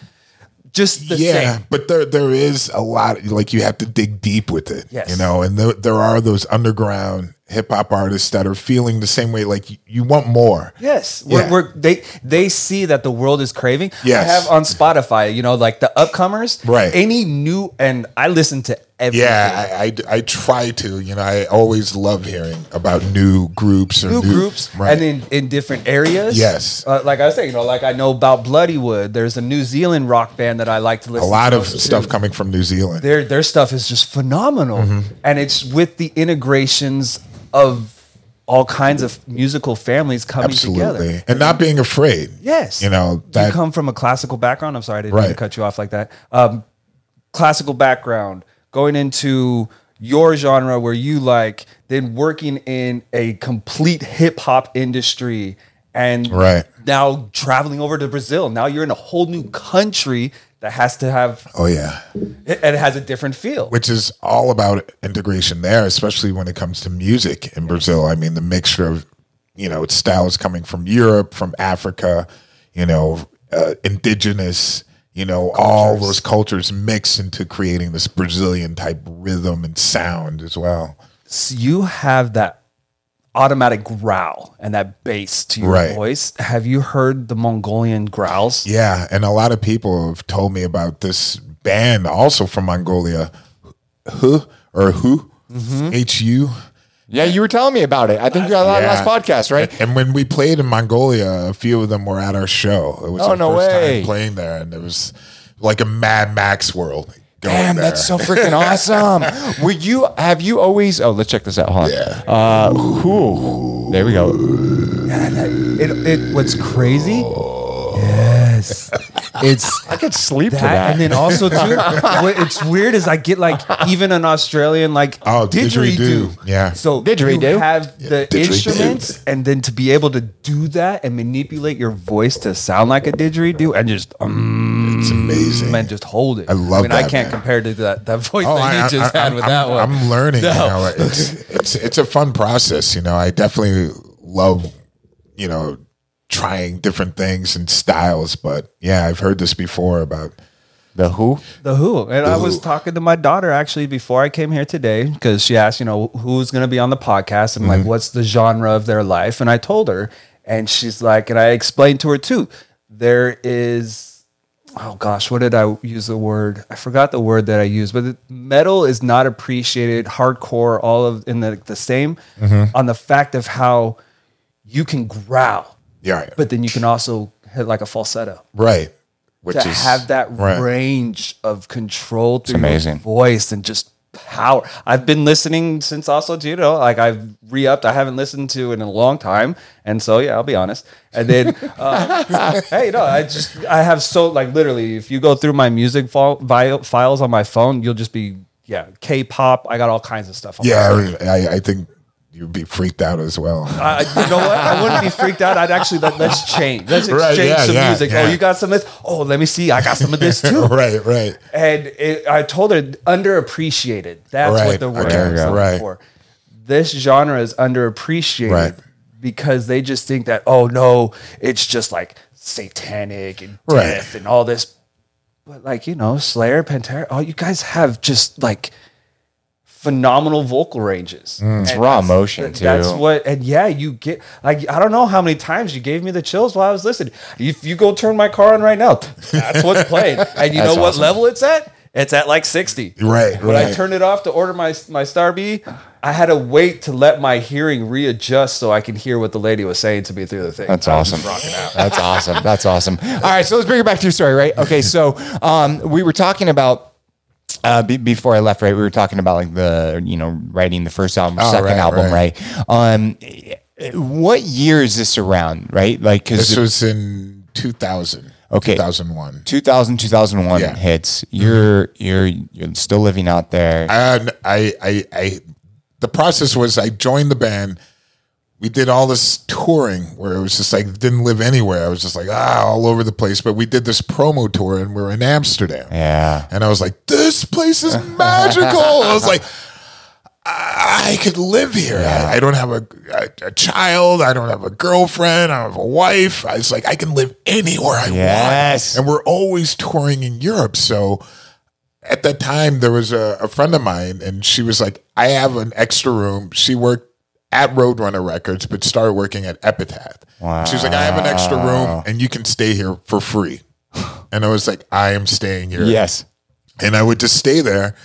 just the yeah, same. but there there is a lot like you have to dig deep with it. Yes. You know, and there, there are those underground hip hop artists that are feeling the same way. Like you, want more. Yes, we're, Yeah. we're, they they see that the world is craving. Yes. I have on Spotify, you know, like the upcomers. Right. Any new, and I listen to everything. Yeah, I, I, I try to. You know, I always love hearing about new groups or new groups, right. and in in different areas. Yes. uh, like I was saying, you know, like I know about Bloodywood. There's a New Zealand rock band that I like to listen. To a lot to of stuff coming from New Zealand. Their their stuff is just phenomenal, Mm-hmm. and it's with the integrations of all kinds of musical families coming Absolutely, together. and not being afraid. Yes. you know you come from a classical background. I'm sorry, I didn't Right. cut you off like that. Um, classical background, going into your genre where you like, then working in a complete hip hop industry, and Right. now traveling over to Brazil. Now you're in a whole new country that has to have oh yeah, it, and it has a different feel. which is all about integration there, especially when it comes to music in Brazil. I mean, the mixture of you know styles coming from Europe, from Africa, you know, uh, indigenous, you know, all those cultures mix into creating this Brazilian type rhythm and sound as well. So you have that automatic growl and that bass to your Right. voice. Have you heard the Mongolian growls? Yeah, and a lot of people have told me about this band also from Mongolia, Hu or Who mm-hmm. H U. Yeah, you were telling me about it. I think you got that last podcast, right? And when we played in Mongolia, a few of them were at our show. It was Oh, our no first way. time playing there, and it was like a Mad Max world. Going Damn, there. that's so freaking awesome. Were you have you always oh let's check this out. Hold on. Yeah. Uh there we go. Yeah, that- it, it, what's crazy? Yes. It's I could sleep to that, that. and then also too, what it's weird is I get like even an Australian like Oh, didgeridoo. didgeridoo. Yeah. So Didgeridoo. you have the didgeridoo. instruments, and then to be able to do that and manipulate your voice to sound like a didgeridoo, and just um, It's amazing. and just hold it. I love I mean, I can't man. compare to that that voice Oh, that you I, just I- had I'm- with I'm, that one. I'm learning. No. You know, it's it's it's a fun process. You know, I definitely love you know trying different things and styles. But yeah, I've heard this before about the who? The Who. And I was Who. talking to my daughter actually before I came here today because she asked, you know, who's going to be on the podcast and Mm-hmm. like what's the genre of their life. And I told her, and she's like, and I explained to her too, there is, oh gosh, what did I use the word? I forgot the word that I used, but metal is not appreciated, hardcore, all of in the, the same Mm-hmm. on the fact of how you can growl, yeah, but then you can also hit like a falsetto right, which to is have that right. range of control through amazing. your voice and just power. I've been listening since also, know, like I've re-upped. I haven't listened to in a long time, and so yeah, I'll be honest. And then, uh, hey, no, I just I have so like literally, if you go through my music file, files on my phone, you'll just be yeah, K-pop. I got all kinds of stuff. On my phone. Yeah, I, I think you'd be freaked out as well. I, you know what? I wouldn't be freaked out. I'd actually let, let's change. Let's Right, exchange yeah, some yeah, music. Oh, yeah. Oh, you got some of this? Oh, let me see. I got some of this too. right, right. And it, I told her underappreciated. That's what the word okay, I looking right. for. This genre is underappreciated Right. because they just think that oh no, it's just like satanic and Right. death and all this. But like you know, Slayer, Pantera, oh, you guys have just like phenomenal vocal ranges. It's And raw emotion, too. That's what, and yeah, you get like I don't know how many times you gave me the chills while I was listening. If you go turn my car on right now, that's what's playing, and you That's know what awesome. level it's at? It's at like sixty. Right, When I turned it off to order my my Star B, I had to wait to let my hearing readjust so I can hear what the lady was saying to me through the thing. That's awesome. That's awesome. That's awesome. All right, so let's bring it back to your story, right? Okay, so um, we were talking about uh, be- before I left, right? We were talking about like the you know writing the first album, Oh, second right, album, right? right. Um, what year is this around, right? Like because This was in 2000. Okay. 2001. 2000 2001 Yeah. hits. You're you're you're still living out there. And I, I, I, the process was I joined the band. We did all this touring where it was just like didn't live anywhere. I was just like ah all over the place. But we did this promo tour and we are in Amsterdam. yeah. And I was like, this place is magical. I was like, I, I could live here. I, I don't have a, a, a child. I don't have a girlfriend. I don't have a wife. I was like, I can live anywhere I Yes. want. And we're always touring in Europe. So at that time, there was a, a friend of mine, and she was like, I have an extra room. She worked at Roadrunner Records, but started working at Epitaph. She was like, I have an extra room, and you can stay here for free. And I was like, I am staying here Yes. and I would just stay there.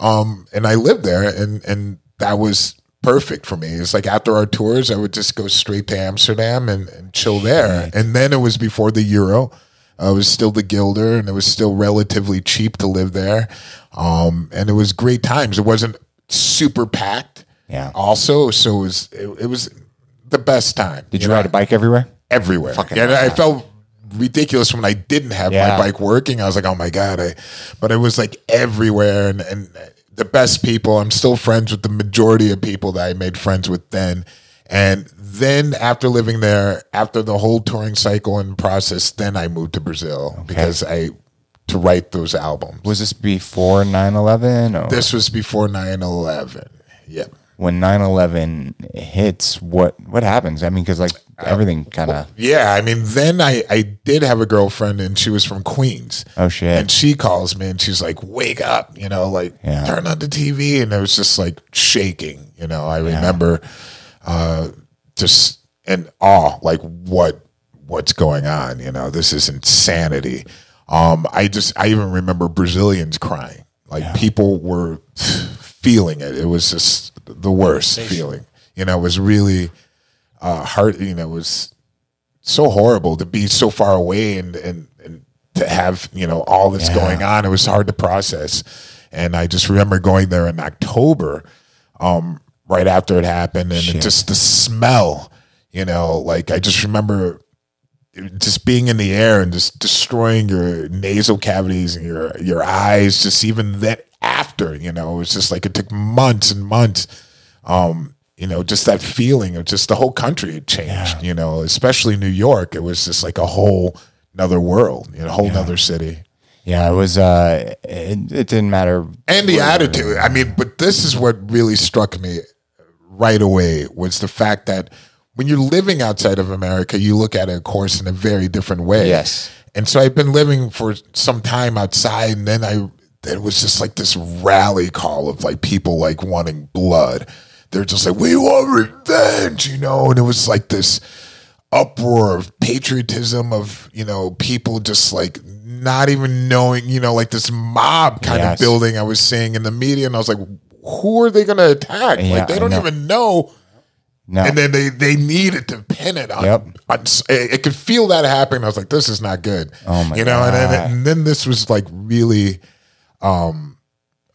Um, and I lived there, and and that was perfect for me. It's like after our tours, I would just go straight to Amsterdam and, and chill there. And then it was before the euro. Uh, it was still the guilder, and it was still relatively cheap to live there. Um, and it was great times. It wasn't super packed. Yeah. Also, so it was it, it was the best time. Did you know? ride a bike everywhere? everywhere. yeah, and I felt ridiculous when I didn't have Yeah. my bike working. I was like, oh my god! I, but it was like everywhere, and and the best people. I'm still friends with the majority of people that I made friends with then. And then after living there, after the whole touring cycle and process, then I moved to Brazil because I to write those albums. Was this before 9/11 or This was before 9-11. Yep. When 9/11 hits? What what happens? I mean, because like everything kind of Yeah, I mean, then I, I did have a girlfriend and she was from Queens. Oh, shit. And she calls me and she's like, wake up, you know, like Yeah. turn on the TV. And it was just like shaking, you know. I remember uh, just in awe, like what what's going on, you know, this is insanity. Um, I just I even remember Brazilians crying. Like people were feeling it. It was just the worst feeling. You know, it was really uh heart you know, it was so horrible to be so far away and and, and to have you know all this going on. It was hard to process, and I just remember going there in October, um, right after it happened, and it just the smell. You know, like I just remember just being in the air and just destroying your nasal cavities and your your eyes. Just even that after, you know, it was just like it took months and months. Um, you know, just that feeling of just the whole country had changed. You know, especially New York. It was just like a whole another world, you know, a whole another city. Yeah, it was. Uh, it, it didn't matter. and the attitude. I mean, but this is what really struck me right away was the fact that when you're living outside of America, you look at it, of course, in a very different way. Yes. And so I've been living for some time outside, and then I it was just like this rally call of like people like wanting blood. They're just like, we want revenge, you know, and it was like this uproar of patriotism of you know people just like not even knowing you know like this mob kind Yes. of building I was seeing in the media and I was like who are they going to attack Yeah, like they don't know. even know No. and then they they needed to pin it on, Yep. on it, could feel that happening I was like this is not good Oh my you know and then, and then this was like really um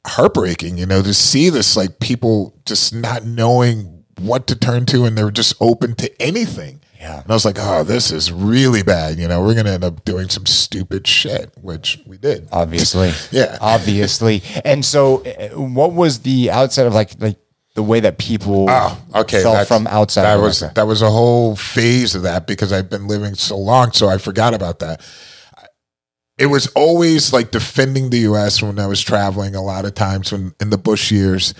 heartbreaking you know to see this like people just not knowing what to turn to and they're just open to anything Yeah. and I was like, oh, this is really bad. You know, we're going to end up doing some stupid shit, which we did. obviously. Yeah. Obviously. And so, uh, what was the outside of like like the way that people Oh, okay. felt from outside? That of was that was a whole phase of that because I've been living so long, so I forgot about that. It was always like defending the U.S. when I was traveling. A lot of times when in the Bush years,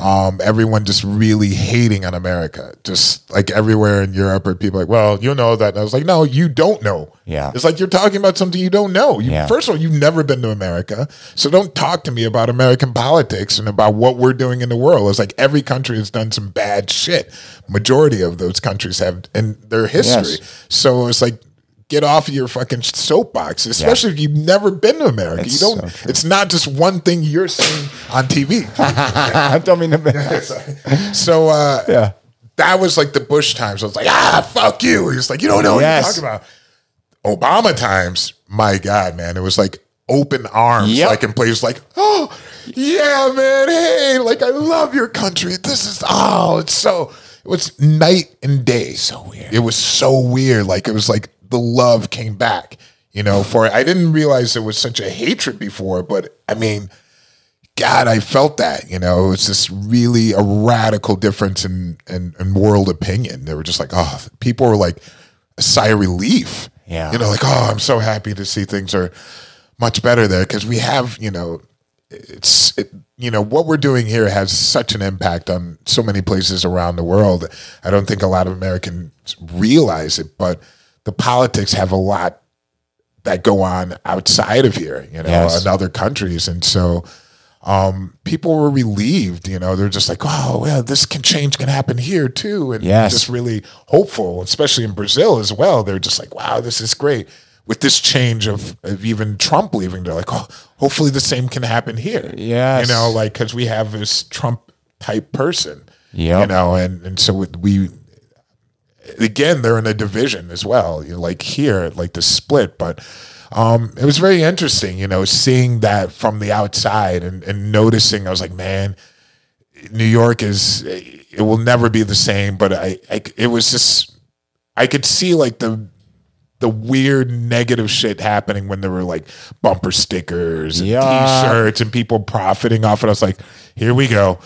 um, everyone just really hating on America, just like everywhere in Europe, or people like, well, you know that. And I was like, no, you don't know. Yeah. it's like you're talking about something you don't know. You, Yeah. First of all, you've never been to America, so don't talk to me about American politics and about what we're doing in the world. It's like every country has done some bad shit. Majority of those countries have in their history. Yes. So it's like get off of your fucking soapbox, especially if you've never been to America. It's you don't. so it's not just one thing you're seeing on TV. I don't mean to. so uh, Yeah. that was like the Bush times. I was like, ah, fuck you. He was like, you don't know Yes. what you're talking about. Obama times, my God, man, it was like open arms, Yep. like in places like, oh, yeah, man, hey, like I love your country. This is oh, it's so it was night and day. So weird. It was so weird. Like it was like the love came back, you know, for it. I didn't realize there was such a hatred before, but I mean, God, I felt that, you know, it was just really a radical difference in, in, in world opinion. They were just like, oh, people were like a sigh of relief. Yeah. You know, like, oh, I'm so happy to see things are much better there because we have, you know, it's, it, you know, what we're doing here has such an impact on so many places around the world. I don't think a lot of Americans realize it, but the politics have a lot that go on outside of here, you know, Yes. in other countries. And so, um, people were relieved, you know, they're just like, oh, well, this can change can happen here too. And Yes. just really hopeful, especially in Brazil as well. They're just like, wow, this is great. With this change of, of even Trump leaving, they're like, oh, hopefully the same can happen here. Yes. You know, like, cause we have this Trump type person, Yep. you know, and, and so we, again, they're in a division as well. You know, like here, like the split, but um, it was very interesting, you know, seeing that from the outside and, and noticing. I was like, man, New York is it will never be the same. But I, I it was just I could see like the the weird negative shit happening when there were like bumper stickers and Yeah. t-shirts and people profiting off it. I was like, here we go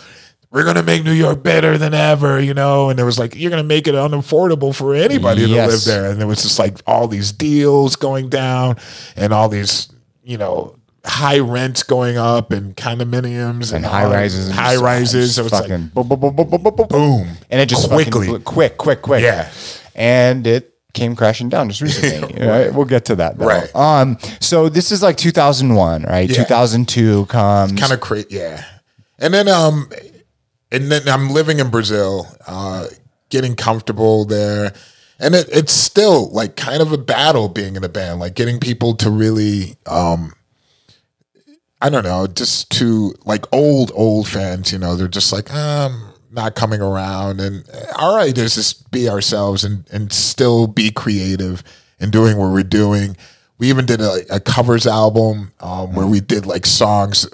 we're going to make New York better than ever, you know? And there was like, you're going to make it unaffordable for anybody yes. to live there. And there was just like all these deals going down and all these, you know, high rents going up and condominiums and, and high rises. And high rises. So it's like boom, boom. And it just quickly, quick, quick, quick. Yeah. And it, came crashing down just recently. right. We'll get to that. Though. Right. Um. So this is like 2001, right? Yeah. 2002 comes. Kind of crazy. Yeah. And then um, and then I'm living in Brazil, uh getting comfortable there. And it, it's still like kind of a battle being in a band, like getting people to really um I don't know, just to like old old fans, you know, they're just like um not coming around and all right, is just be ourselves and and still be creative and doing what we're doing. We even did a, a covers album um, where we did like songs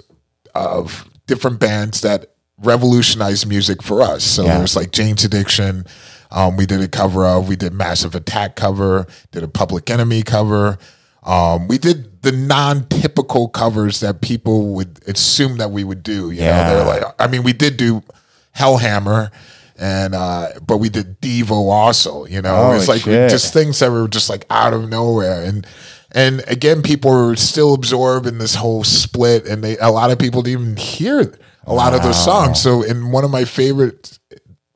of different bands that revolutionized music for us. So Yeah. there was like Jane's Addiction. Um, we did a cover of. We did Massive Attack cover. Did a Public Enemy cover. Um, we did the non-typical covers that people would assume that we would do. You Yeah. know, they're like, I mean, we did do Hellhammer, and uh, but we did Devo also. You know, Holy it's like shit. just things that were just like out of nowhere and. And again, people were still absorbed in this whole split, and they a lot of people didn't even hear a lot of those songs. So, in one of my favorite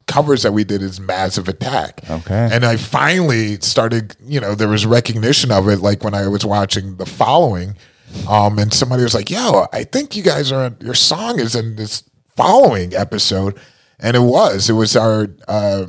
covers that we did is Massive Attack. Okay. And I finally started, you know, there was recognition of it, like when I was watching the following, um, and somebody was like, "Yo, I think you guys are your song is in this following episode," and it was. It was our. Uh,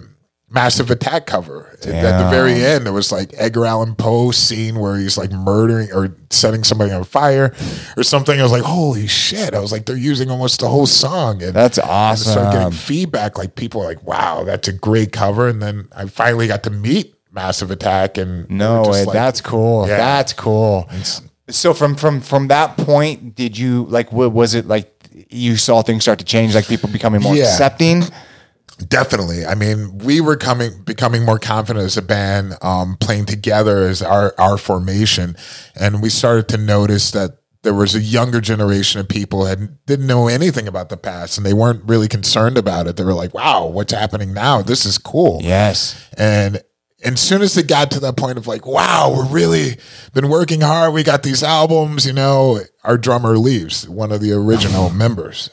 Massive Attack cover. At the very end, it was like Edgar Allan Poe scene where he's like murdering or setting somebody on fire or something. I was like, holy shit! I was like, they're using almost the whole song. And That's and I started getting feedback. Like people were like, wow, that's a great cover. And then I finally got to meet Massive Attack. And No like- That's cool. Yeah. That's cool. So from from from that point, did you like? wa- Was it like you saw things start to change, like people becoming more Yeah. accepting? Definitely. I mean, we were coming, becoming more confident as a band, um, playing together as our, our formation. And we started to notice that there was a younger generation of people that didn't know anything about the past and they weren't really concerned about it. They were like, wow, what's happening now? This is cool. Yes. And and as soon as it got to that point of like, wow, we're really been working hard. We got these albums, you know, our drummer leaves, one of the original members.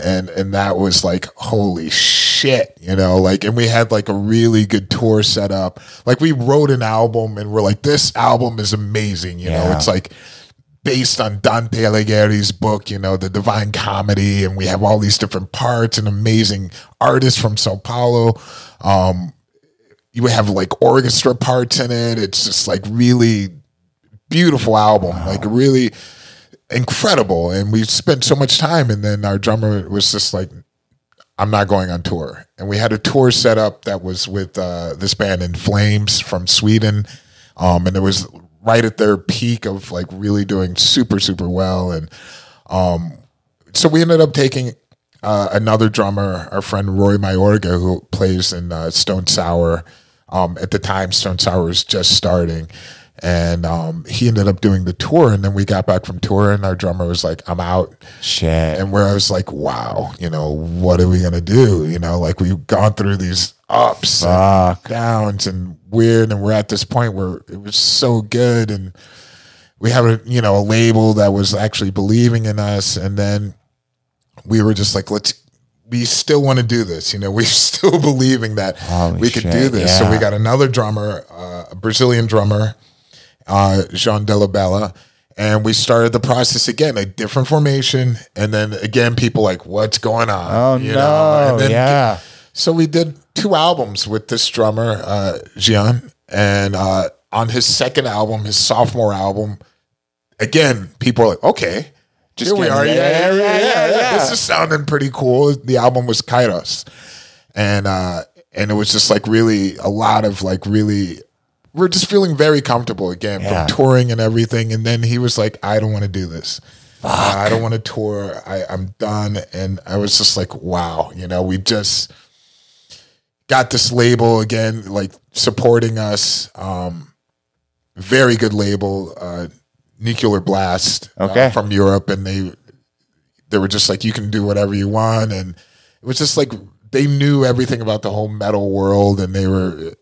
And and that was like, holy shit, you know, like and we had like a really good tour set up. Like we wrote an album and we're like, this album is amazing, you know. It's like based on Dante Alighieri's book, you know, The Divine Comedy, and we have all these different parts and amazing artists from Sao Paulo. Um, you have like orchestra parts in it. It's just like really beautiful album, like really incredible. And we spent so much time, and then our drummer was just like, I'm not going on tour. And we had a tour set up that was with uh, this band in Flames from Sweden. Um, and it was right at their peak of like really doing super, super well. And um, so we ended up taking uh, another drummer, our friend Roy Mayorga, who plays in uh, Stone Sour. Um, at the time, Stone Sour was just starting. And um, he ended up doing the tour. And then we got back from tour, and our drummer was like, I'm out Shit. and where I was like, wow, you know, what are we gonna do? You know, like we've gone through these ups and downs and weird, and we're at this point where it was so good, and we have a you know a label that was actually believing in us, and then we were just like, let's. We still want to do this, you know. We're still believing that Holy we could shit, do this. So we got another drummer, uh, a Brazilian drummer, uh, Jean Dolabella. And we started the process again, a different formation. And then again, people like, what's going on? Oh, no. And then- Yeah. So we did two albums with this drummer, uh, Jean. And uh, on his second album, his sophomore album, again, people are like, okay. Just here we are. yeah, Yeah, yeah, yeah, yeah, yeah, yeah, yeah. This is sounding pretty cool. The album was Kairos. And uh and it was just like really a lot of like really we're just feeling very comfortable again Yeah. from touring and everything. And then he was like, I don't want to do this. I don't want to tour. I, I'm done. And I was just like, wow, you know, we just got this label again, like supporting us. Um, very good label, uh, Nuclear Blast uh, Okay. from Europe. And they, they were just like, you can do whatever you want. And it was just like, they knew everything about the whole metal world and they were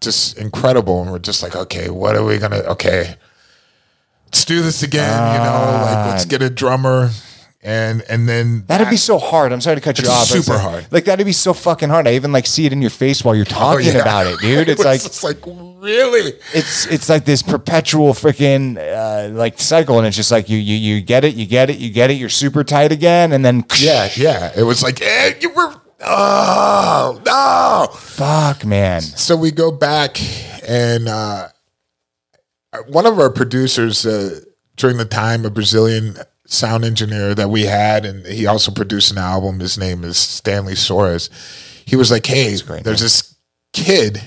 just incredible. And we're just like, okay, what are we to, okay, let's do this again. you know, like let's get a drummer. And, and then That'd be so hard. I'm sorry to cut you It's off. super like- hard. Like that'd be so fucking hard. I even like see it in your face while you're talking Oh, yeah. about it, dude. It's like just like really it's it's like this perpetual freaking uh, like cycle, and it's just like you you you get it, you get it, you get it. You're super tight again, and then yeah yeah it was like eh, you were oh no. Fuck, man. so we go back and uh one of our producers uh, during the time a brazilian sound engineer that we had and he also produced an album. His name is stanley soares. He was like hey there's this kid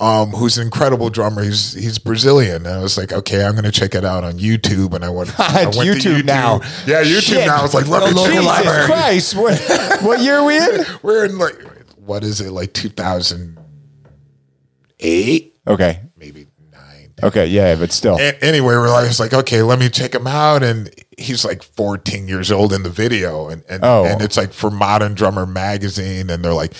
um, who's an incredible drummer. He's he's Brazilian. And I was like, okay, I'm gonna check it out on YouTube. And I went, I went to YouTube now. Yeah, YouTube Shit. now. I was like, let me check Jesus out. Christ! What, what year are we in? We're in like what is it like 2008, Okay. maybe nine. Okay. Yeah, but still. A- anyway, we're like, it's like, okay, let me check him out. And he's like 14 years old in the video. And, and, Oh. and it's like for Modern Drummer magazine. And they're like,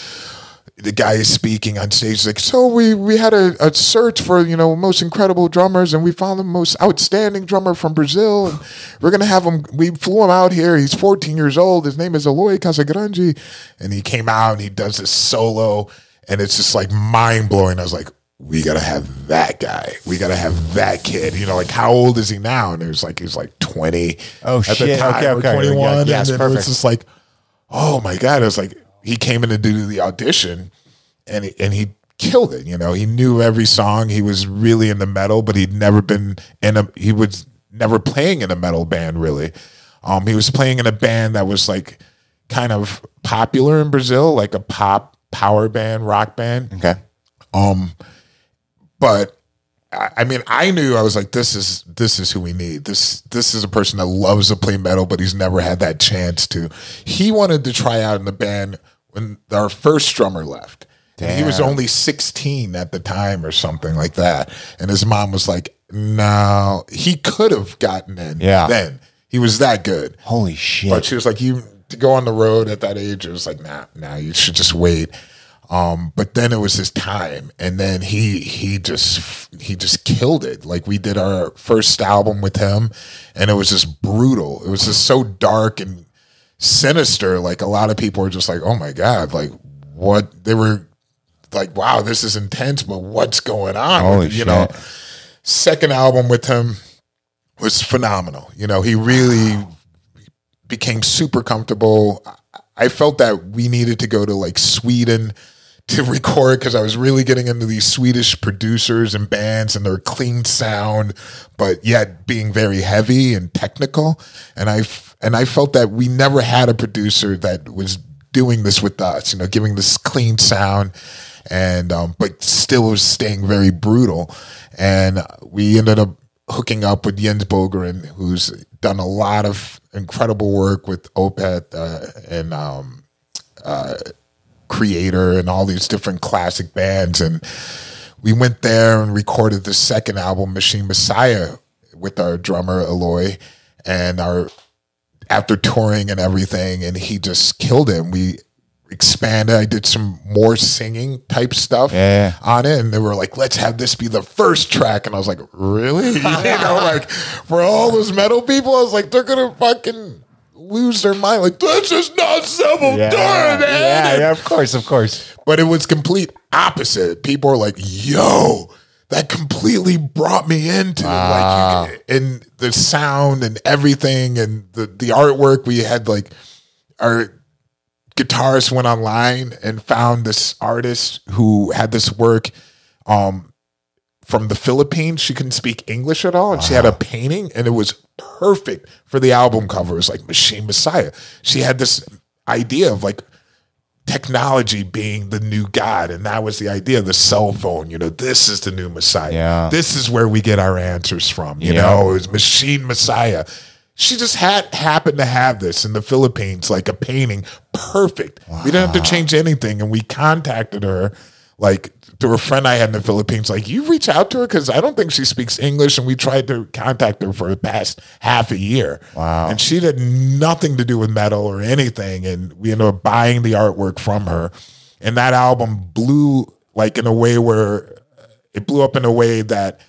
the guy is speaking on stage. He's like, so we, we had a, a search for, you know, most incredible drummers and we found the most outstanding drummer from Brazil. And we're going to have him, we flew him out here. He's 14 years old. His name is Eloy Casagrande. And he came out and he does this solo and it's just like mind blowing. I was like, we gotta have that guy. We gotta have that kid. You know, like how old is he now? And it was like he was like twenty. Oh, shit. Okay, okay. twenty one. Yes, and then it was just like, oh my god! It was like he came in to do the audition, and he, and he killed it. You know, he knew every song. He was really in the metal, but he'd never been in a. He was never playing in a metal band really. Um, he was playing in a band that was like kind of popular in Brazil, like a pop power band, rock band. Okay. Um, but I, mean, I knew I was like, this is this is who we need. This this is a person that loves to play metal, but he's never had that chance to. He wanted to try out in the band when our first drummer left. And he was only 16 at the time or something like that. And his mom was like, no, he could have gotten in Yeah. then. He was that good. Holy shit. But she was like, you to go on the road at that age, it was like, nah, nah, you should just wait. Um, but then it was his time, and then he he just he just killed it. Like we did our first album with him, and it was just brutal. It was just so dark and sinister. Like a lot of people were just like, oh my god, like what they were like, wow, this is intense, but what's going on? Holy you know, second album with him was phenomenal. You know, he really became super comfortable. I felt that we needed to go to like Sweden to record because I was really getting into these Swedish producers and bands and their clean sound, but yet being very heavy and technical. And I and I felt that we never had a producer that was doing this with us, you know, giving this clean sound and um, but still was staying very brutal. And we ended up hooking up with Jens Bogren, who's done a lot of incredible work with Opeth uh, and um, uh, Kreator and all these different classic bands. And we went there and recorded the second album, Machine Messiah, with our drummer Eloy, and our after touring and everything, and he just killed it. And we expanded. I did some more singing type stuff Yeah. on it, and they were like, "Let's have this be the first track." And I was like, "Really?" you know, like for all those metal people, I was like, "They're gonna fucking." Lose their mind, like this is not civil yeah. man. yeah, yeah, of course, of course. But it was complete opposite. People are like, "Yo, that completely brought me into like you, and the sound and everything and the the artwork. We had like our guitarist went online and found this artist who had this work um from the Philippines. She couldn't speak English at all, and she had a painting, and it was perfect for the album cover. It was like Machine Messiah. She had this idea of like technology being the new God, and that was the idea. The cell phone, you know, this is the new Messiah. Yeah. This is where we get our answers from. You Yeah. know, it was Machine Messiah. She just had happened to have this in the Philippines, like a painting, perfect. We didn't have to change anything, and we contacted her, like to a friend I had in the Philippines. Like, you reach out to her because I don't think she speaks English, and we tried to contact her for the past half a year. Wow. And she had nothing to do with metal or anything, and we ended up buying the artwork from her. And that album blew like in a way where uh, it blew up in a way that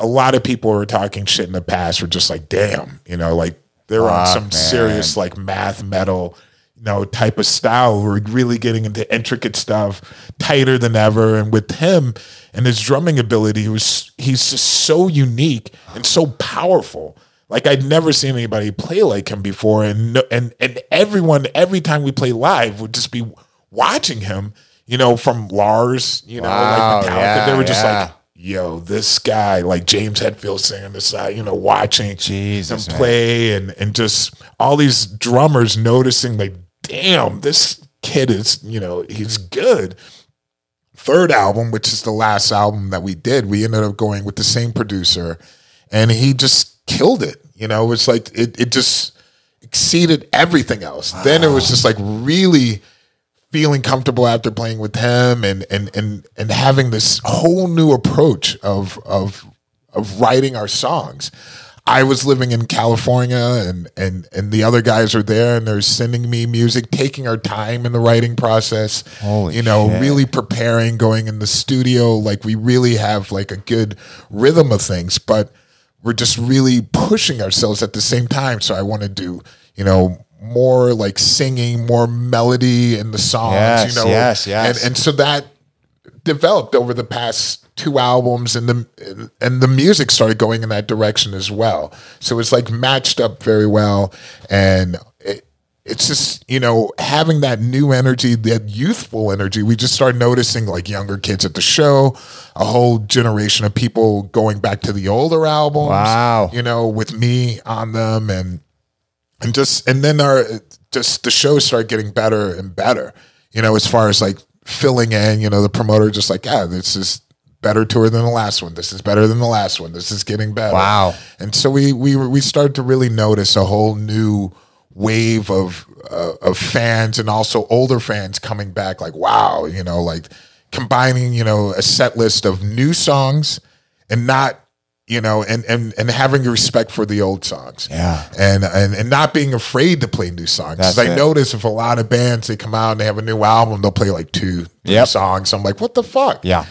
a lot of people were talking shit in the past were just like, damn, you know, like they're on some man. serious like math metal, know, type of style. We're really getting into intricate stuff, tighter than ever. And with him and his drumming ability, he was he's just so unique and so powerful. Like I'd never seen anybody play like him before, and and and everyone every time we play live would just be watching him. You know, from Lars, you know, Wow, like Metallica, yeah, they were just yeah. like, yo, this guy, like James Hetfield singing this side, you know, watching Jesus, him man. play and and just all these drummers noticing like, damn, this kid is, you know, he's good. third album, which is the last album that we did, we ended up going with the same producer, and he just killed it. You know, it was like it it just exceeded everything else. Then it was just like really feeling comfortable after playing with him and and and and having this whole new approach of of of writing our songs. I was living in California and and and the other guys are there and they're sending me music, taking our time in the writing process. Holy you know, shit. really preparing, going in the studio, like we really have like a good rhythm of things, but we're just really pushing ourselves at the same time. So I want to do, you know, more like singing, more melody in the songs, Yes, you know. yes, yes. And and so that developed over the past two albums and the and the music started going in that direction as well. So it's like matched up very well. And it, it's just you know having that new energy that youthful energy we just started noticing like younger kids at the show a whole generation of people going back to the older albums Wow. you know with me on them. And and just and then our just the shows started getting better and better you know as far as like filling in you know the promoter just like yeah this is better tour than the last one this is better than the last one this is getting better Wow. and so we we we started to really notice a whole new wave of uh, of fans and also older fans coming back like wow you know like combining you know a set list of new songs and not you know and and and having respect for the old songs Yeah. and and, and not being afraid to play new songs 'Cause That's i it. notice if a lot of bands they come out and they have a new album they'll play like two three Yep. songs i'm like what the fuck Yeah.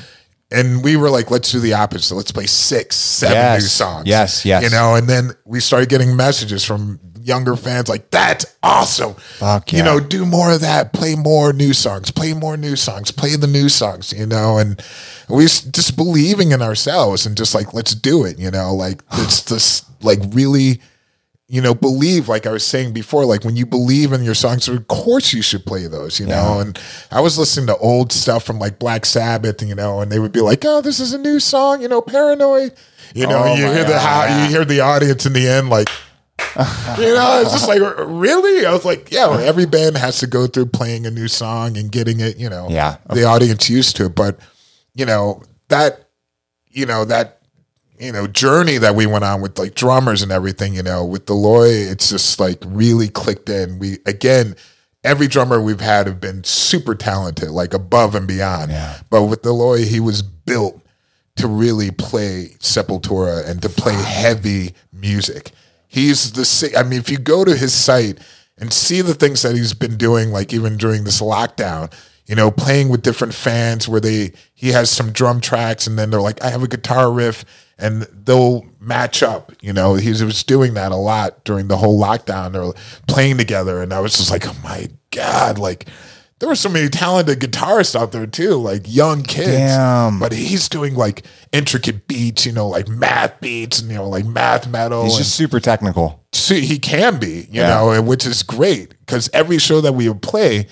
And we were like, let's do the opposite. Let's play six, seven Yes. new songs. Yes, yes. You know, and then we started getting messages from younger fans like, that's awesome. Fuck yeah. You know, do more of that. Play more new songs. Play more new songs. Play the new songs, you know, and we just believing in ourselves and just like, let's do it, you know, like it's just like really you know, believe, like I was saying before, like when you believe in your songs, of course you should play those, you know. And I was listening to old stuff from like Black Sabbath, you know, and they would be like, "Oh, this is a new song," you know, "Paranoid." You know, Oh you hear the how you hear the audience in the end, like, you know, it's just like, really? I was like, yeah, well, every band has to go through playing a new song and getting it, you know, Yeah. the audience used to it. But you know that, you know that you know journey that we went on with like drummers and everything you know with Eloy it's just like really clicked in. We again every drummer we've had have been super talented like above and beyond. But with Eloy he was built to really play Sepultura and to play heavy music. He's the I mean if you go to his site and see the things that he's been doing like even during this lockdown you know, playing with different fans where they he has some drum tracks and then they're like, I have a guitar riff and they'll match up. You know, he was doing that a lot during the whole lockdown. They're playing together and I was just like, oh my God, like there were so many talented guitarists out there too, like young kids. Damn. But he's doing like intricate beats, you know, like math beats and you know, like math metal. He's just super technical. see he can be, you Yeah. know, which is great because every show that we would play,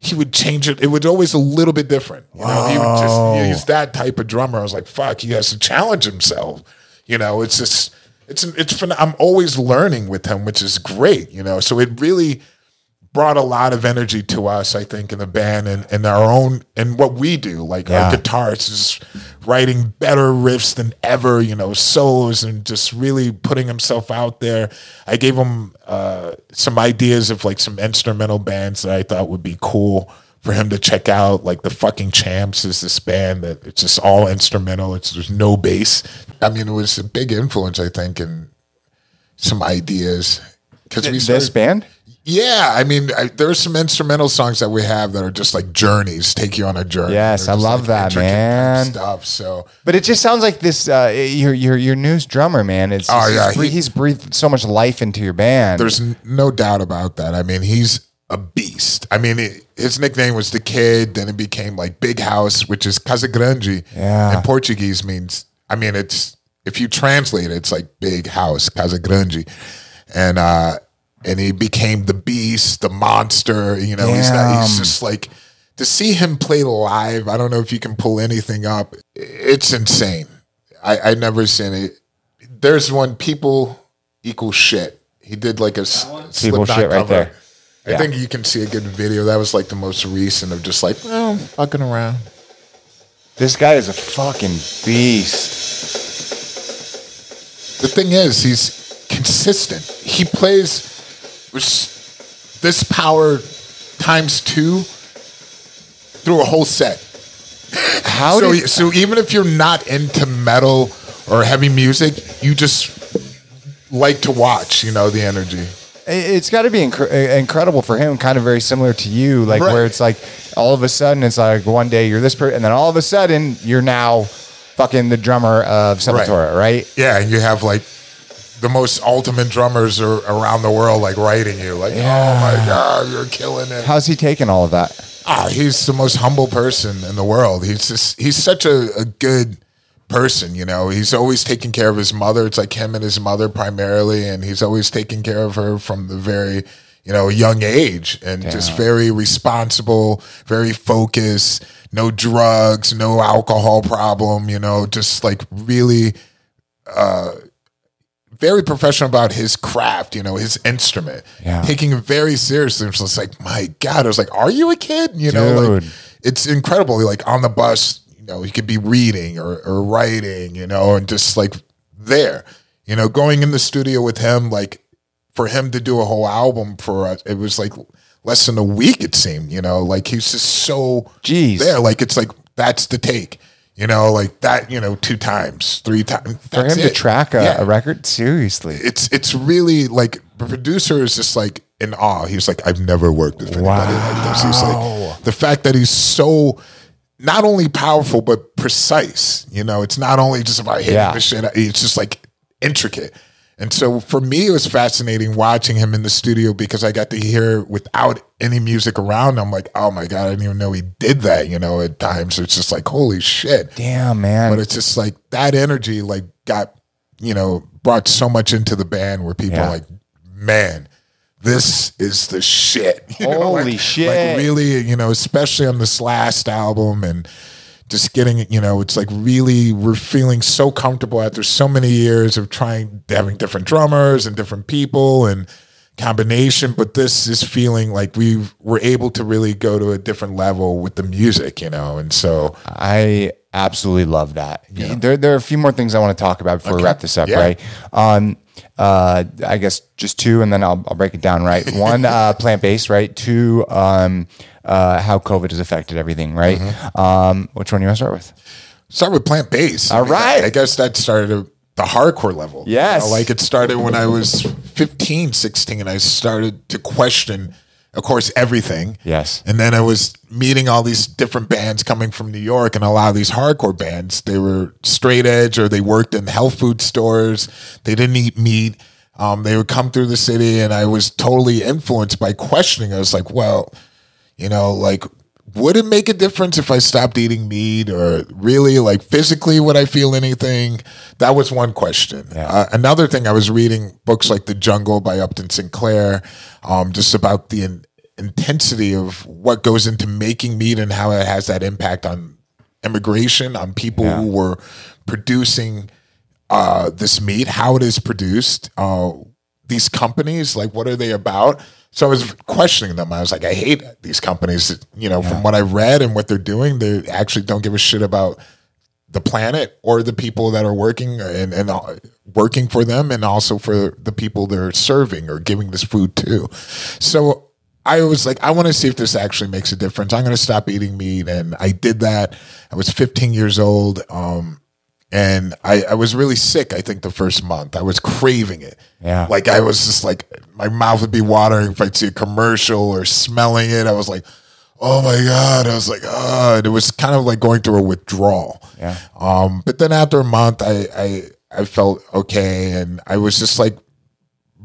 he would change it. It was always a little bit different. You know, he would just he's that type of drummer. I was like, fuck, he has to challenge himself. You know, it's just it's it's fun. I'm always learning with him, which is great. You know, so it really brought a lot of energy to us, I think, in the band and, and our own and what we do. Like Yeah. our guitarists is writing better riffs than ever, you know, solos and just really putting himself out there. I gave him uh, some ideas of like some instrumental bands that I thought would be cool for him to check out. Like the fucking Champs is this band that it's just all instrumental. It's there's no bass. I mean, it was a big influence, I think, and some ideas. Because we This band? Yeah, I mean, I, are some instrumental songs that we have that are just like journeys, take you on a journey. Yes, I love that, kind of man. Stuff. So But it just sounds like this. Uh, your your your news drummer, man. It's, Oh, he's, yeah, bre- he- he's breathed so much life into your band. there's n- no doubt about that. I mean, he's a beast. I mean, it, his nickname was the Kid. Then it became like Big House, which is Casa Grande. Yeah. In Portuguese means. I mean, it's if you translate it, it's like Big House, Casa Grande, and uh, and he became the Beast, the monster. You know, he's not, he's just like to see him play live. I don't know if you can pull anything up. It's insane. I I never seen it. There's one people equal shit. He did like a s- People Slipknot shit right cover. there. I Yeah. think you can see a good video. That was like the most recent of just like, well, fucking around. This guy is a fucking beast. The thing is, he's consistent. He plays with this power times two through a whole set. How so, did, so even if you're not into metal or heavy music, you just like to watch. You know the energy. it's got to be inc- incredible for him, kind of very similar to you, like Right. where it's like all of a sudden it's like one day you're this person, and then all of a sudden you're now fucking the drummer of Sepultura, right? Yeah, and you have like the most ultimate drummers are around the world, like writing you, like, Yeah. "Oh my god, you're killing it." How's he taking all of that? Ah, he's the most humble person in the world. He's just he's such a, a good person, you know. He's always taking care of his mother. It's like him and his mother primarily, and he's always taking care of her from the very, you know, young age and just very responsible, very focused, no drugs, no alcohol problem, you know, just like really uh very professional about his craft, you know, his instrument. Yeah. Taking it very seriously. It's just like, my God, I was like, are you a kid? You know, like it's incredible. Like on the bus, you know, he could be reading or, or writing, you know, and just like there, you know, going in the studio with him, like for him to do a whole album for us, it was like less than a week, it seemed, you know, like he's just so Jeez. there. Like it's like, that's the take, you know, like that, you know, two times, three times. For him to track a, Yeah a record, seriously. it's it's really like the producer is just like in awe. He's like, I've never worked with anybody like this. He's like the fact that he's so not only powerful but precise. You know, it's not only just about hitting Yeah. the shit. It's just like intricate. And so for me, it was fascinating watching him in the studio because I got to hear without any music around. I'm like, oh my god, I didn't even know he did that. You know, at times it's just like, holy shit. Damn, man. But it's just like that energy, like got you know brought so much into the band where people Yeah. are like, man, this is the shit. You know, Holy like, shit. Like really, you know, especially on this last album and just getting, you know, it's like really we're feeling so comfortable after so many years of trying having different drummers and different people and combination, but this is feeling like we were able to really go to a different level with the music, you know, and so I absolutely love that. There, there are a few more things I want to talk about before we wrap this up, Yeah. right? Um, uh, I guess just two, and then I'll, I'll break it down, right? One, uh, plant based, right? Two, um, uh, how COVID has affected everything, right? Mm-hmm. Um, which one do you want to start with? start with plant based. All right. I guess that started at the hardcore level. You Yes. know, like it started when I was 15, 16, and I started to question, of course, everything. Yes. And then I was meeting all these different bands coming from New York, and a lot of these hardcore bands, they were straight edge or they worked in health food stores. They didn't eat meat. Um, they would come through the city, and I was totally influenced by questioning. I was like, well, you know, like, would it make a difference if I stopped eating meat or really like physically would I feel anything? That was one question. Uh, another thing, I was reading books like The Jungle by Upton Sinclair, um, just about the in- intensity of what goes into making meat and how it has that impact on immigration, on people who were producing uh, this meat, how it is produced, uh, these companies, like what are they about? So I was questioning them. I was like, I hate these companies. You know, from what I read and what they're doing, they actually don't give a shit about the planet or the people that are working and, and working for them, and also for the people they're serving or giving this food to. So I was like, I want to see if this actually makes a difference. I'm going to stop eating meat, and I did that. I was 15 years old. Um, and I, I was really sick. I think the first month I was craving it. Yeah. like I was just like my mouth would be watering if I'd see a commercial or smelling it. I was like, oh my god! I was like, oh, and it was kind of like going through a withdrawal. Yeah. Um, but then after a month, I I I felt okay, and I was just like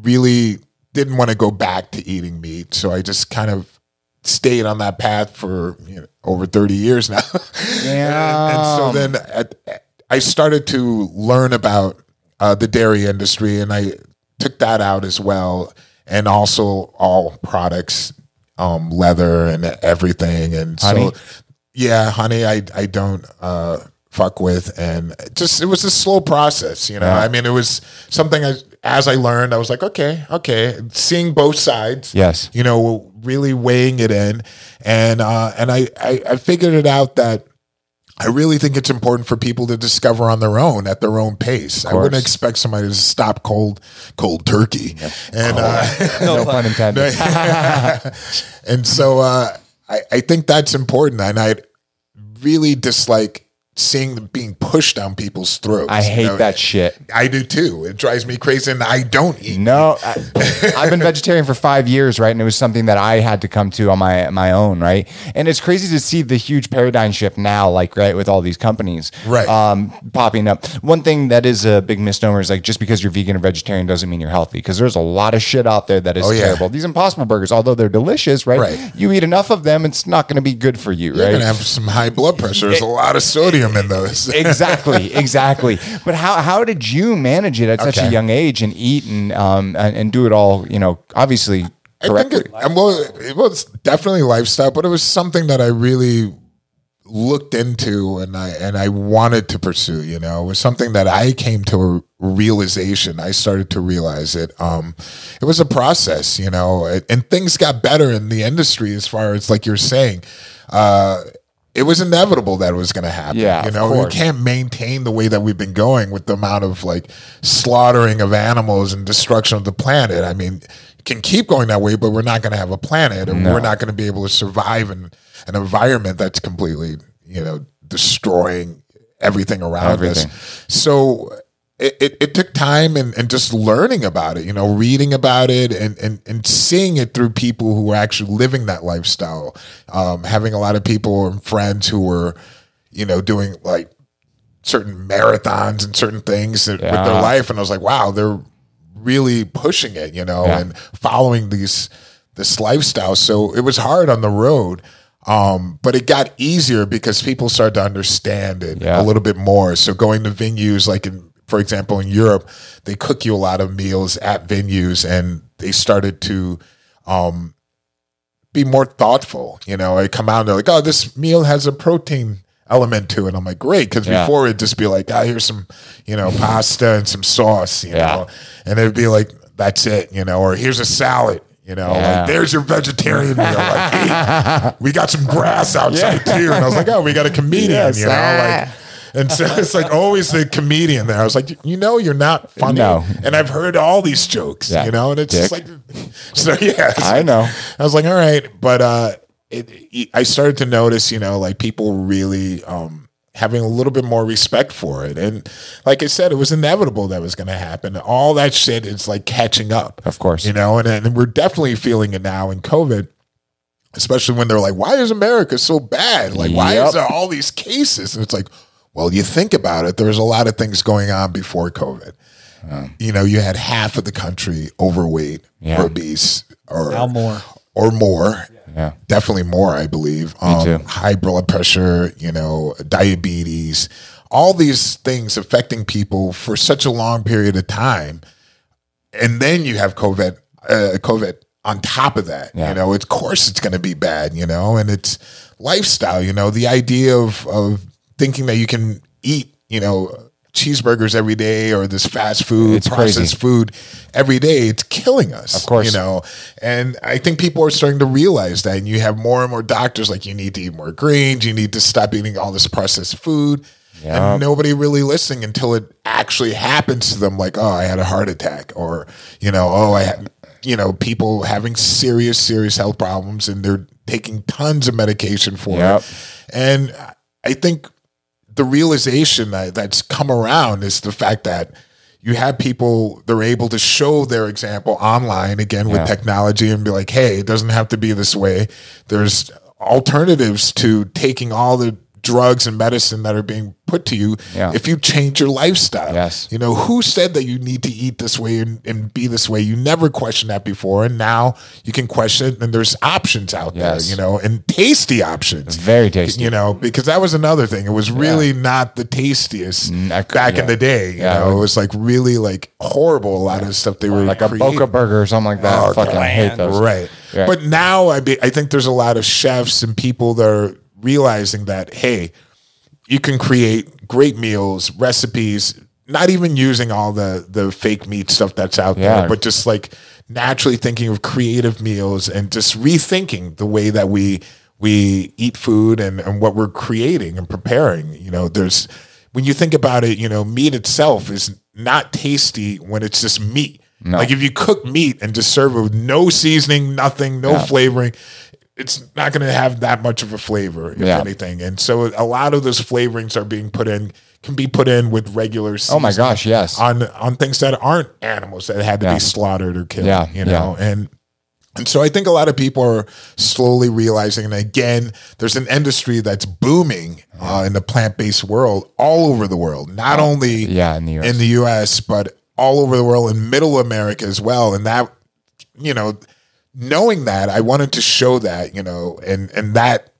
really didn't want to go back to eating meat, so I just kind of stayed on that path for you know, over 30 years now. and, and so then at, I started to learn about uh, the dairy industry and I took that out as well. And also all products, um, leather and everything. And Honey? so, yeah, honey, I, I don't, uh, fuck with. And just, it was a slow process, you know, I mean, it was something I, as I learned, I was like, okay, okay, seeing both sides Yes. you know, really weighing it in. And uh, and I, I I figured it out that I really think it's important for people to discover on their own at their own pace. I wouldn't expect somebody to stop cold cold turkey. And uh, no pun intended. and so uh, I, I think that's important. And I really dislike seeing them being pushed down people's throats. I you hate know? that shit. I do too. It drives me crazy, and I don't eat. No, I, I've been vegetarian for five years, right? And it was something that I had to come to on my my own, right? And it's crazy to see the huge paradigm shift now, like right with all these companies, Right. um, popping up. One thing that is a big misnomer is like just because you're vegan or vegetarian doesn't mean you're healthy, because there's a lot of shit out there that is Oh, yeah. terrible. These Impossible Burgers, although they're delicious, right? Right. You eat enough of them, it's not going to be good for you, right? You're gonna have some high blood pressure. There's a lot of sodium in those. exactly, exactly. But how how did you manage it at such a young age and eat and um and, and do it all? You know, obviously I think correctly. it, well, it was definitely lifestyle, but it was something that I really looked into and I and I wanted to pursue. You know, it was something that I came to a realization. I started to realize it. Um, it was a process, you know, and, and things got better in the industry as far as like you're saying. Uh, it was inevitable that it was going to happen. Yeah, you know, we can't maintain the way that we've been going with the amount of like slaughtering of animals and destruction of the planet. I mean, can keep going that way, but we're not going to have a planet, and we're not going to be able to survive in an environment that's completely, you know, destroying everything around Everything. us. So. It, it, it took time and, and just learning about it, you know, reading about it and, and, and seeing it through people who were actually living that lifestyle. Um, having a lot of people and friends who were, you know, doing like certain marathons and certain things that- with their life and I was like wow they're really pushing it you know Yeah. and following these this lifestyle so it was hard on the road um, but it got easier because people started to understand it Yeah. a little bit more so going to venues like in for example in Europe they cook you a lot of meals at venues and they started to um, be more thoughtful. You know, I come out and they're like, oh, this meal has a protein element to it. I'm like, great. Cause Yeah. before it'd just be like, ah, here's some, you know, pasta and some sauce, you Yeah. know, and it'd be like, that's it, you know, or here's a salad. You know, Yeah. like there's your vegetarian meal. Like, hey, we got some grass outside too. And I was like, oh, we got a comedian, Yes. you know, like, and so it's like always the comedian there. I was like, you know, you're not funny. No. And I've heard all these jokes, Yeah. you know, and it's just like, so yeah, I know. I was like, all right, but uh, it, it- I started to notice, you know, like people really um, having a little bit more respect for it, and like I said, it was inevitable that was going to happen. All that shit is like catching up, Of course. you know, and and we're definitely feeling it now in COVID. Especially when they're like, "Why is America so bad? Like, why Yep. is there all these cases?" And it's like, well, you think about it. There was a lot of things going on before COVID. You know, you had half of the country overweight Yeah. or obese, or Now more. or more. Yeah. Definitely more, I believe. Um, too. High blood pressure, you know, diabetes, all these things affecting people for such a long period of time. And then you have COVID, uh, COVID on top of that. Yeah. You know, of course it's going to be bad, you know, and it's lifestyle, you know, the idea of, of thinking that you can eat, you know, cheeseburgers every day or this fast food, It's processed crazy. food every day, it's killing us. Of course. You know, and I think people are starting to realize that. And you have more and more doctors like, you need to eat more greens, you need to stop eating all this processed food. Yep. And nobody really listening until it actually happens to them, like, oh, I had a heart attack, or, you know, oh, I had, you know, people having serious, serious health problems and they're taking tons of medication for Yep. it. And I think the realization that, that's come around is the fact that you have people they're able to show their example online again with Yeah. technology and be like hey it doesn't have to be this way there's alternatives to taking all the drugs and medicine that are being put to you Yeah. if you change your lifestyle Yes. you know who said that you need to eat this way and, and be this way you never questioned that before and now you can question it and there's options out Yes. there you know and tasty options Very tasty. you know, because that was another thing. It was really not the tastiest could- back in the day. You Yeah, it know, was- it was like really like horrible. A lot of stuff they were like a creating. Boca burger or something like that. Oh, I fucking hate those. Right. Yeah. But now I be, I think there's a lot of chefs and people that are realizing that hey, you can create great meals, recipes, not even using all the the fake meat stuff that's out Yeah. there, but just like naturally thinking of creative meals and just rethinking the way that we we eat food and, and what we're creating and preparing. You know, there's when you think about it, you know, meat itself is not tasty when it's just meat. Like if you cook meat and just serve it with no seasoning, nothing, no flavoring, it's not going to have that much of a flavor, if Yeah. anything. And so a lot of those flavorings are being put in, can be put in with regular. Oh my gosh, yes. on on things that aren't animals that had to Yeah. be slaughtered or killed. Yeah, you know, and and so I think a lot of people are slowly realizing, and again, there's an industry that's booming uh, in the plant based world all over the world, not only Oh, Yeah, in the US. in the U.S. but all over the world in Middle America as well. And that, you know, knowing that, I wanted to show that, you know, and and that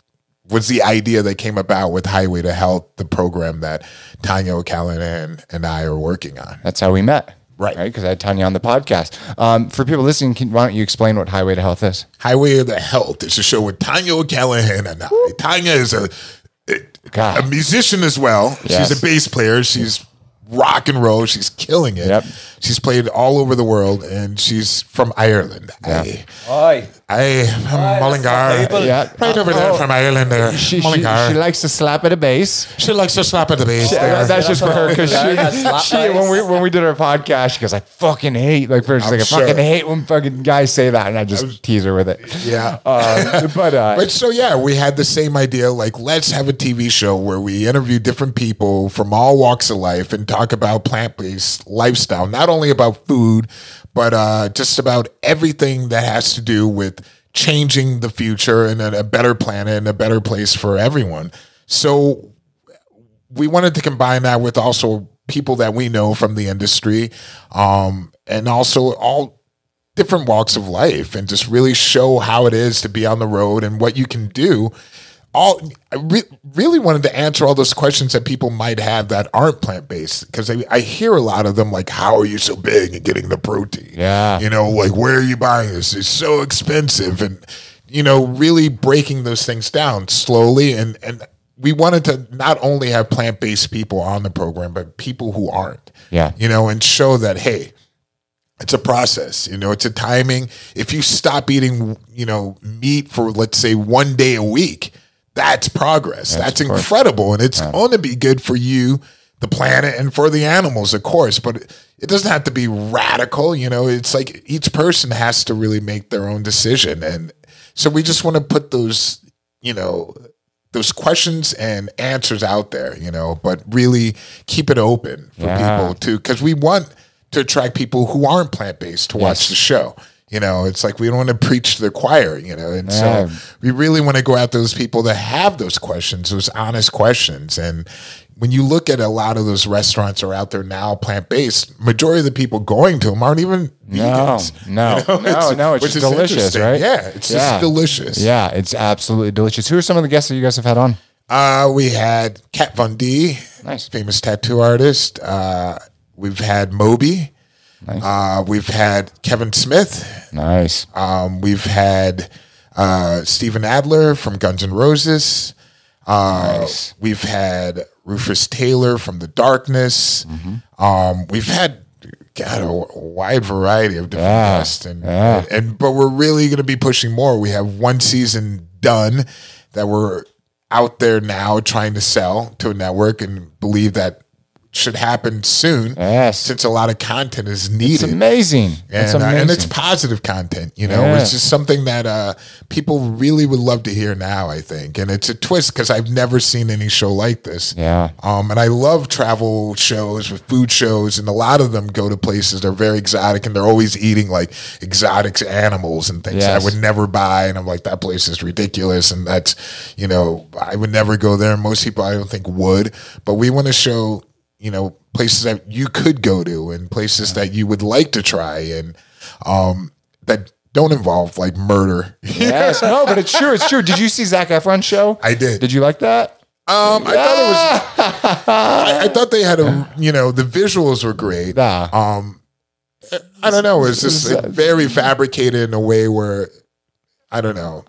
was the idea that came about with Highway to Health, the program that Tanya O'Callaghan and I are working on. That's how we met. Right. Right. Because I had Tanya on the podcast. Um, for people listening, can, why don't you explain what Highway to Health is? Highway to Health. It's a show with Tanya O'Callaghan and I. Tanya is a God. a musician as well. Yes. She's a bass player. She's rock and roll. She's killing it. Yep. She's played all over the world, and she's from Ireland. I, Oi. I am Mullingar. Yeah. Right over there Oh. from Ireland there. She, she, Mullingar. she She, likes to slap at a bass. She likes to slap at the bass Yeah, there. that's just for her because she, she when we when we did our podcast, she goes, "I fucking hate like first she's like I sure. fucking hate when fucking guys say that," and I just tease her with it. yeah. Uh, but uh, But so yeah, we had the same idea. Like, let's have a TV show where we interview different people from all walks of life and talk about plant based lifestyle. Not only about food, but uh, just about everything that has to do with changing the future and a, a better planet and a better place for everyone. So we wanted to combine that with also people that we know from the industry, um, and also all different walks of life, and just really show how it is to be on the road and what you can do. All I re- really wanted to answer all those questions that people might have that aren't plant based because I, I hear a lot of them like, "How are you so big and getting the protein?" Yeah. you know, like where are you buying this? It's so expensive, and you know, really breaking those things down slowly and and we wanted to not only have plant based people on the program, but people who aren't. Yeah. You know, and show that, hey, it's a process. You know, it's a timing. If you stop eating, you know, meat for let's say one day a week, that's progress. That's, of incredible. And it's going to be good for you, the planet, and for the animals, of course. But it doesn't have to be radical. You know, it's like each person has to really make their own decision. And so we just want to put those, you know, those questions and answers out there, you know, but really keep it open for Yeah. people to, because we want to attract people who aren't plant based to watch Yes. the show. You know, it's like we don't want to preach to the choir, you know, and Yeah. so we really want to go at those people that have those questions, those honest questions. And when you look at a lot of those restaurants are out there now plant based, majority of the people going to them aren't even no, vegans. no, You know, no, no, it's just delicious, right? Yeah, it's just delicious. Yeah, it's absolutely delicious. Who are some of the guests that you guys have had on? Uh, we had Kat Von D, Nice. famous tattoo artist. Uh, we've had Moby. Uh, we've had Kevin Smith. Nice. Um, we've had uh, Steven Adler from Guns N' Roses. Uh, Nice. We've had Rufus Taylor from The Darkness. Mm-hmm. Um, we've had God a, wide variety of different Yeah. guests, and, Yeah. and but we're really going to be pushing more. We have one season done that we're out there now trying to sell to a network, and believe that should happen soon. Yes. since a lot of content is needed It's amazing. It's and, uh, and it's positive content. You know, Yeah. it's just something that uh, people really would love to hear now. I think, and it's a twist because I've never seen any show like this. Yeah. Um, and I love travel shows with food shows, and a lot of them go to places that are very exotic, and they're always eating like exotic animals and things that Yes. I would never buy. And I'm like, that place is ridiculous, and that's, you know, I would never go there. Most people I don't think would, but we want to show, you know, places that you could go to and places that you would like to try, and um, that don't involve like murder. Yes. No, but it's true. It's true. Did you see Zac Efron's show? I did. Did you like that? Um, I thought it was. I, I thought they had a. You know, the visuals were great. Yeah. Um, I don't know. It's just like, very fabricated in a way where I don't know.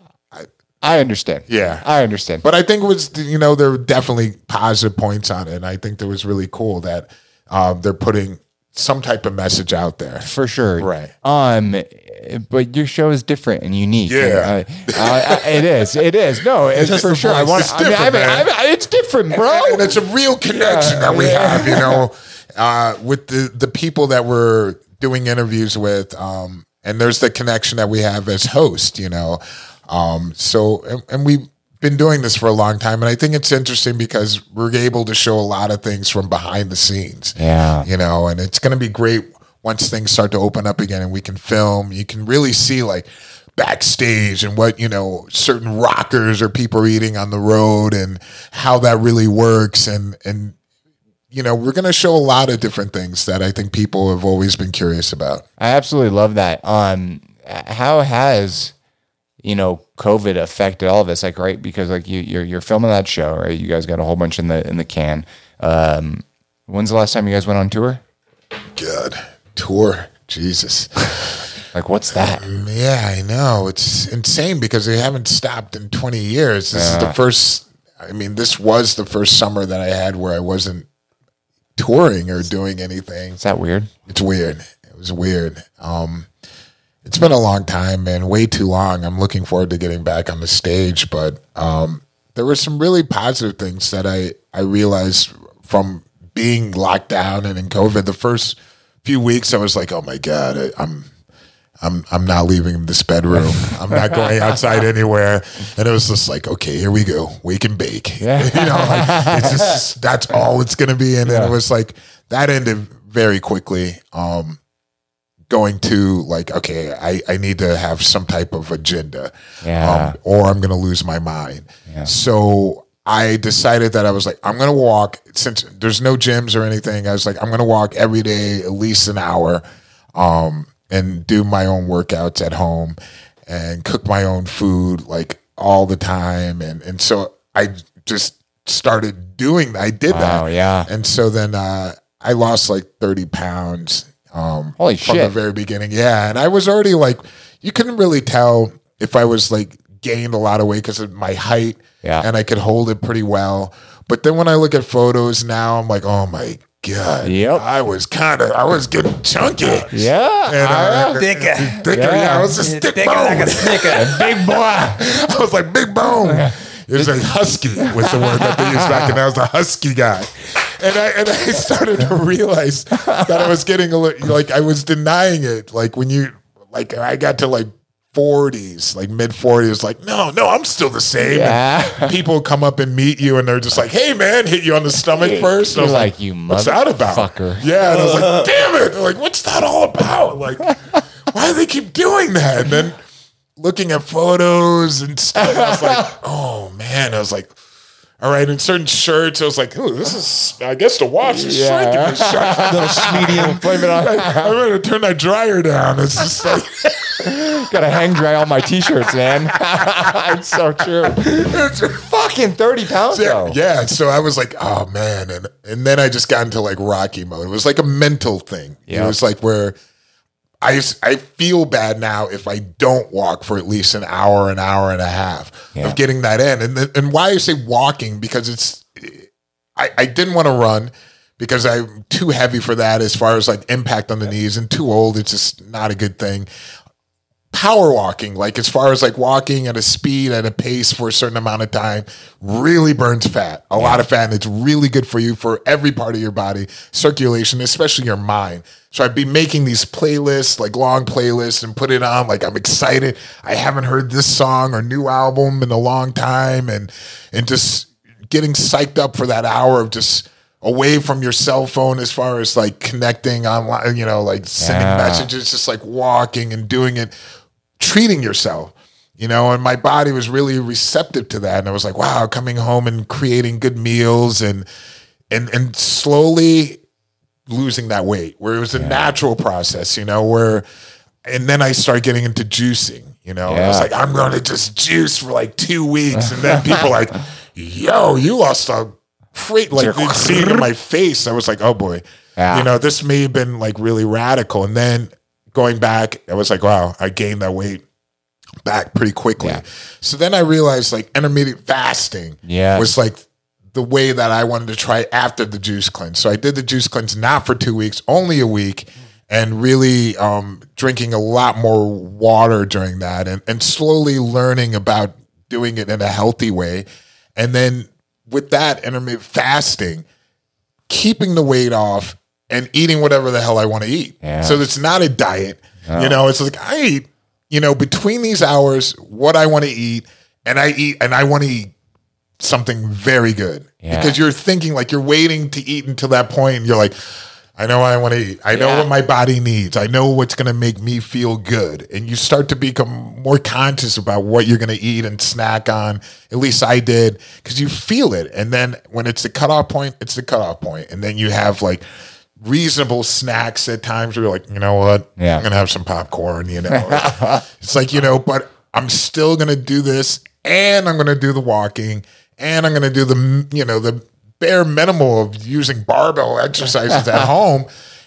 I understand. Yeah. I understand. But I think it was. You know, there were definitely positive points on it, and I think that was really cool that um, they're putting some type of message out there. for sure. Right. Um, but your show is different and unique. Yeah. And, uh, uh, it is. It is. No, it's Just for sure. I want. It's I mean, I different, mean, I mean, it's different, bro. and it's a real connection that we have, you know, uh, with the the people that we're doing interviews with, um, and there's the connection that we have as host, you know. Um, so, and, and we've been doing this for a long time, and I think it's interesting because we're able to show a lot of things from behind the scenes, Yeah. you know, and it's going to be great once things start to open up again and we can film. You can really see like backstage and what you know certain rockers or people are eating on the road and how that really works and and you know we're going to show a lot of different things that I think people have always been curious about. I absolutely love that. Um, how has you know COVID affected all of this? Like, right, because like you you're you're filming that show, right? You guys got a whole bunch in the in the can. Um, when's the last time you guys went on tour? Good tour, Jesus. Like, what's that? Yeah, I know. It's insane because they haven't stopped in 20 years. This is the first, I mean, this was the first summer that I had where I wasn't touring or doing anything. Is that weird? It's weird. It was weird. Um, it's been a long time, and way too long. I'm looking forward to getting back on the stage, but um, there were some really positive things that I, I realized from being locked down and in COVID. The first few weeks, I was like, oh my God, I, I'm I'm I'm not leaving this bedroom. I'm not going outside anywhere. And it was just like, okay, here we go. We can bake. Yeah. you know, like, it's just that's all it's gonna be. And then it was like that ended very quickly. Um going to like, okay, I, I need to have some type of agenda. Yeah. Um, or I'm gonna lose my mind. So I decided that I was like, I'm gonna walk since there's no gyms or anything. I was like, I'm gonna walk every day at least an hour, um, and do my own workouts at home and cook my own food like all the time. And and so I just started doing that. I did Wow, that. yeah. And so then uh, I lost like 30 pounds. Um, Holy from the very beginning. Yeah. And I was already like, you couldn't really tell if I was like gained a lot of weight because of my height. Yeah. And I could hold it pretty well. But then when I look at photos now, I'm like, oh my God. Yep. I was kind of, I was getting chunky. Yeah. And, I, uh, Thicker. thicker. Yeah. I was just thick Thicker like a bone. snicker. Big boy. I was like, big bone. It was like husky was the word that they used back, and I was the husky guy. And I and I started to realize that I was getting a little like I was denying it. Like when you like I got to like forties, like mid forties, like no, no, I'm still the same. Yeah. People come up and meet you, and they're just like, "Hey, man," hit you on the stomach first. And I You're was like, "You what's that about?" motherfucker. Yeah, and I was like, "Damn it!" They're like, what's that all about? Like, why do they keep doing that? And then looking at photos and stuff. I was like, oh man. I was like, all right. In certain shirts, I was like, oh, this is, I guess the wash is Yeah. shrinking. Little medium. Blame it on. I better turn that dryer down. It's just like, Gotta hang dry all my t-shirts, man. it's so true. It's fucking 30 pounds yeah, though. yeah. So I was like, oh man. And, and then I just got into like Rocky mode. It was like a mental thing. Yeah. It was like where I, I feel bad now if I don't walk for at least an hour, an hour and a half Yeah. of getting that in. And, and why I say walking, because it's, I, I didn't want to run because I'm too heavy for that as far as like impact on the knees and too old. It's just not a good thing. Power walking, like as far as like walking at a speed at a pace for a certain amount of time, really burns fat, a lot of fat, and it's really good for you for every part of your body, circulation, especially your mind. So I'd be making these playlists, like long playlists, and put it on. Like I'm excited. I haven't heard this song or new album in a long time, and and just getting psyched up for that hour of just away from your cell phone as far as like connecting online, you know, like sending Yeah. messages, just like walking and doing it, treating yourself, you know, and my body was really receptive to that. And I was like, wow, coming home and creating good meals and and and slowly losing that weight where it was a natural process, you know, where and then I started getting into juicing, you know. I was like, I'm gonna just juice for like two weeks. And then people like, yo, you lost a freight like they'd see it in my face. I was like, oh boy. Yeah. You know, this may have been like really radical. And then going back, I was like, wow, I gained that weight back pretty quickly. Yeah. So then I realized like intermediate fasting Yes. was like the way that I wanted to try after the juice cleanse. So I did the juice cleanse not for two weeks, only a week. and really um, drinking a lot more water during that and, and slowly learning about doing it in a healthy way. And then with that intermittent fasting, keeping the weight off and eating whatever the hell I want to eat. Yeah. So it's not a diet. You know, it's like I eat, you know, between these hours, what I want to eat, and I eat, and I want to eat something very good Yeah. because you're thinking like you're waiting to eat until that point, and you're like, I know what I want to eat. I know what my body needs. I know what's going to make me feel good. And you start to become more conscious about what you're going to eat and snack on. At least I did because you feel it. And then when it's the cutoff point, it's the cutoff point. And then you have like reasonable snacks at times where you're like, you know what? Yeah. I'm going to have some popcorn, you know. it's like, you know, but I'm still going to do this and I'm going to do the walking and I'm going to do the, you know, the bare minimal of using barbell exercises at home.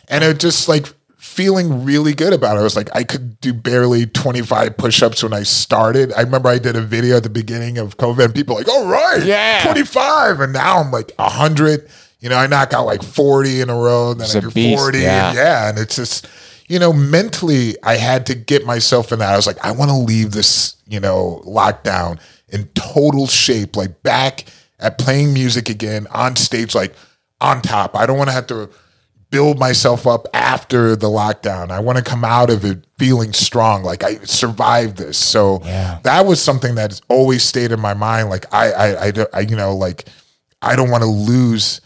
And it just like feeling really good about it. I was like, I could do barely 25 push ups when I started. I remember I did a video at the beginning of COVID and people were like, all right, Yeah. 25. And now I'm like 100. You know, I knock out like 40 in a row, and then It's I do beast, 40. yeah. And yeah. And it's just, you know, mentally, I had to get myself in that. I was like, I want to leave this, you know, lockdown in total shape, like back at playing music again on stage, like on top. I don't want to have to build myself up after the lockdown. I want to come out of it feeling strong, like I survived this. So Yeah. that was something that's always stayed in my mind. Like I, I, I, I you know, like I don't want to lose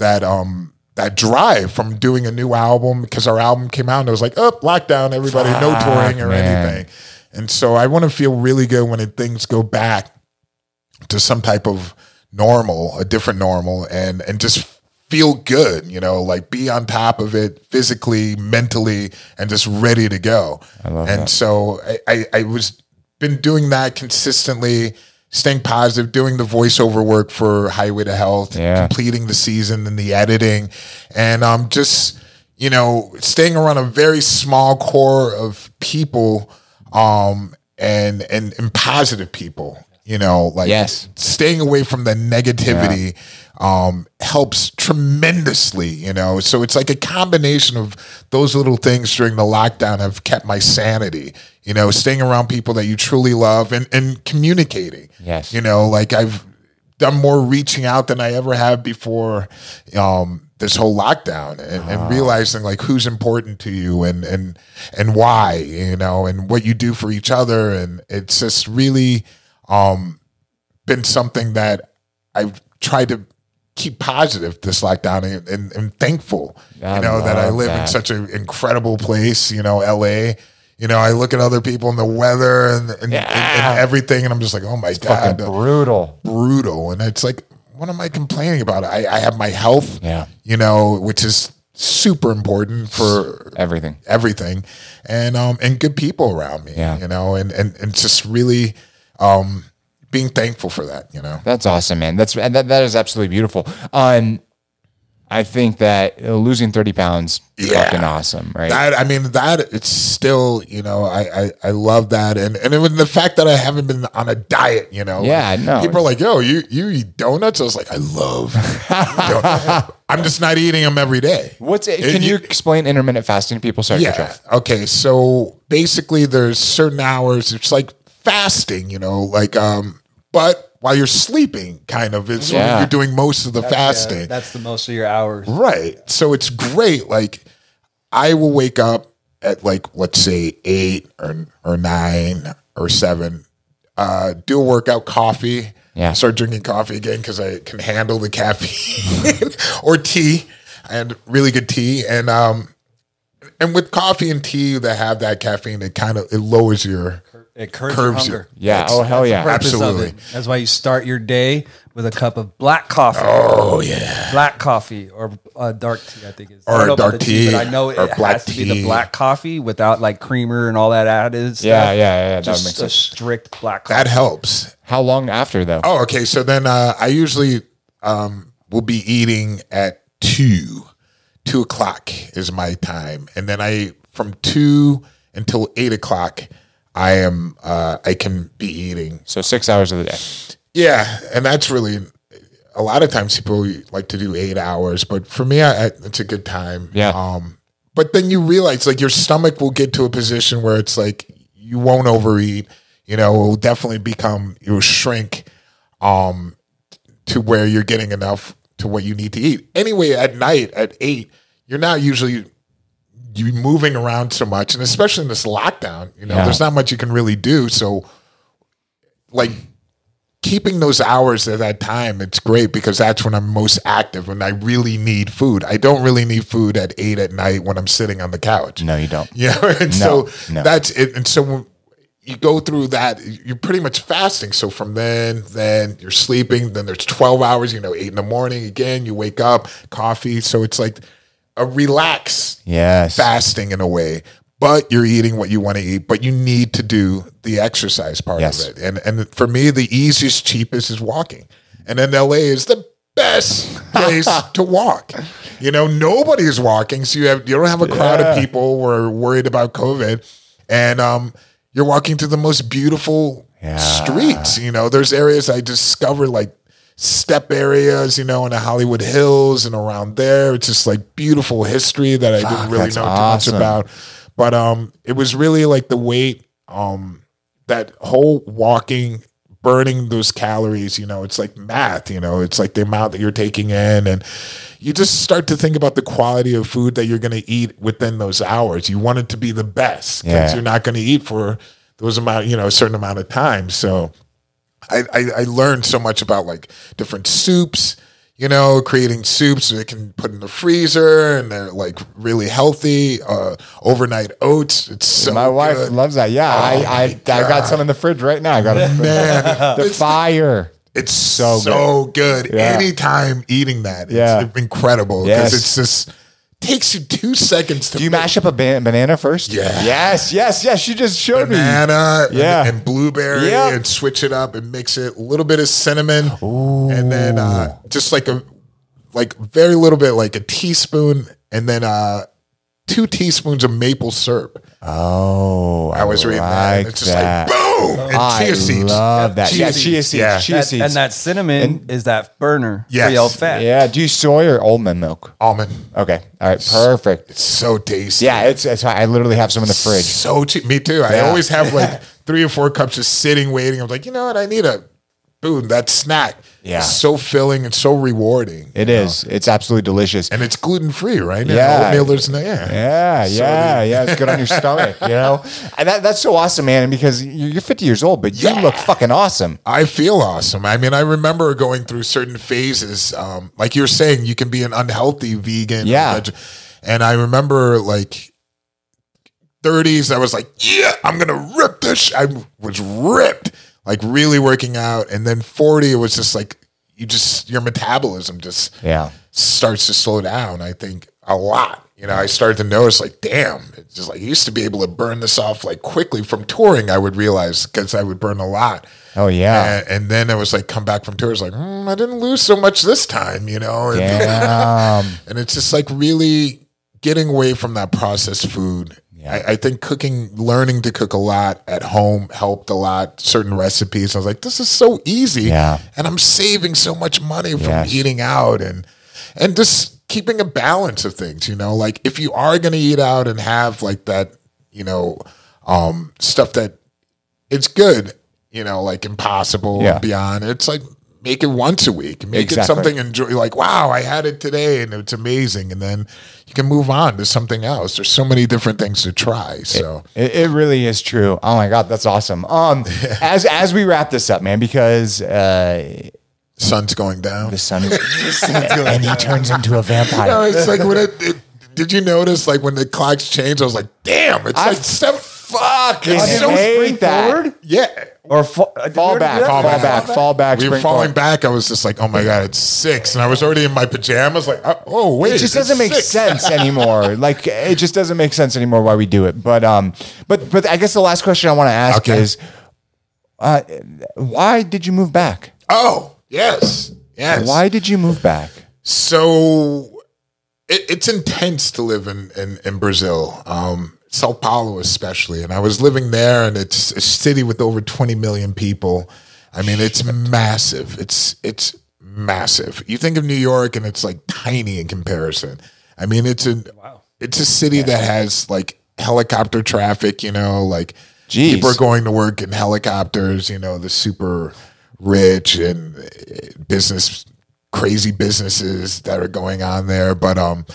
that, um, that drive from doing a new album because our album came out and it was like, oh, lockdown, everybody, no touring or man. anything. And so I want to feel really good when it, things go back to some type of normal, a different normal, and and just feel good, you know, like be on top of it physically, mentally, and just ready to go. and that. so I, I, I was been doing that consistently, staying positive, doing the voiceover work for Highway to Health, Yeah. completing the season and the editing, and um just you know staying around a very small core of people um and and, and positive people you know like Yes. staying away from the negativity um helps tremendously you know? So it's like a combination of those little things during the lockdown have kept my sanity you know? Staying around people that you truly love and and communicating Yes. you know? Like i've done more reaching out than i ever have before um this whole lockdown and, and realizing like who's important to you and and and why you know? And what you do for each other. And it's just really um been something that i've tried to keep positive this lockdown and, and, and thankful I you know that i live in such an incredible place you know la you know i look at other people and the weather and, and, Yeah. and everything and i'm just like oh my Fucking god brutal. brutal. And it's like, what am I complaining about? I, I have my health, Yeah. you know, which is super important for Everything. everything, and um and good people around me, Yeah. you know, and and and just really um being thankful for that, you know. That's awesome, man. That's that, that is absolutely beautiful. Um, I think that losing thirty pounds, Yeah. fucking awesome, right? That I mean that it's still you know I I, I love that and and even the fact that I haven't been on a diet you know Yeah, no. people are like yo you you eat donuts I was like I love donuts. I'm just not eating them every day What's it? It- Can you you- explain intermittent fasting to people? Sorry, to cut you Yeah. Okay. So basically, there's certain hours. It's like fasting, you know, like um, but while you're sleeping, kind of, it's when Yeah. you're doing most of the fasting, That's the most of your hours. right? So it's great. Like I will wake up at like let's say eight or or nine or seven. Uh, do a workout, coffee. Yeah. Start drinking coffee again because I can handle the caffeine or tea and really good tea. And um, and with coffee and tea that have that caffeine, it kind of it lowers your It curbs, curves your you. hunger. Yeah. Oh hell yeah. Purpose of Absolutely. it. That's why you start your day with a cup of black coffee. Oh yeah. Black coffee or uh, dark tea, I think is. I Or don't know about dark the tea, but I know it or black has to be the tea. black coffee without like creamer and all that added stuff. Yeah, yeah, yeah, that Just makes a sense. strict black coffee. That helps. How long after though? Oh, okay. So then uh, I usually um, will be eating at two. Two o'clock is my time, and then I from two until eight o'clock, I am uh, I can be eating. So six hours of the day. Yeah, and that's really a lot of times people like to do eight hours, but for me, I, I, it's a good time. Yeah. Um, but then you realize like your stomach will get to a position where it's like you won't overeat. You know, it will definitely become you'll shrink um to where you're getting enough to what you need to eat. Anyway, at night at eight, you're not usually you moving around so much, and especially in this lockdown, you know, Yeah. there's not much you can really do. So, like keeping those hours at that time, it's great because that's when I'm most active when I really need food. I don't really need food at eight at night when I'm sitting on the couch. No, you don't. Yeah, and No, so no. that's it. And so you go through that, you're pretty much fasting. So from then, then you're sleeping. Then there's 12 hours. You know, eight in the morning again. You wake up, coffee. So it's like a relax Yes. fasting in a way. But you're eating what you want to eat. But you need to do the exercise part Yes. of it. And and for me, the easiest, cheapest is walking. And then LA is the best place to walk. You know, nobody is walking, so you have you don't have a crowd of people who are worried about COVID, and um, you're walking through the most beautiful Yeah. streets. You know, there's areas I discovered like step areas, you know, in the Hollywood Hills and around there. It's just like beautiful history that I didn't really know awesome. too much about. But um, it was really like the weight, um, that whole walking, burning those calories. You know, it's like math. You know, it's like the amount that you're taking in, and you just start to think about the quality of food that you're going to eat within those hours. You want it to be the best because Yeah. you're not going to eat for those amount, you know, a certain amount of time. So I, I, I learned so much about like different soups, you know, creating soups they can put in the freezer and they're like really healthy. Uh, overnight oats. It's so My wife good. loves that. Yeah, I, I, I got some in the fridge right now. I got a, Man, the fire. It's so, so good. Yeah. Anytime eating that, it's Yeah. incredible Yes. because it's just takes you two seconds to Do you make mash up a ban- banana first? Yeah. Yes, yes, yes. You just showed me. banana Yeah. and, and blueberry Yep. and switch it up and mix it a little bit of cinnamon Ooh. and then uh, just like a like very little bit like a teaspoon and then uh two teaspoons of maple syrup. Oh, I was reading that. and it's just that. like boom and I chia seeds. love that. yeah, chia seeds. Yeah. Chia That- seeds. and that cinnamon is that burner Yes. for your fat. yeah. Do you soy or almond milk? Almond. Okay. All right. Perfect. It's so tasty. Yeah, it's, it's I literally have some in the fridge. So cheap. Me too. I Yeah. always have like three or four cups just sitting, waiting. I'm like, you know what? I need a boom. That snack. Yeah. So filling and so rewarding. It is. It's absolutely delicious. And it's gluten free, right? And Yeah. Oatmeal, there's no, yeah. Yeah, yeah, yeah. It's good on your stomach, you know. And that, that's so awesome, man. Because you're you're 50 years old, but you Yeah. look fucking awesome. I feel awesome. I mean, I remember going through certain phases. Um, like you're saying, you can be an unhealthy vegan. Yeah. And I remember like 30s, I was like, yeah, I'm going to rip this. sh-" I was ripped, like really working out. And then 40, it was just like, you just, your metabolism just Yeah. starts to slow down, I think, a lot. You know, I started to notice like, damn, it's just like I used to be able to burn this off like quickly from touring. I would realize because I would burn a lot. Oh, yeah. And, and then it was like, come back from tours, like, mm, I didn't lose so much this time, you know? Damn. and it's just like really getting away from that processed food. I, I think cooking, learning to cook a lot at home helped a lot. Certain recipes, I was like, this is so easy, Yeah. and I'm saving so much money from Yes. eating out, and and just keeping a balance of things. You know, like if you are going to eat out and have like that, you know, um, stuff that it's good, you know, like impossible Yeah. beyond. It's like make it once a week. Make Exactly. it something enjoy like, wow, I had it today and it's amazing. And then you can move on to something else. There's so many different things to try. So It, it really is true. Oh my god, that's awesome. Um, as as we wrap this up, man, because uh, sun's going down. the sun is, going down and he turns into a vampire. No, it's like when it, it- did you notice like when the clocks changed, I was like, damn, it's I like seven fucking It's so hate that. forward yeah. Or fall, uh, did Fall back, fall back, fall back. We were falling forward. back. I was just like, oh my God, it's six. And I was already in my pajamas, like, oh, oh wait. it just doesn't make six. sense anymore. Like it just doesn't make sense anymore why we do it. But um, but but I guess the last question I want to ask Okay. is, uh, why did you move back? Oh, yes. Yes. Why did you move back? So it, it's intense to live in, in, in Brazil, um, Sao Paulo especially. And I was living there, and it's a city with over 20 million people. I mean, it's massive. It's it's massive. You think of New York, and it's like tiny in comparison. I mean, it's a it's a city that has like helicopter traffic. You know, like Jeez. people are going to work in helicopters. You know, the super rich and uh, business crazy businesses that are going on there. But um,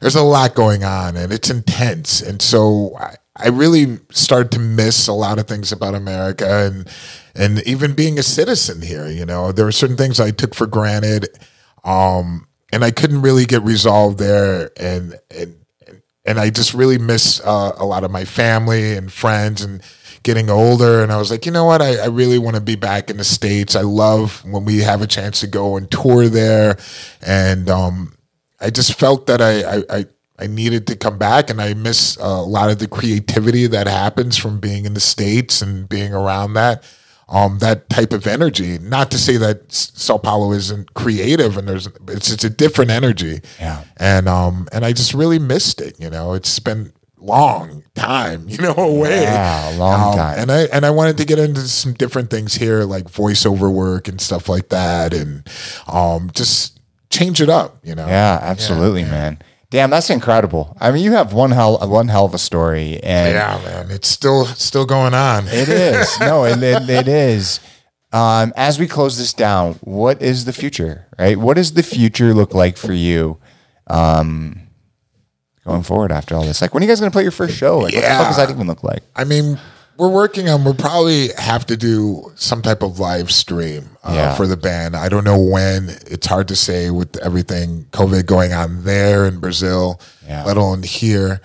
there's a lot going on, and it's intense. And so I, I really started to miss a lot of things about America, and and even being a citizen here. You know, there were certain things I took for granted. Um, and I couldn't really get resolved there, and and and I just really miss uh, a lot of my family and friends and getting older. And I was like, you know what? I, I really want to be back in the States. I love when we have a chance to go and tour there. And um, I just felt that I, I, I, I needed to come back and I miss a lot of the creativity that happens from being in the States and being around that. Um, that type of energy. Not to say that Sao Paulo isn't creative, and there's it's it's a different energy. Yeah. and um, and I just really missed it. You know, it's been long time, you know, away. Yeah, a long Um, time. And I and I wanted to get into some different things here, like voiceover work and stuff like that, and um, just change it up. You know. Yeah, absolutely, man. Damn, that's incredible. I mean, you have one hell one hell of a story, and Yeah, man, it's still still going on. it is no, it, it, it is. Um, as we close this down, what is the future? Right? What does the future look like for you? Um, going forward after all this, like when are you guys going to play your first show? Like, what the fuck does that even look like? I mean, we're working on. We'll probably have to do some type of live stream uh, Yeah. for the band. I don't know when. It's hard to say with everything COVID going on there in Brazil, Yeah. let alone here.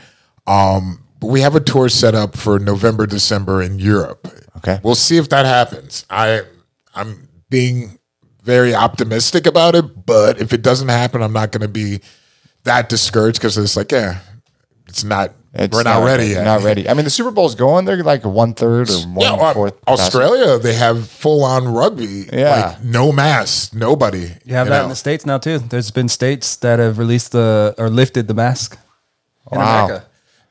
Um, but we have a tour set up for November, December in Europe. Okay. we'll see if that happens. I I'm being very optimistic about it, but if it doesn't happen, I'm not going to be that discouraged because it's like, yeah, it's not. It's we're not, ready yet. Not ready. I mean, the Super Bowl's going. They're like one third or one Yeah, uh, fourth. Australia, they have full on rugby. Yeah. Like no mask, nobody. You have that in the states now too. There's been states that have released the or lifted the mask in Wow. America.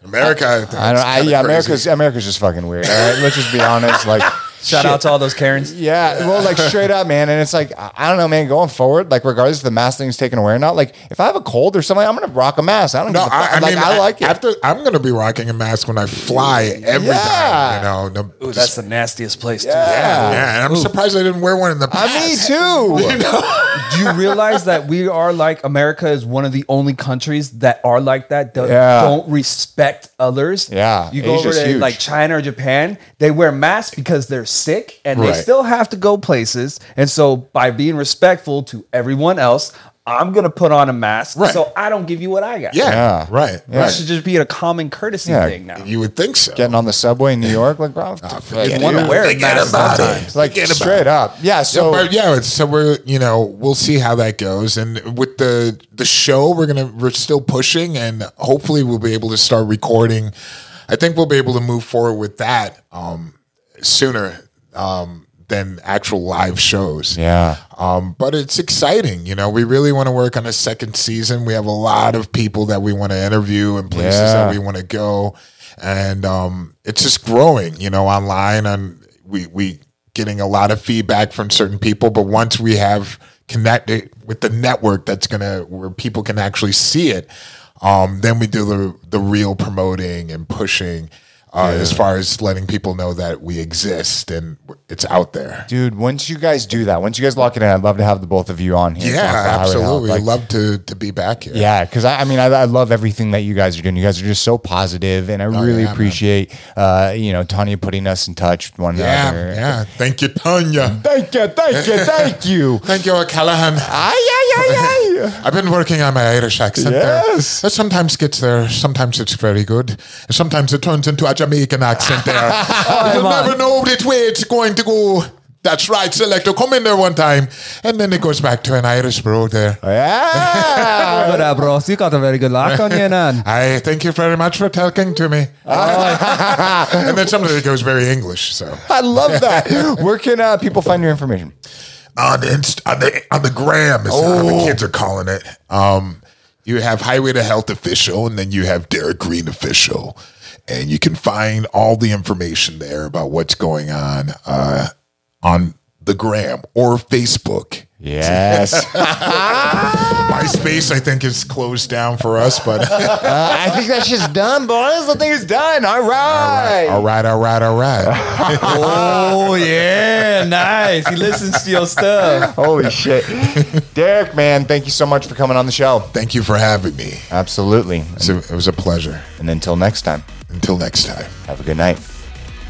America. I, I don't. it's I, yeah, crazy. America's America's just fucking weird. All right, let's just be honest. Like, Shout out to all those Karens. yeah, well, like straight up, man. And it's like I I don't know, man. Going forward, like regardless if the mask thing's taken away or not, like if I have a cold or something, I'm gonna rock a mask. I don't. No, give a fuck. I, I like, mean, I like it. After I'm going to be rocking a mask when I fly every Yeah. time. You know, no, Ooh, just- that's the nastiest place. Yeah. yeah, yeah. And I'm surprised I didn't wear one in the uh, past. I past. me too. Do you realize that we are like America is one of the only countries that are like that? That Yeah. don't respect others. Yeah, you go Asia's over to huge. like China or Japan, they wear masks because they're sick and they still have to go places. And so, by being respectful to everyone else, I'm gonna put on a mask Right. so I don't give you what I got. Yeah, Yeah. right, that right. should just be a common courtesy Yeah. thing now. You would think so. Getting on the subway in New York, like, bro, forget want to wear a Forget mask about it. sometimes. like Forget about straight up. Yeah. So but yeah, so we're you know we'll see how that goes, and with the the show, we're gonna we're still pushing, and hopefully we'll be able to start recording. I think we'll be able to move forward with that um, sooner um, than actual live shows. yeah. Um, but it's exciting, you know. We really want to work on a second season. We have a lot of people that we want to interview and places Yeah. that we want to go, and um, it's just growing, you know, online. And we we getting a lot of feedback from certain people. But once we have connected with the network, that's gonna where people can actually see it, um, then we do the the real promoting and pushing. Uh, As far as letting people know that we exist and it's out there. Dude, once you guys do that, once you guys lock it in, I'd love to have the both of you on here. Yeah, talk about how it absolutely. Like, Love to to be back here. Yeah, because I, I mean, I, I love everything that you guys are doing. You guys are just so positive, and I really Oh, yeah, appreciate, uh, you know, Tanya putting us in touch with one Yeah, another. yeah. Thank you, Tanya. Thank you, thank you, thank you. Thank you, Callahan. Ay, ay, ay, ay. I've been working on my Irish accent Yes. there. It sometimes gets there, sometimes it's very good. Sometimes it turns into a Jamaican accent there. You'll man. never know which way it's going to go. That's right, Selector. Come in there one time. And then it goes back to an Irish bro there. Yeah. But uh, bros, you got a very good lock on you, man. I thank you very much for talking to me. and then sometimes it goes very English. So I love that. Where can uh, people find your information? on the inst- on the on the gram is how the Oh. kids are calling it. Um, you have Highway to Health official, and then you have Derrick Green official, and you can find all the information there about what's going on uh, on the gram or Facebook. Yes. MySpace, I think, is closed down for us, but Uh, I think that's just done, boys. I think it's done. All right. all right, all right, all right. Oh yeah, nice. He listens to your stuff. Holy shit. Derrick, man, thank you so much for coming on the show. Thank you for having me. Absolutely. It's a- it was a pleasure. And until next time, Until next time, have a good night.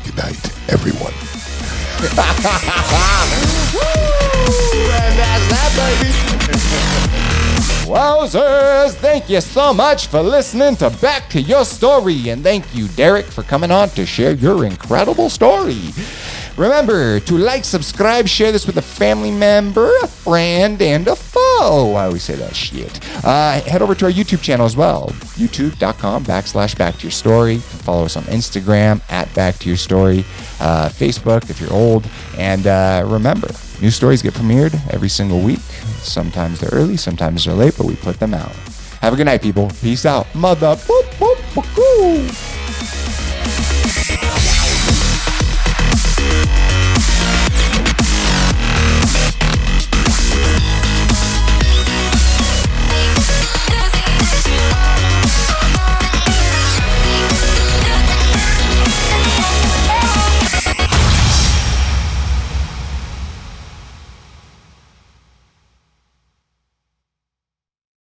good night, everyone. Baby. Wowzers! Thank you so much for listening to Back to Your Story. And thank you, Derrick, for coming on to share your incredible story. Remember to like, subscribe, share this with a family member, a friend, and a foe. I always say that shit. Uh, head over to our YouTube channel as well, youtube.com backslash back to your story. Follow us on Instagram at back to your story, uh, Facebook if you're old. And uh, remember, new stories get premiered every single week. Sometimes they're early, sometimes they're late, but we put them out. Have a good night, people. Peace out. Mother. Boop, boop, boop.